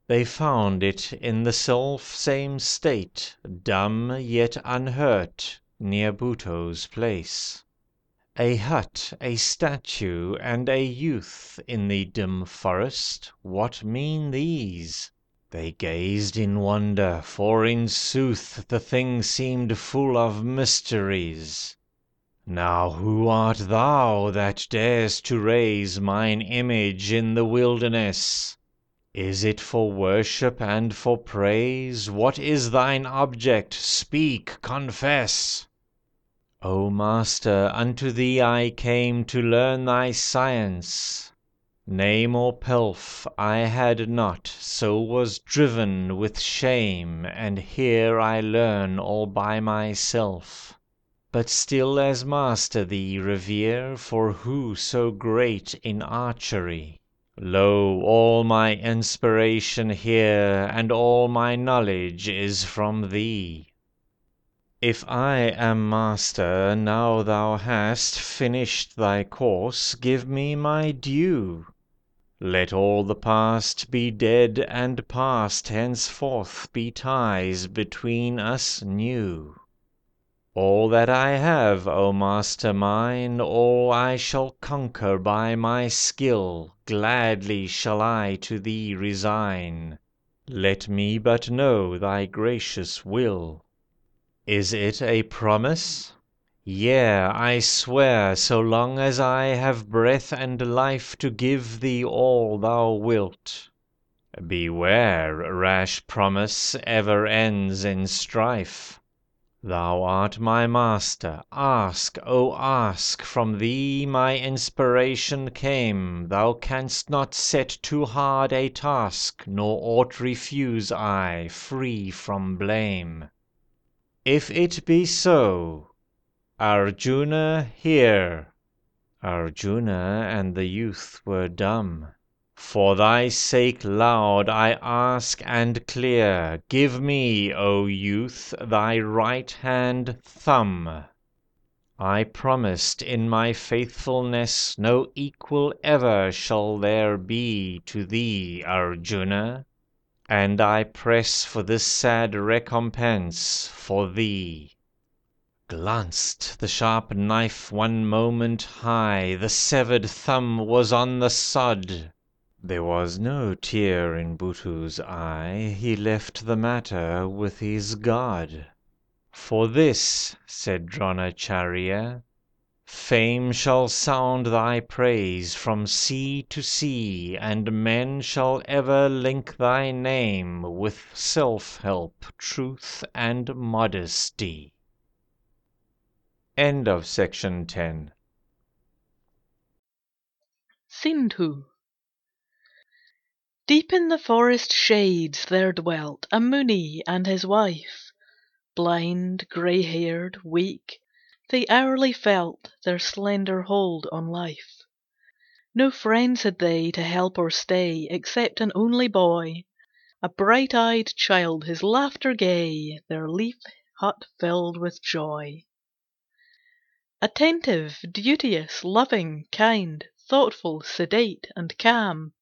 They found it in the self same state, Dumb, yet unhurt, near Buttoo's place. A hut, a statue, and a youth In the dim forest what mean these? They gazed in wonder, for in sooth The thing seemed full of mysteries. "Now who art thou that dares to raise Mine image in the wilderness?" Is it for worship and for praise? What is thine object? Speak, confess!" "O Master, unto thee I came To learn thy science. Name or pelf I had not, so was driven with shame, And here I learn all by myself. But still as master thee revere, For who so great in archery? Lo, all my inspiration here, And all my knowledge is from thee. If I am master, now thou hast Finished thy course, give me my due. Let all the past be dead and past, Henceforth be ties between us new. All that I have, O master mine, All I shall conquer by my skill, Gladly shall I to thee resign. Let me but know thy gracious will. Is it a promise? Yea, I swear, So long as I have breath and life To give thee all thou wilt. Beware, Rash promise ever ends in strife. Thou art my master, ask, oh ask, From thee my inspiration came, Thou canst not set too hard a task, Nor aught refuse I, free from blame. If it be so, Arjuna, hear!" Arjuna and the youth were dumb. For thy sake loud I ask and clear, Give me, O youth, thy right hand thumb. I promised in my faithfulness No equal ever shall there be To thee, Arjuna, and I press For this sad recompense for thee. Glanced the sharp knife one moment high, The severed thumb was on the sod. There was no tear in Buttoo's eye, He left the matter with his God. "For this," said Dronacharjya, "Fame shall sound thy praise from sea to sea, And men shall ever link thy name With self help, truth, and modesty." Sindhu Deep in the forest shades there dwelt A Muni and his wife. Blind, grey haired, weak, they hourly felt Their slender hold on life. No friends had they to help or stay Except an only boy, A bright eyed child, his laughter gay, Their leaf hut filled with joy. Attentive, duteous, loving, kind, Thoughtful, sedate, and calm,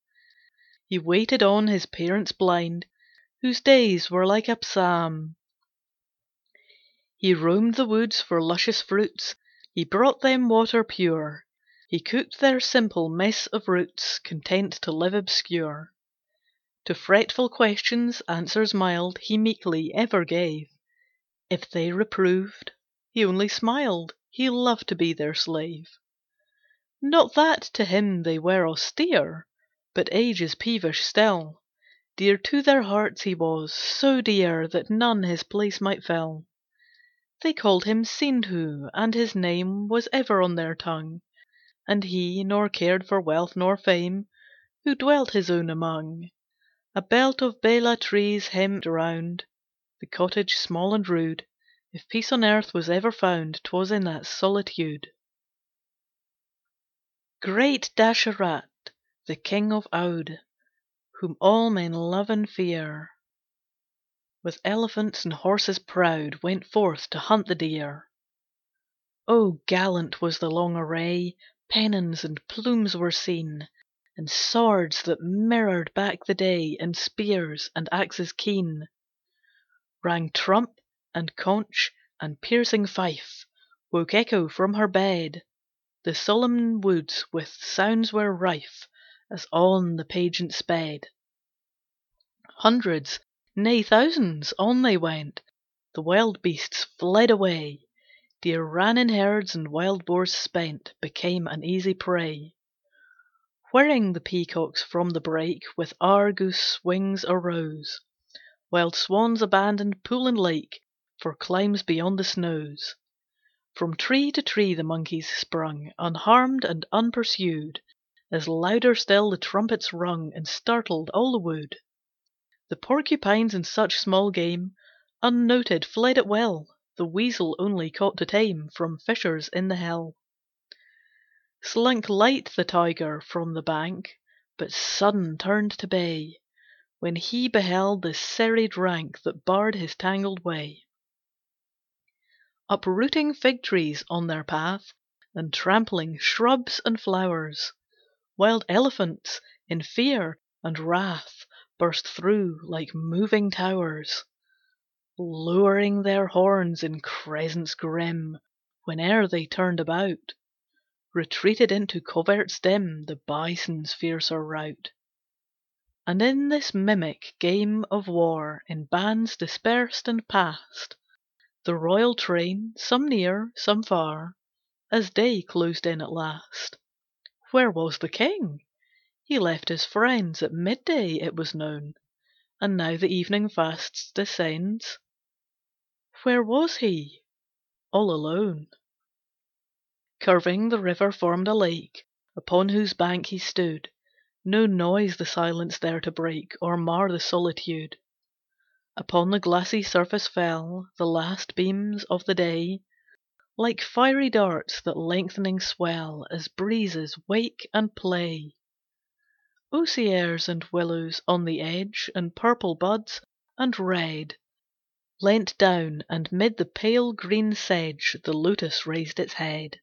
He waited on his parents blind, Whose days were like a psalm. He roamed the woods for luscious fruits, He brought them water pure, He cooked their simple mess of roots, Content to live obscure. To fretful questions answers mild He meekly ever gave. If they reproved, he only smiled, He loved to be their slave. Not that to him they were austere, But age is peevish still. Dear to their hearts he was, so dear That none his place might fill. They called him Sindhu, and his name Was ever on their tongue, And he nor cared for wealth nor fame Who dwelt his own among. A belt of Bela trees hemmed round The cottage small and rude. If peace on earth was ever found, 'Twas in that solitude. Great Dasarath, the king of Oude, Whom all men love and fear, With elephants and horses proud Went forth to hunt the deer. Oh, gallant was the long array, Pennons and plumes were seen, And swords that mirrored back the day, And spears and axes keen. Rang trump, and conch, and piercing fife, Woke Echo from her bed, The solemn woods with sounds were rife, As on the pageant sped. Hundreds, nay thousands, on they went, The wild beasts fled away, Deer ran in herds, and wild boars spent Became an easy prey. Whirring the peacocks from the brake With Argus wings arose, Wild swans abandoned pool and lake For climes beyond the snows. From tree to tree the monkeys sprung, Unharmed and unpursued, As louder still the trumpets rung And startled all the wood. The porcupines and such small game Unnoted fled at will, The weasel only caught to tame From fissures in the hill. Slunk light the tiger from the bank, But sudden turned to bay, When he beheld the serried rank That barred his tangled way. Uprooting fig trees on their path, And trampling shrubs and flowers, Wild elephants, in fear and wrath, Burst through like moving towers, Lowering their horns in crescents grim Whene'er they turned about, Retreated into coverts dim The bison's fiercer rout. And in this mimic game of war In bands dispersed and passed, The royal train, some near, some far, As day closed in at last. Where was the king? He left his friends At midday, it was known, And now the evening fast descends. Where was he? All alone. Curving, the river formed a lake, Upon whose bank he stood, No noise the silence there to break, Or mar the solitude. Upon the glassy surface fell The last beams of the day, Like fiery darts that lengthening swell As breezes wake and play. Osiers and willows on the edge, And purple buds, and red, Leant down, and 'mid the pale green sedge The lotus raised its head.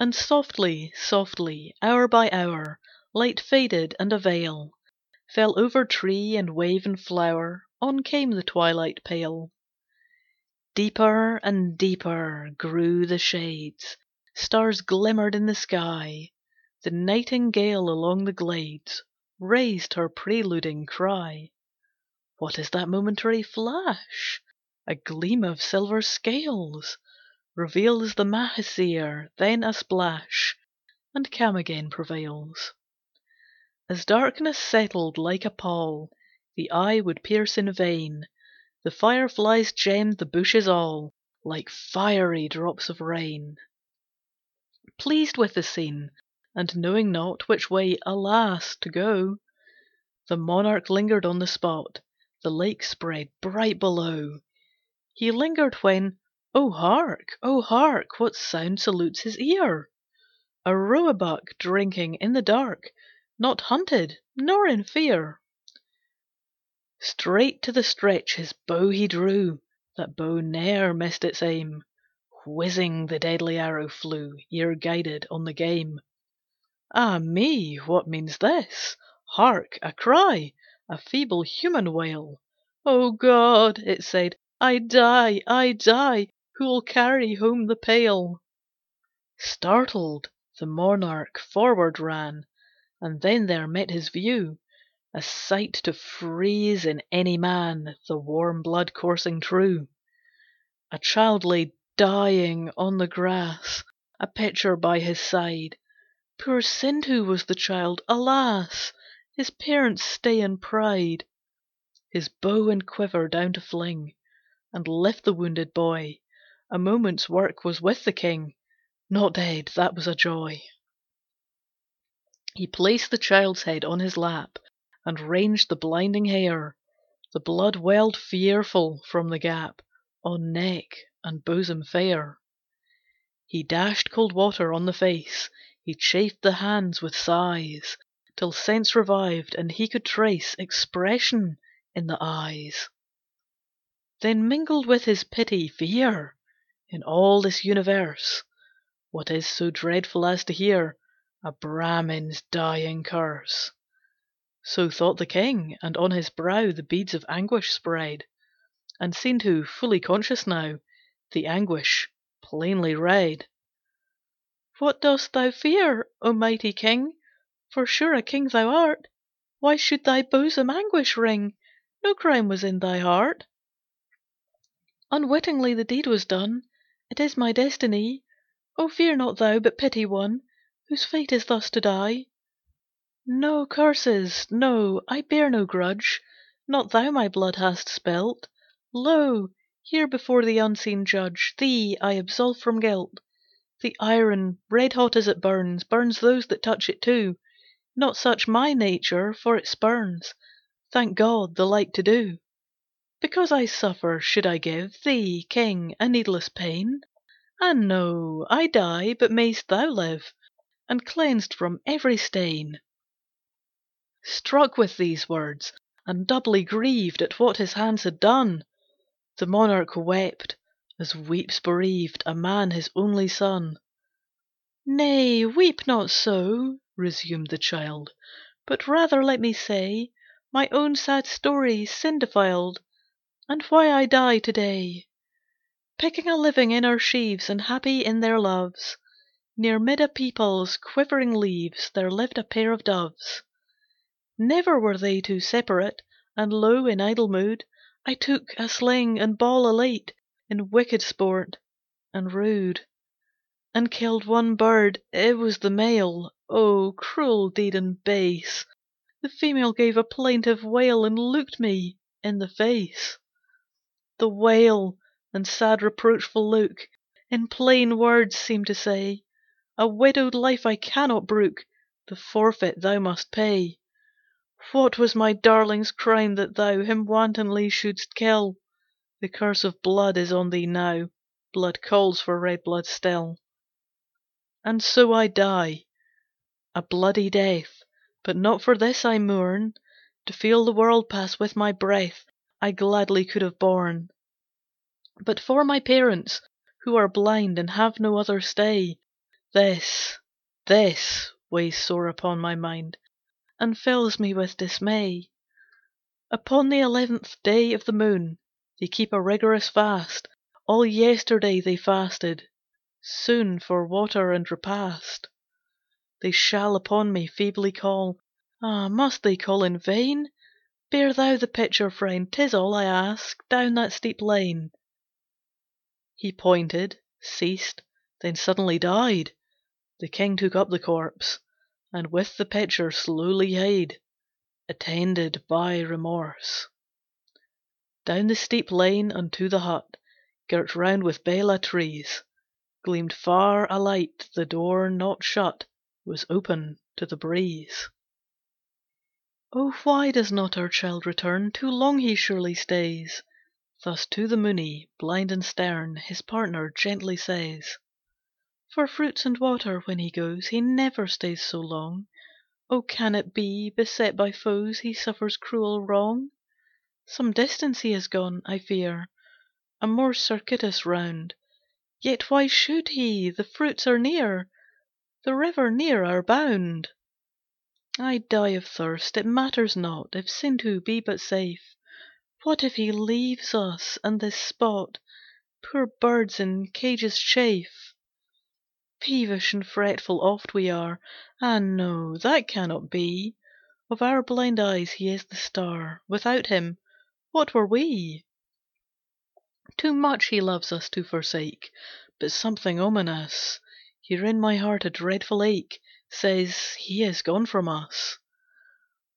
And softly, softly, hour by hour, Light faded, and a veil Fell over tree and wave and flower, On came the twilight pale. Deeper and deeper grew the shades, Stars glimmered in the sky, The nightingale along the glades Raised her preluding cry. What is that momentary flash? A gleam of silver scales Reveals the Mahseer, then a splash, And calm again prevails. As darkness settled like a pall, The eye would pierce in vain, The fireflies gemmed the bushes all, Like fiery drops of rain. Pleased with the scene, and knowing not Which way, alas! to go, The monarch lingered on the spot, The lake spread bright below. He lingered when Oh hark! Oh hark! What sound salutes his ear? A roebuck drinking in the dark, Not hunted, nor in fear. Straight to the stretch his bow he drew, That bow ne'er missed its aim, Whizzing the deadly arrow flew, Ear guided on the game. Ah me! What means this? Hark! a cry! A feeble human wail. "O God!" it said, "I die, I die! Who'll carry home the pail?" Startled, the monarch forward ran, And then there met his view A sight to freeze in any man The warm blood coursing true. A child lay dying on the grass, A pitcher by his side. Poor Sindhu was the child, alas! His parents' stay and pride. His bow and quiver down to fling, And lift the wounded boy. A moment's work was with the king. Not dead, that was a joy. He placed the child's head on his lap, And ranged the blinding hair. The blood welled fearful from the gap On neck and bosom fair. He dashed cold water on the face, He chafed the hands with sighs, Till sense revived, and he could trace Expression in the eyes. Then mingled with his pity, fear. In all this universe, What is so dreadful as to hear A Brahmin's dying curse? So thought the king, and on his brow The beads of anguish spread, And Sindhu, fully conscious now, The anguish plainly read. "What dost thou fear, O mighty king? For sure a king thou art. Why should thy bosom anguish wring? No crime was in thy heart. Unwittingly the deed was done. It is my destiny. Oh fear not thou, but pity one Whose fate is thus to die. "No curses, no, I bear no grudge, Not thou my blood hast spilt; Lo! here before the unseen Judge, Thee I absolve from guilt. The iron, red hot as it burns, Burns those that touch it too; Not such my nature, for it spurns, Thank God, the like to do. Because I suffer, should I give Thee, king, a needless pain? Ah no! I die, but mayst thou live, And cleansed from every stain." Struck with these words, and doubly grieved At what his hands had done, The monarch wept, as weeps bereaved A man his only son. "Nay, weep not so," resumed the child, "But rather let me say My own sad story, sin defiled, And why I die to day. "Picking a living in our sheaves, And happy in their loves, Near mid a peepul's quivering leaves There lived a pair of doves. Never were they two separate, And lo, in idle mood, I took a sling and ball elate In wicked sport, and rude, And killed one bird, it was the male. Oh, cruel deed and base! The female gave a plaintive wail, And looked me in the face. The wail and sad reproachful look In plain words seemed to say, "A widowed life I cannot brook, The forfeit thou must pay. What was my darling's crime that thou Him wantonly shouldst kill? The curse of blood is on thee now, Blood calls for red blood still. "And so I die, a bloody death, But not for this I mourn, To feel the world pass with my breath I gladly could have borne. But for my parents, who are blind And have no other stay, This, this weighs sore upon my mind, And fills me with dismay. Upon the eleventh day of the moon They keep a rigorous fast, All yesterday they fasted, Soon for water and repast. They shall upon me feebly call, Ah, must they call in vain? Bear thou the pitcher, friend, 'tis all I ask, down that steep lane. He pointed, ceased, then suddenly died. The king took up the corpse, And with the pitcher slowly hied, Attended by Remorse. Down the steep lane unto the hut, Girt round with Bela trees, Gleamed far a light, the door not shut Was open to the breeze. "Oh, why does not our child return? Too long he surely stays." Thus to the Muni, blind and stern, His partner gently says. "For fruits and water when he goes He never stays so long. Oh, can it be, beset by foes, He suffers cruel wrong? Some distance he has gone, I fear, A more circuitous round, Yet why should he? the fruits are near, The river near our bound. I die of thirst, it matters not If Sindhu be but safe. What if he leaves us, and this spot Poor birds in cages chafe? Peevish and fretful oft we are. Ah no, that cannot be! Of our blind eyes he is the star, Without him, what were we? Too much he loves us to forsake, But something ominous Here in my heart a dreadful ache Says he is gone from us.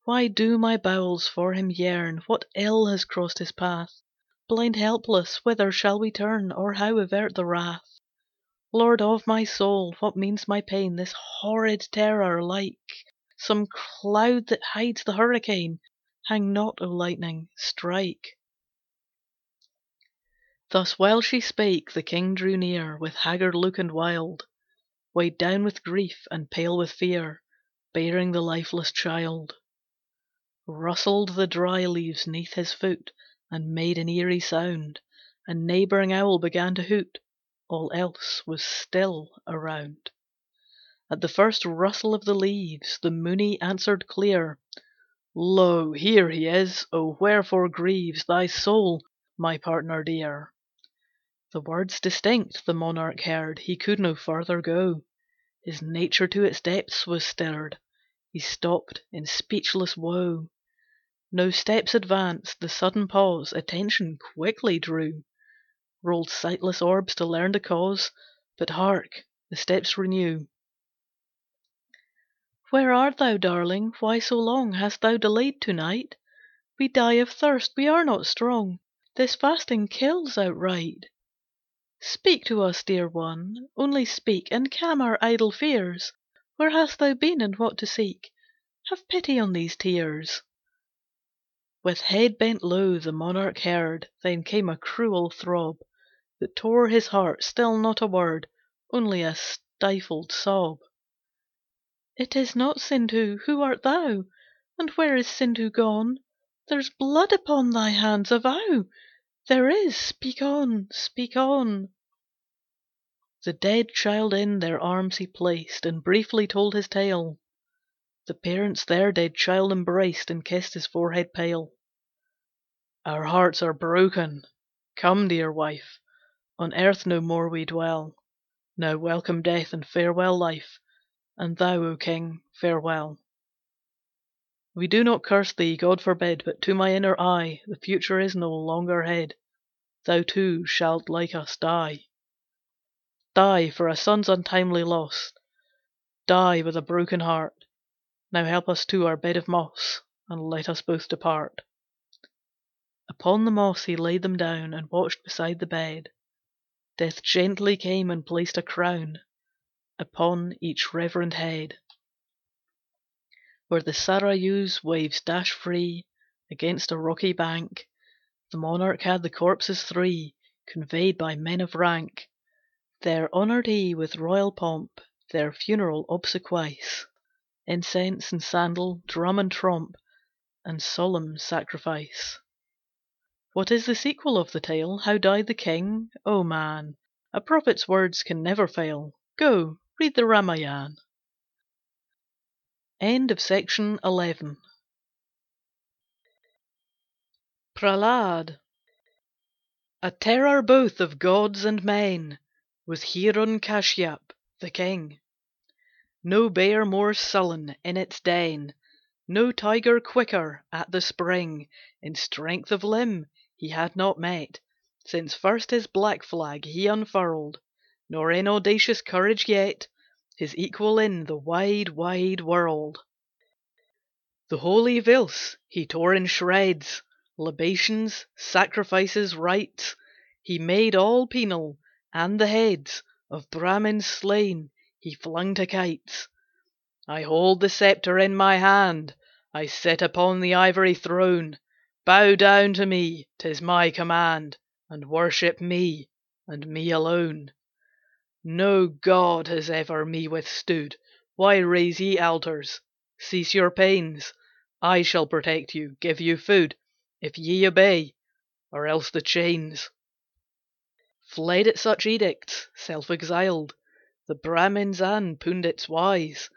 Why do my bowels for him yearn? What ill has crossed his path? Blind, helpless, whither shall we turn, Or how avert the wrath? Lord of my soul, what means my pain, This horrid terror, like Some cloud that hides the hurricane? Hang not, O lightning, strike!" Thus while she spake, the king drew near, With haggard look and wild, Weighed down with grief, and pale with fear, Bearing the lifeless child. Rustled the dry leaves 'neath his foot, And made an eerie sound, A neighbouring owl began to hoot, All else was still around. At the first rustle of the leaves, The Muni answered clear, "Lo, here he is! Oh, wherefore grieves Thy soul, my partner dear?" The words distinct the monarch heard, He could no further go, His nature to its depths was stirred, He stopped in speechless woe. No steps advanced, the sudden pause Attention quickly drew, Rolled sightless orbs to learn the cause, But hark! the steps renew. Where art thou, darling? Why so long Hast thou delayed to night? We die of thirst, we are not strong, This fasting kills outright. Speak to us, dear one, only speak, And calm our idle fears. Where hast thou been, and what to seek? Have pity on these tears. With head bent low the monarch heard, Then came a cruel throb, That tore his heart, still not a word, Only a stifled sob. "It is not Sindhu, who art thou? And where is Sindhu gone? There's blood upon thy hands, avow! There is, speak on, speak on." The dead child in their arms he placed, And briefly told his tale. The parents their dead child embraced, And kissed his forehead pale. "Our hearts are broken. Come, dear wife, On earth no more we dwell. Now welcome death and farewell life, And thou, O king, farewell. We do not curse thee, God forbid, But to my inner eye The future is no longer hid. Thou too shalt like us die. Die for a son's untimely loss, Die with a broken heart. Now help us to our bed of moss, And let us both depart. Upon the moss he laid them down, And watched beside the bed. Death gently came and placed a crown Upon each reverend head. Where the Sarayu's waves dash free Against a rocky bank, The monarch had the corpses three Conveyed by men of rank. There honoured he with royal pomp Their funeral obsequies, Incense and sandal, drum and tromp, And solemn sacrifice. What is the sequel of the tale? How died the king? Oh man, A prophet's words can never fail. Go, read the Ramayana. End of section 12 Prehlad A terror both of gods and men Was Hiranyakashipu, the king. No bear more sullen in its den, No tiger quicker at the spring In strength of limb, he had not met Since first his black flag he unfurled, Nor in audacious courage yet His equal in the wide, wide world. The holy Veds he tore in shreds, Libations, sacrifices, rites, He made all penal, and the heads Of Brahmins slain he flung to kites. I hold the sceptre in my hand, I sit upon the ivory throne. Bow down to me, 'tis my command, And worship me, and me alone. No god has ever me withstood. Why raise ye altars? Cease your pains. I shall protect you, give you food, If ye obey, or else the chains. Fled at such edicts, self exiled, The Brahmins and Pundits wise,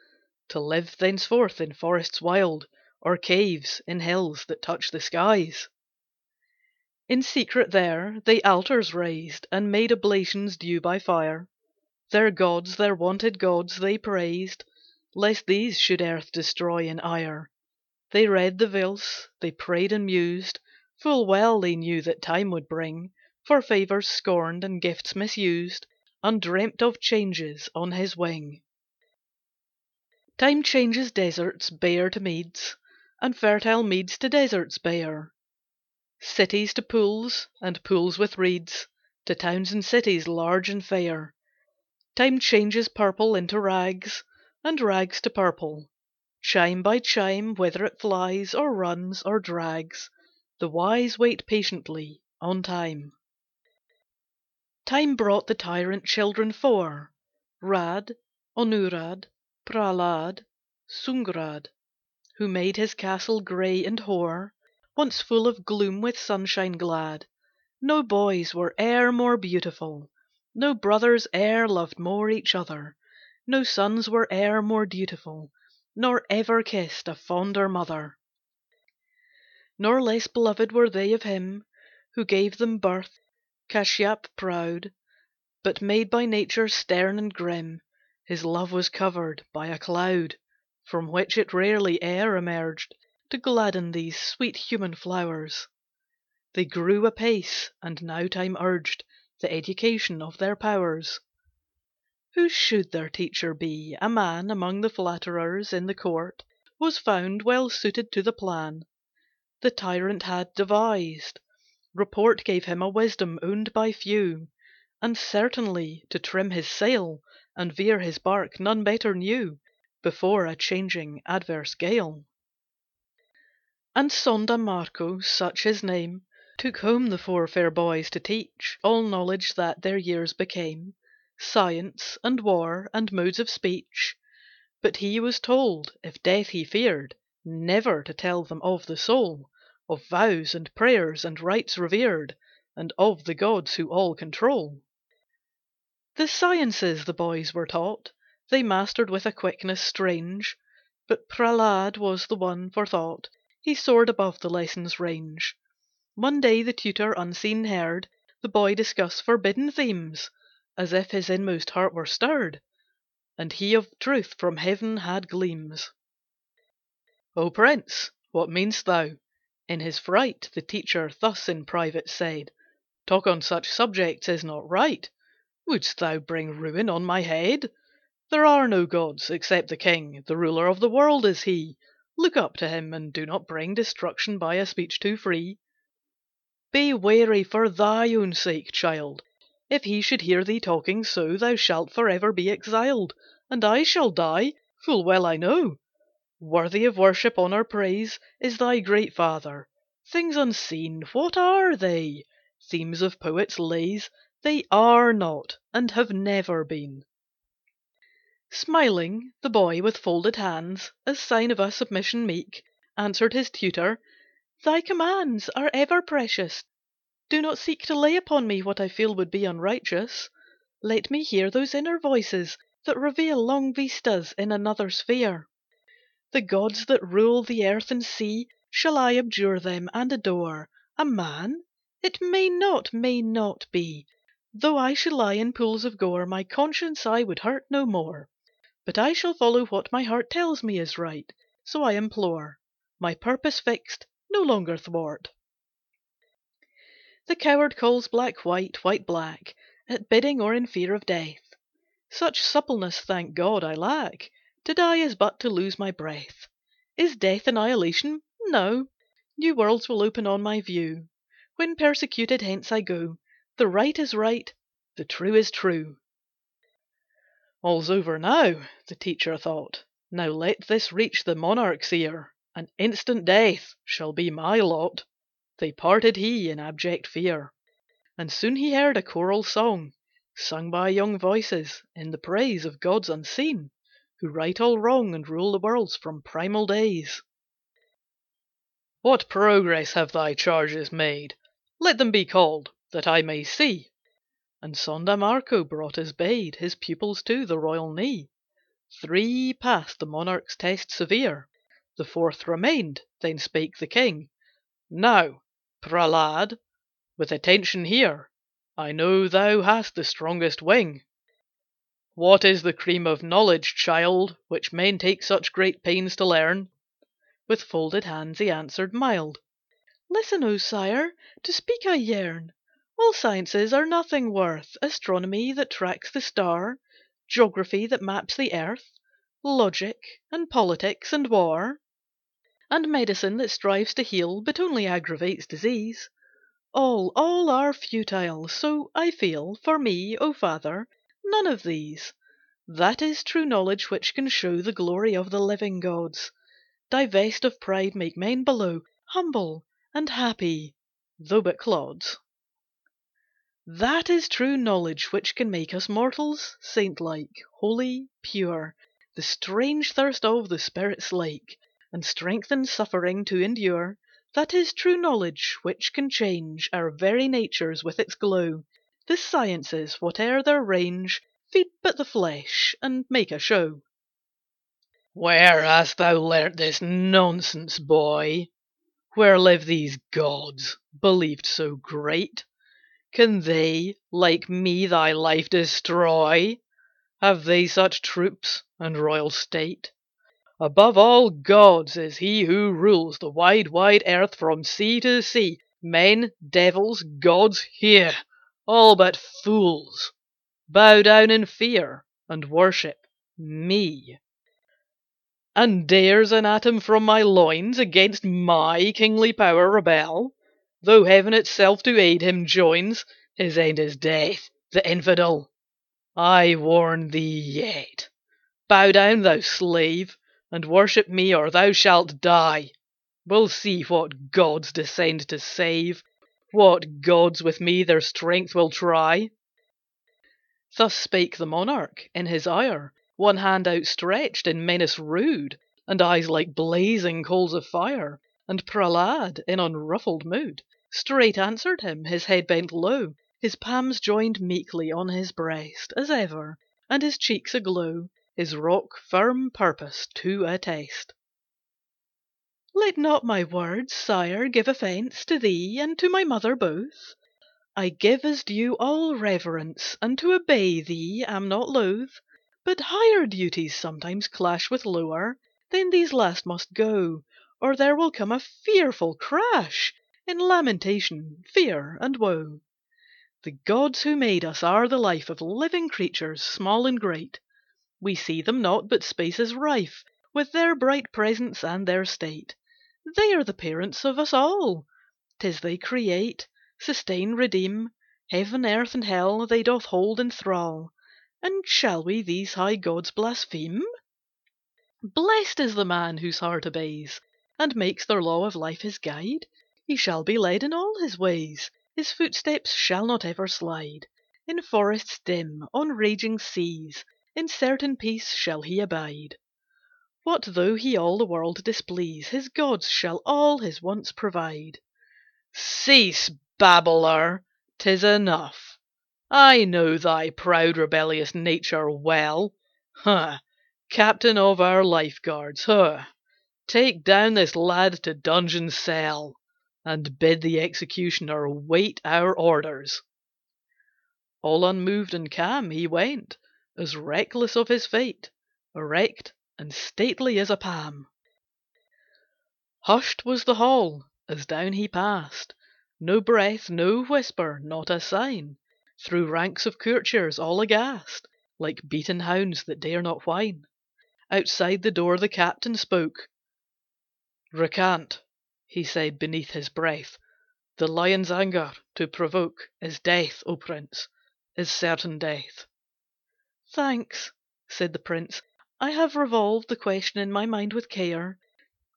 To live thenceforth in forests wild, Or caves in hills that touch the skies. In secret there they altars raised, And made oblations due by fire. Their gods, their wonted gods, they praised, Lest these should earth destroy in ire. They read the Veds, they prayed and mused, Full well they knew that time would bring For favours scorned and gifts misused, Undreamt of changes on his wing. Time changes deserts bare to meads, And fertile meads to deserts bare. Cities to pools, and pools with reeds, To towns and cities large and fair. Time changes purple into rags, And rags to purple. Chime by chime, whether it flies, Or runs, or drags, the wise Wait patiently on Time. Time brought the tyrant children four, Rad, Onurad, Prehlad, Sungrad, Who made his castle grey and hoar. Once full of gloom with sunshine glad. No boys were e'er more beautiful, No brothers e'er loved more each other, No sons were e'er more dutiful, Nor ever kissed a fonder mother. Nor less beloved were they of him Who gave them birth, Kasyapu proud, But made by nature stern and grim, His love was covered by a cloud, From which it rarely e'er emerged To gladden these sweet human flowers. They grew apace, and now time urged The education of their powers. Who should their teacher be? A man Among the flatterers in the court Was found well suited to the plan The tyrant had devised. Report Gave him a wisdom owned by few, And certainly to trim his sail And veer his bark none better knew Before a changing adverse gale. And Sonda Marco, such his name, Took home the four fair boys to teach All knowledge that their years became, Science, and war, and modes of speech. But he was told, if death he feared, Never to tell them of the soul, Of vows, and prayers, and rites revered, And of the gods who all control. The sciences the boys were taught They mastered with a quickness strange, But Prehlad was the one for thought, He soared above the lesson's range. One day the tutor unseen heard The boy discuss forbidden themes, As if his inmost heart were stirred, And he of truth from heaven had gleams. "O prince, what mean'st thou?" In his fright The teacher thus in private said, "Talk on such subjects is not right. Wouldst thou bring ruin on my head? There are no gods, except the king, The ruler of the world is he. Look up to him, and do not bring Destruction by a speech too free. Be wary for thy own sake, child. If he should hear thee talking so, Thou shalt forever be exiled, And I shall die, full well I know. Worthy of worship, honour, praise, Is thy great father. Things unseen, What are they? Themes of poets' lays? They are not, and have never been." Smiling, the boy with folded hands, As sign of a submission meek, Answered his tutor, "Thy commands Are ever precious. Do not seek To lay upon me what I feel would be unrighteous. Let me hear those inner voices That reveal long vistas in another sphere. The gods that rule the earth and sea, Shall I abjure them and adore A man? It may not, may not be. Though I should lie in pools of gore, My conscience I would hurt no more. But I shall follow what my heart Tells me is right, so I implore, My purpose fixed, no longer thwart. The coward calls black white, white black, At bidding or in fear of death. Such suppleness, thank God, I lack. To die is but to lose my breath. Is death annihilation? No. New worlds will open on my view. When persecuted hence I go. The right is right, the true is true. All's over now, the teacher thought. Now let this reach the monarch's ear, And instant death shall be my lot. They parted he in abject fear. And soon he heard a choral song, Sung by young voices, in the praise Of gods unseen, who right all wrong And rule the worlds from primal days. "What progress have thy charges made? Let them be called, that I may see." And Sonda Marco brought as bade His pupils to the royal knee. Three passed the monarch's test severe, The fourth remained. Then spake the king, "Now Prehlad, with attention hear. I know thou hast the strongest wing. What is the cream of knowledge, child, Which men take such great pains to learn?" With folded hands he answered mild, "Listen, O sire, to speak I yearn. All sciences are nothing worth, Astronomy that tracks the star, Geography that maps the earth, Logic, and politics, and war. And medicine that strives to heal But only aggravates disease. All, all are futile, so I feel For me, O father, none of these. That is true knowledge which can show The glory of the living gods, Divest of pride, make men below Humble and happy, though but clods. That is true knowledge which can make Us mortals, saint like, holy, pure, The strange thirst of the spirit's slake. And strengthen suffering to endure. That is true knowledge which can change Our very natures with its glow. The sciences, whate'er their range, Feed but the flesh, and make a show. "Where hast thou learnt this nonsense, boy? Where live these gods, believed so great? Can they, like me, thy life destroy? Have they such troops and royal state? Above all gods is he who rules The wide, wide earth from sea to sea. Men, devils, gods, here, all but fools. Bow down in fear, and worship me. And dares an atom from my loins Against my kingly power rebel? Though heaven itself to aid him joins, His end is death, the infidel! I warn thee yet. Bow down, thou slave, And worship me, or thou shalt die! We'll see what gods descend to save, What gods with me their strength will try. Thus spake the monarch in his ire, One hand outstretched in menace rude, And eyes like blazing coals of fire. And Prehlad, in unruffled mood, Straight answered him, his head bent low, His palms joined meekly on his breast, As ever, and his cheeks aglow, His rock firm purpose to attest. "Let not my words, sire, give offence To thee and to my mother both. I give as due all reverence, And to obey thee am not loth. But higher duties sometimes clash with lower, Then these last must go, or there will come A fearful crash, in lamentation, fear, and woe. The gods who made us are the life Of living creatures, small and great. We see them not, but space is rife With their bright presence and their state. They are the parents of us all. 'Tis they create, sustain, redeem, Heaven, earth, and hell they doth hold in thrall. And shall we these high gods blaspheme? Blest is the man whose heart obeys, And makes their law of life his guide. He shall be led in all his ways, His footsteps shall not ever slide. In forests dim, on raging seas, In certain peace shall he abide. What though he all the world displease, His gods shall all his wants provide. Cease, babbler! 'tis enough. I know thy proud rebellious nature well. Captain of our Life Guards! Take down this lad to dungeon cell, And bid the executioner wait our orders. All unmoved and calm he went, As reckless of his fate, Erect and stately as a palm. Hushed was the hall, as down he passed, No breath, no whisper, not a sign, Through ranks of courtiers all aghast, Like beaten hounds that dare not whine. Outside the door the captain spoke. "Recant," he said beneath his breath, "The lion's anger to provoke Is death, O prince, is certain death." "Thanks," said the prince. I have revolved The question in my mind with care.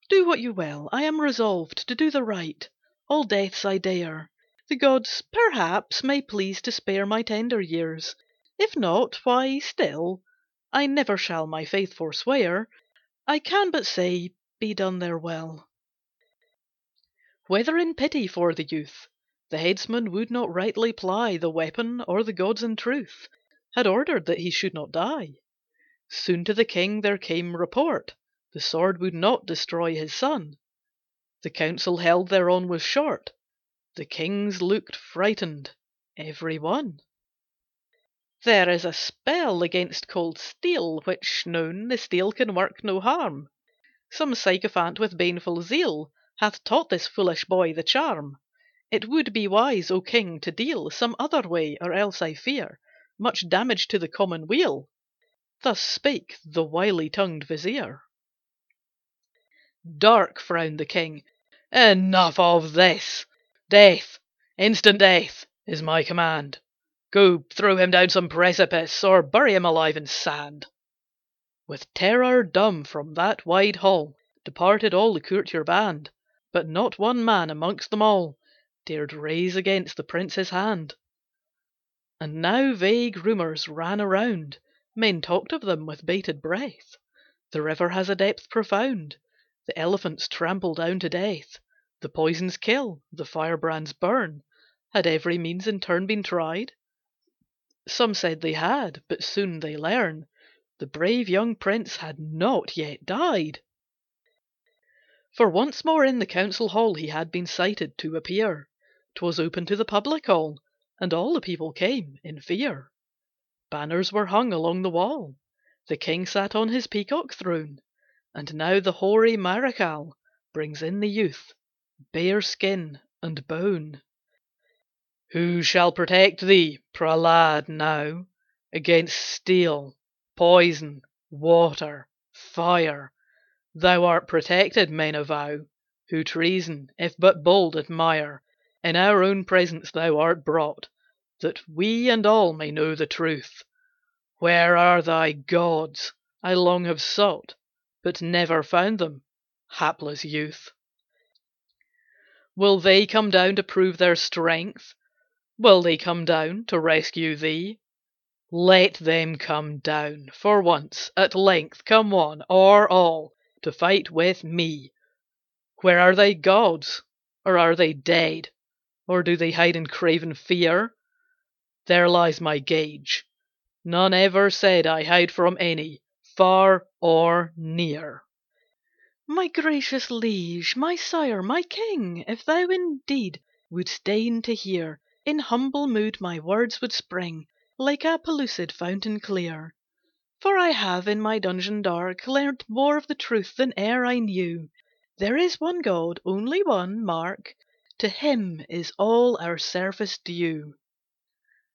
Do what you will, I am resolved To do the right. All deaths I dare. The gods, perhaps, may please to spare My tender years. If not, why, still I never shall my faith forswear. I can but say, be done their will. Whether in pity for the youth, The headsman would not rightly ply The weapon, or the gods in truth Had ordered that he should not die. Soon to the king there came report The sword would not destroy his son. The council held thereon was short. The kings looked frightened, every one. There is a spell against cold steel, Which known, the steel can work no harm. Some sycophant with baneful zeal Hath taught this foolish boy the charm. It would be wise, O king, to deal Some other way, or else I fear Much damage to the common weal. Thus spake the wily tongued vizier. Dark frowned the king. Enough of this! Death, instant death, is my command. Go throw him down some precipice, Or bury him alive in sand. With terror dumb from that wide hall Departed all the courtier band, But not one man amongst them all Dared raise against the prince his hand. And now vague rumours ran around Men talked of them with bated breath. The river has a depth profound, The elephants trample down to death, The poisons kill, the firebrands burn. Had every means in turn been tried? Some said they had, but soon they learn The brave young prince had not yet died. For once more in the council hall He had been cited to appear. 'Twas open to the public all, And all the people came in fear. Banners were hung along the wall. The king sat on his peacock throne, And now the hoary marechal Brings in the youth, bare skin and bone. Who shall protect thee, Prehlad, now, Against steel poison, water, fire, Thou art protected, men avow, Who treason, if but bold, admire. In our own presence thou art brought, That we and all may know the truth. Where are thy gods? I long have sought, But never found them, hapless youth. Will they come down to prove their strength? Will they come down to rescue thee? Let them come down, for once, at length Come one, or all, to fight with me. Where are thy gods? Or are they dead? Or do they hide in craven fear? There lies my gage. None ever said I hide from any, far or near. My gracious liege, my sire, my king, If thou indeed wouldst deign to hear, In humble mood my words would spring Like a pellucid fountain clear. For I have in my dungeon dark Learnt more of the truth than e'er I knew. There is one God, only one, mark, To him is all our service due.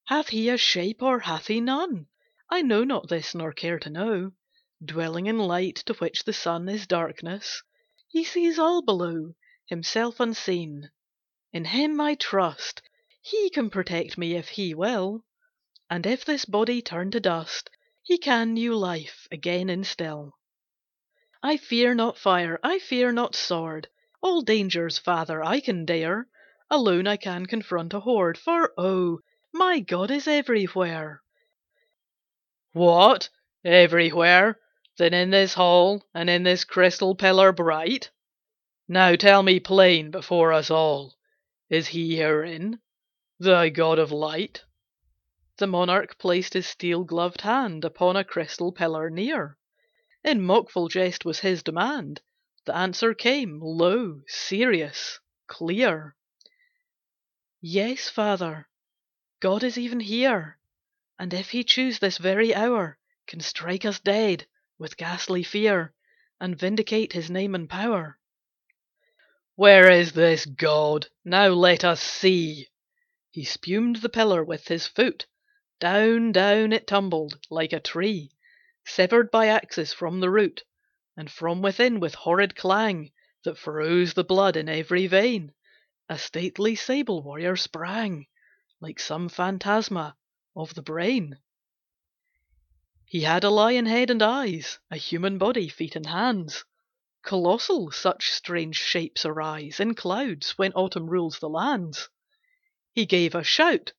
Hath he a shape or hath he none? I know not this, nor care to know. Dwelling in light to which the sun Is darkness, he sees all below, Himself unseen. In him I trust, He can protect me if he will. And if this body turn to dust, He can new life again instil. I fear not fire, I fear not sword, All dangers, father, I can dare. Alone I can confront a horde, For oh, my God is everywhere. What, everywhere? Then in this hall, And in this crystal pillar bright? Now tell me plain before us all, Is he herein, thy God of light? The monarch placed his steel gloved hand Upon a crystal pillar near. In mockful jest was his demand. The answer came, low, serious, clear. Yes, father, God is even here, And if he choose this very hour Can strike us dead with ghastly fear, And vindicate his name and power. Where is this God? Now let us see. He spumed the pillar with his foot. Down, down it tumbled, like a tree Severed by axes from the root, And from within with horrid clang That froze the blood in every vein, A stately sable warrior sprang, Like some phantasma of the brain. He had a lion head and eyes, A human body, feet and hands. Colossal such strange shapes arise In clouds when autumn rules the lands. He gave a shout.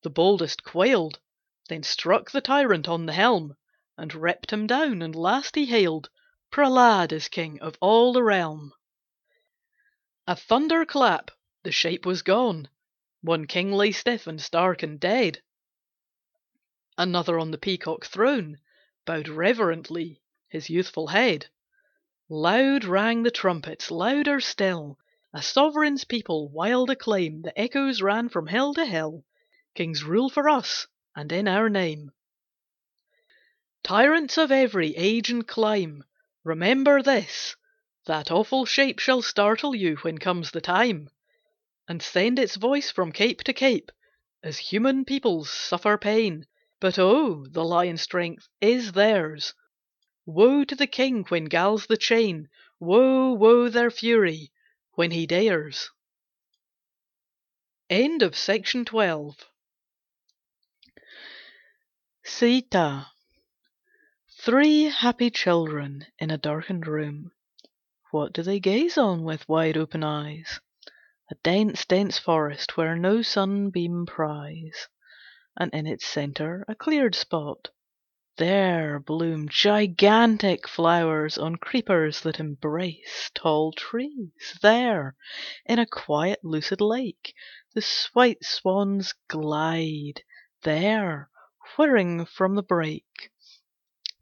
The boldest quailed, Then struck the tyrant on the helm, And ripped him down, and last he hailed Prehlad as king of all the realm. A thunder clap! The shape was gone. One king lay stiff and stark and dead. Another on the peacock throne Bowed reverently his youthful head. Loud rang the trumpets, louder still A sovereign's people wild acclaim, The echoes ran from hill to hill. Kings rule for us and in our name. Tyrants of every age and clime, Remember this, that awful shape Shall startle you when comes the time, And send its voice from cape to cape, As human peoples suffer pain. But oh, the lion strength is theirs. Woe to the king when galls the chain, Woe, woe their fury when he dares. Section 13 Sita Three happy children in a darkened room. What do they gaze on with wide open eyes? A dense, dense forest where no sunbeam pries, And in its centre a cleared spot. There bloom gigantic flowers on creepers that embrace Tall trees. There, in a quiet lucid lake, The white swans glide. There, whirring from the brake,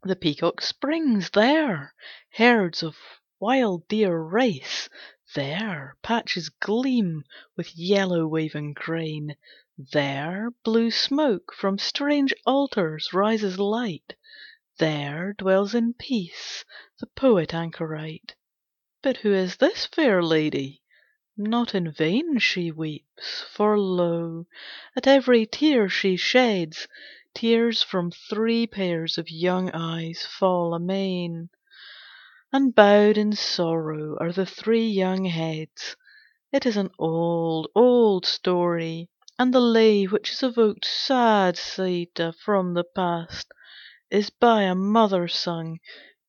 The peacock springs. There, herds of wild deer race. There, patches gleam with yellow waving grain. There, blue smoke from strange altars rises light. There dwells in peace the poet anchorite. But who is this fair lady? Not in vain she weeps, for lo! At every tear she sheds Tears from three pairs of young eyes fall amain. And bowed in sorrow are the three young heads. It is an old, old story, and the lay which is evoked, sad Sîta, from the past, Is by a mother sung.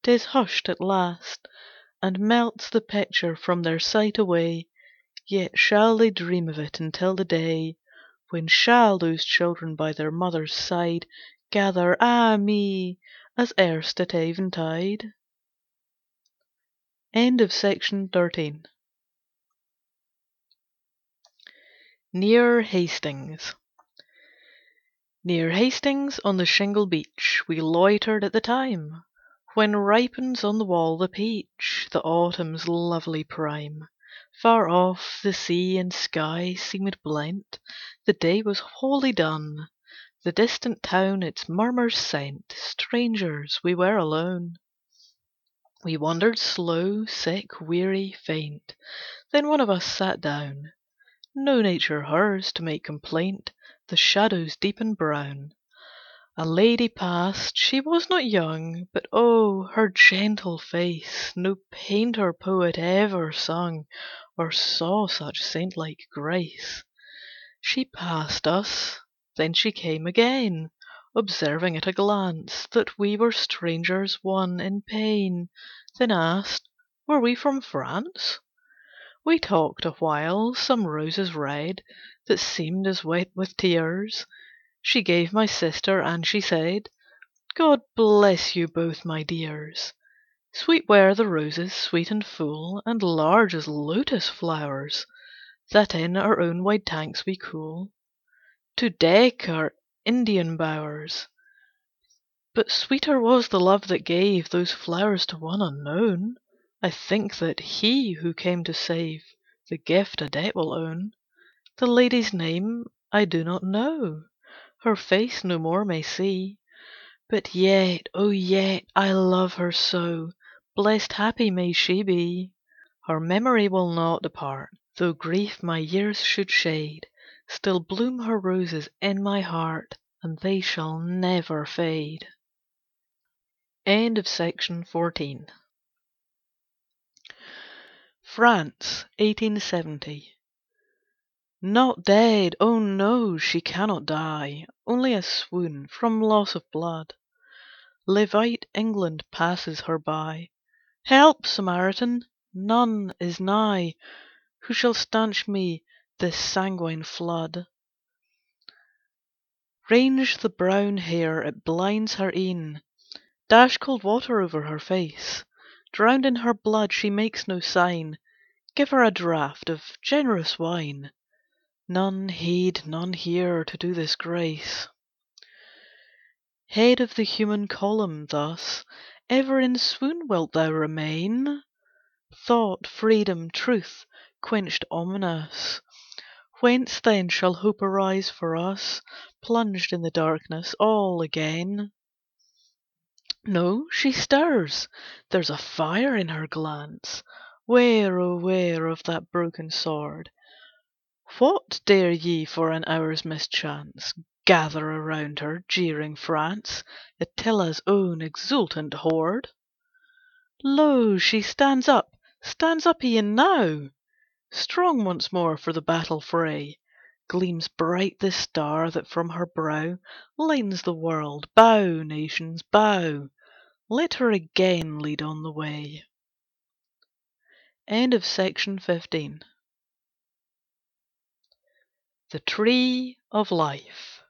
'Tis hushed at last, And melts the picture from their sight away, Yet shall they dream of it until the day When shall those children by their mother's side Gather, ah me! as erst at eventide. Near Hastings Near Hastings on the shingle beach We loitered at the time When ripens on the wall the peach, The autumn's lovely prime. Far off the sea and sky seemed blent, The day was wholly done, The distant town its murmurs sent, Strangers, we were alone. We wandered slow, sick, weary, faint, Then one of us sat down. No nature hers, to make complaint, The shadows deep and brown. A lady passed, she was not young, But oh, her gentle face, No painter poet ever sung, Or saw such saint like grace. She passed us, then she came again, Observing at a glance That we were strangers, one in pain, Then asked, were we from France? We talked awhile, some roses red That seemed as wet with tears, She gave my sister, and she said, "God bless you both, my dears." Sweet were the roses, sweet and full, And large as lotus flowers, That in our own wide tanks we cool, To deck our Indian bowers. But sweeter was the love that gave Those flowers to one unknown. I think that He who came to save The gift a debt will own. The lady's name I do not know, Her face no more may see, But yet, oh yet, I love her so, Blest happy may she be. Her memory will not depart, Though grief my years should shade, Still bloom her roses in my heart, And they shall never fade. Section 15 France, 1870 Not dead! Oh no, she cannot die, Only a swoon from loss of blood. Levite England passes her by. Help, Samaritan! None is nigh Who shall stanch me this sanguine flood. Range the brown hair, it blinds her e'en. Dash cold water over her face. Drowned in her blood, she makes no sign. Give her a draught of generous wine. None heed, none hear, to do this grace. Head of the human column, thus Ever in swoon wilt thou remain? Thought, freedom, truth, quenched ominous, Whence then shall hope arise for us, Plunged in the darkness, all again? No, she stirs! There's a fire in her glance. Ware, oh ware of that broken sword! What dare ye for an hour's mischance Gather around her, jeering France, Attila's own exultant horde? Lo, she stands up, stands up e'en now! Strong once more for the battle fray. Gleams bright the star that from her brow Lightens the world. Bow, nations, bow! Let her again lead on the way. End of Section 16 The Tree of Life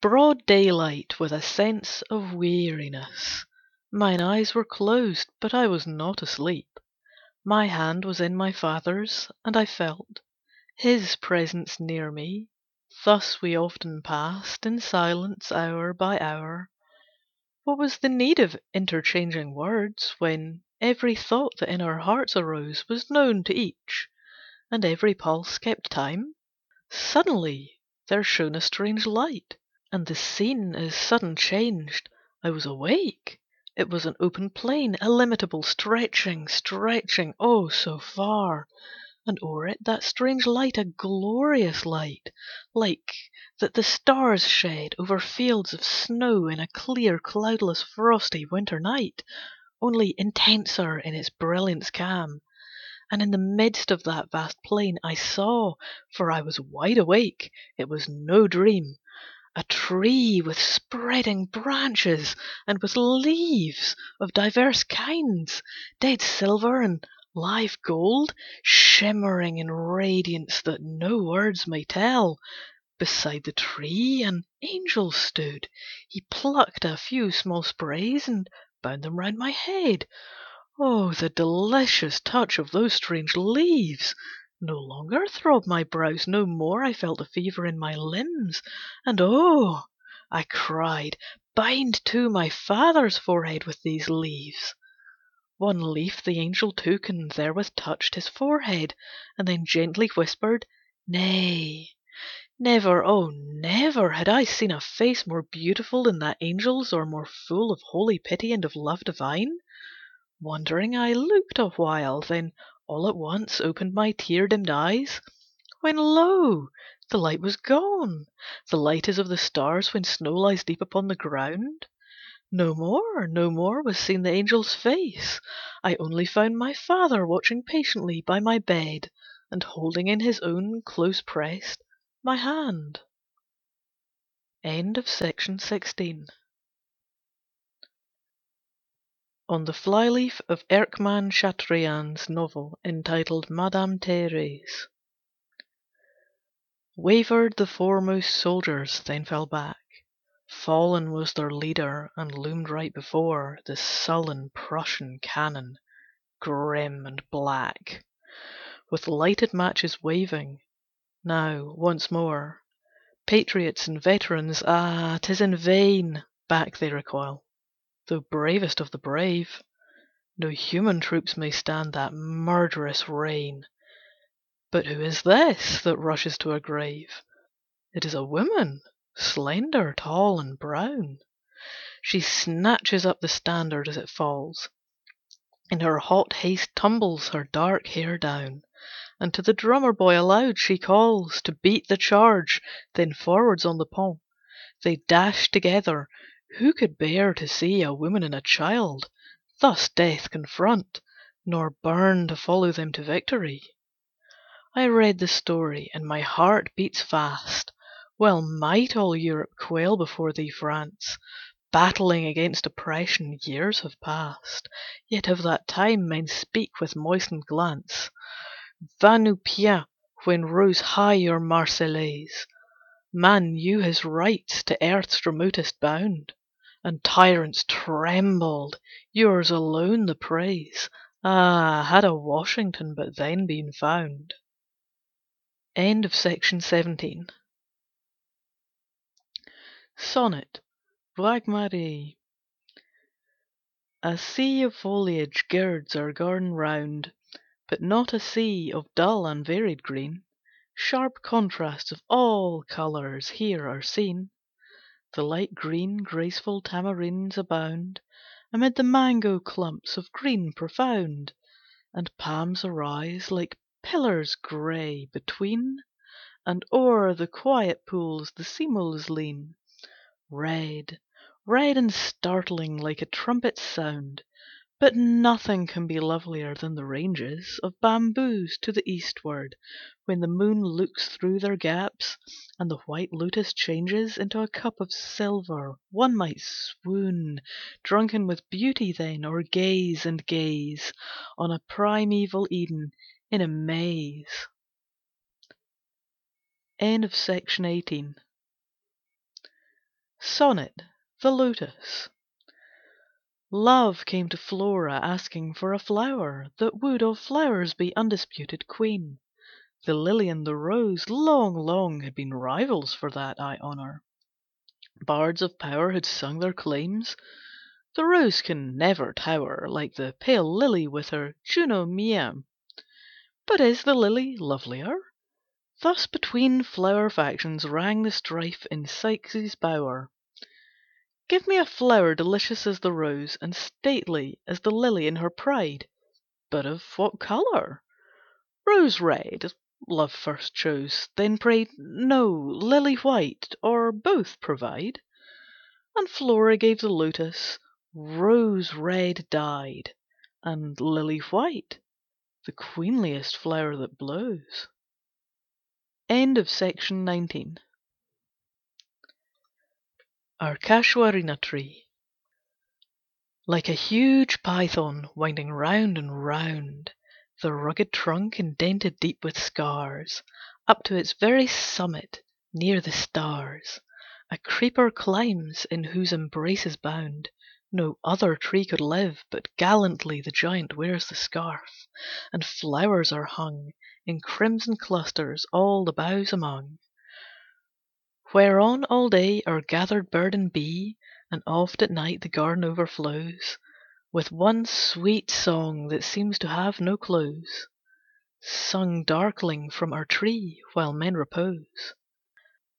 Broad daylight with a sense of weariness. Mine eyes were closed, but I was not asleep. My hand was in my father's, and I felt His presence near me. Thus we often passed In silence hour by hour. What was the need of interchanging words, When every thought that in our hearts arose Was known to each, and every pulse kept time? Suddenly there shone a strange light, And the scene as sudden changed. I was awake. It was an open plain, illimitable, stretching, stretching, oh, so far! and o'er it that strange light, a glorious light, like that the stars shed over fields of snow in a clear, cloudless, frosty winter night, only intenser in its brilliance calm. And in the midst of that vast plain I saw, for I was wide awake, it was no dream, a tree with spreading branches and with leaves of divers kinds, dead silver and live gold, shimmering in radiance that no words may tell. Beside the tree an angel stood. He plucked a few small sprays and bound them round my head. Oh, the delicious touch of those strange leaves! No longer throbbed my brows, no more I felt the fever in my limbs, and oh! I cried, bind to my father's forehead with these leaves. One leaf the angel took and therewith touched his forehead, and then gently whispered, Nay. Never, oh never had I seen a face more beautiful than that angel's or more full of holy pity and of love divine. Wondering I looked awhile, then all at once opened my tear dimmed eyes, when lo! the light was gone, the light as of the stars when snow lies deep upon the ground. No more, no more was seen the angel's face. I only found my father watching patiently by my bed, and holding in his own, close pressed, my hand. End of Section 16 On the flyleaf of Erckmann Chatrian's novel entitled Madame Thérèse Wavered the foremost soldiers, then fell back. Fallen was their leader, and loomed right before The sullen Prussian cannon, grim and black, With lighted matches waving. Now, once more, Patriots and veterans, ah, 'tis in vain! Back they recoil, though bravest of the brave. No human troops may stand that murderous rain. But who is this that rushes to a grave? It is a woman, slender, tall, and brown. She snatches up the standard as it falls. In her hot haste tumbles her dark hair down, And to the drummer boy aloud she calls To beat the charge, then forwards on the pont They dash together. Who could bear to see A woman and a child thus death confront, Nor burn to follow them to victory? I read the story, and my heart beats fast. Well might all Europe quail before thee, France! Battling against oppression years have passed, Yet of that time men speak with moistened glance. Va nu pieds when rose high your Marseillaise, Man knew his rights to earth's remotest bound, And tyrants trembled, yours alone the praise. Ah, had a Washington but then been found! End of Section 17 Sonnet Baugmaree A sea of foliage girds our garden round, But not a sea of dull and varied green. Sharp contrasts of all colours here are seen. The light green, graceful tamarinds abound Amid the mango clumps of green profound, And palms arise like pillars grey between, And o'er the quiet pools the seemuls lean. Red, red and startling like a trumpet's sound, But nothing can be lovelier than the ranges Of bamboos to the eastward, when the moon Looks through their gaps, and the white lotus changes Into a cup of silver. One might swoon, Drunken with beauty then, or gaze and gaze On a primeval Eden in a maze. End of Section 18 Sonnet The Lotus Love came to Flora asking for a flower That would of flowers be undisputed queen. The lily and the rose long, long had been rivals for that high honour. Bards of power had sung their claims. The rose can never tower Like the pale lily with her Juno mia. But is the lily lovelier? Thus between flower factions rang the strife in Psyche's bower. Give me a flower delicious as the rose, And stately as the lily in her pride, But of what colour? Rose red Love first chose, then prayed No, lily white, or both provide. And Flora gave the lotus Rose red dyed, and lily white, The queenliest flower that blows. Our Casuarina Tree. Like a huge python winding round and round, The rugged trunk indented deep with scars, Up to its very summit, near the stars, A creeper climbs, in whose embraces bound No other tree could live, but gallantly The giant wears the scarf, and flowers are hung In crimson clusters all the boughs among, Whereon all day are gathered bird and bee, And oft at night the garden overflows With one sweet song that seems to have no close, Sung darkling from our tree while men repose.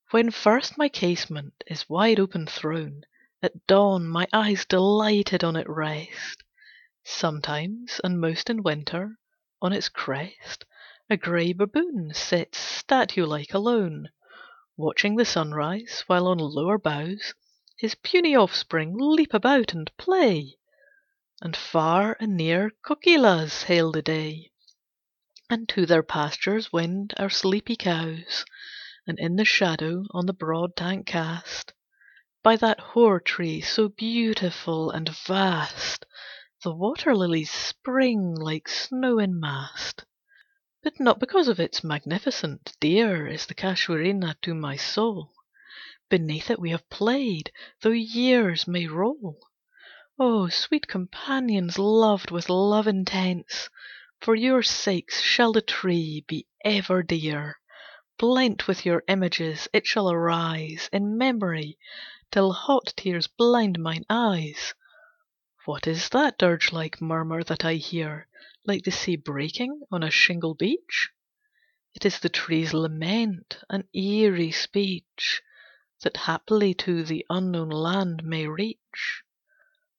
When first my casement is wide open thrown, At dawn my eyes delighted on it rest. Sometimes, and most in winter, on its crest A grey baboon sits statue like alone, Watching the sunrise, while on lower boughs His puny offspring leap about and play, And far and near kokilas hail the day, And to their pastures wend our sleepy cows, And in the shadow on the broad tank cast By that hoar tree so beautiful and vast, The water lilies spring like snow in mast. But not because of its magnificence Dear is the casuarina to my soul. Beneath it we have played, though years may roll. Oh, sweet companions loved with love intense, For your sakes shall the tree be ever dear. Blent with your images it shall arise In memory, till hot tears blind mine eyes. What is that dirge like murmur that I hear? Like the sea breaking on a shingle beach? It is the tree's lament, an eerie speech That haply to the unknown land may reach.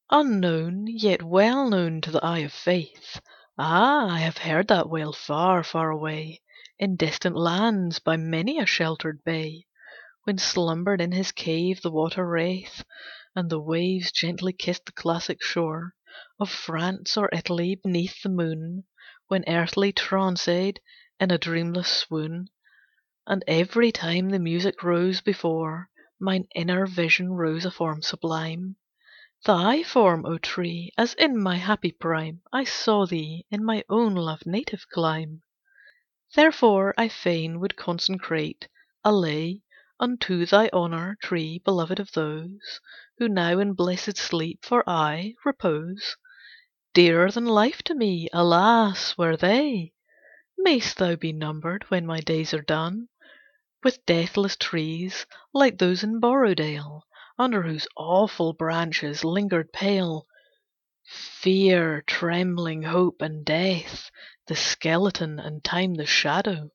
Unknown, yet well known to the eye of faith. Ah, I have heard that wail far, far away In distant lands by many a sheltered bay, When slumbered in his cave the water wraith, And the waves gently kissed the classic shore Of France or Italy, beneath the moon, When earthly tranced in a dreamless swoon, And every time the music rose before Mine inner vision rose a form sublime, Thy form, O tree, as in my happy prime I saw thee in my own loved native clime. Therefore I fain would consecrate a lay Unto thy honour, tree beloved of those Who now in blessed sleep, for aye, repose. Dearer than life to me, alas! were they. Mayst thou be numbered when my days are done With deathless trees, like those in Borrowdale, Under whose awful branches lingered pale Fear, trembling Hope, and Death, the skeleton, And Time the shadow.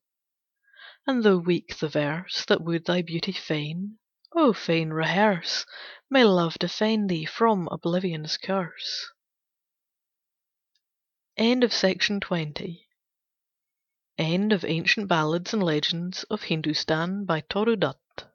And though weak the verse That would thy beauty fain, oh fain rehearse, May love defend thee from oblivion's curse. End of Project Gutenberg's End of Ancient Ballads and Legends of Hindustan, by Toru Dutt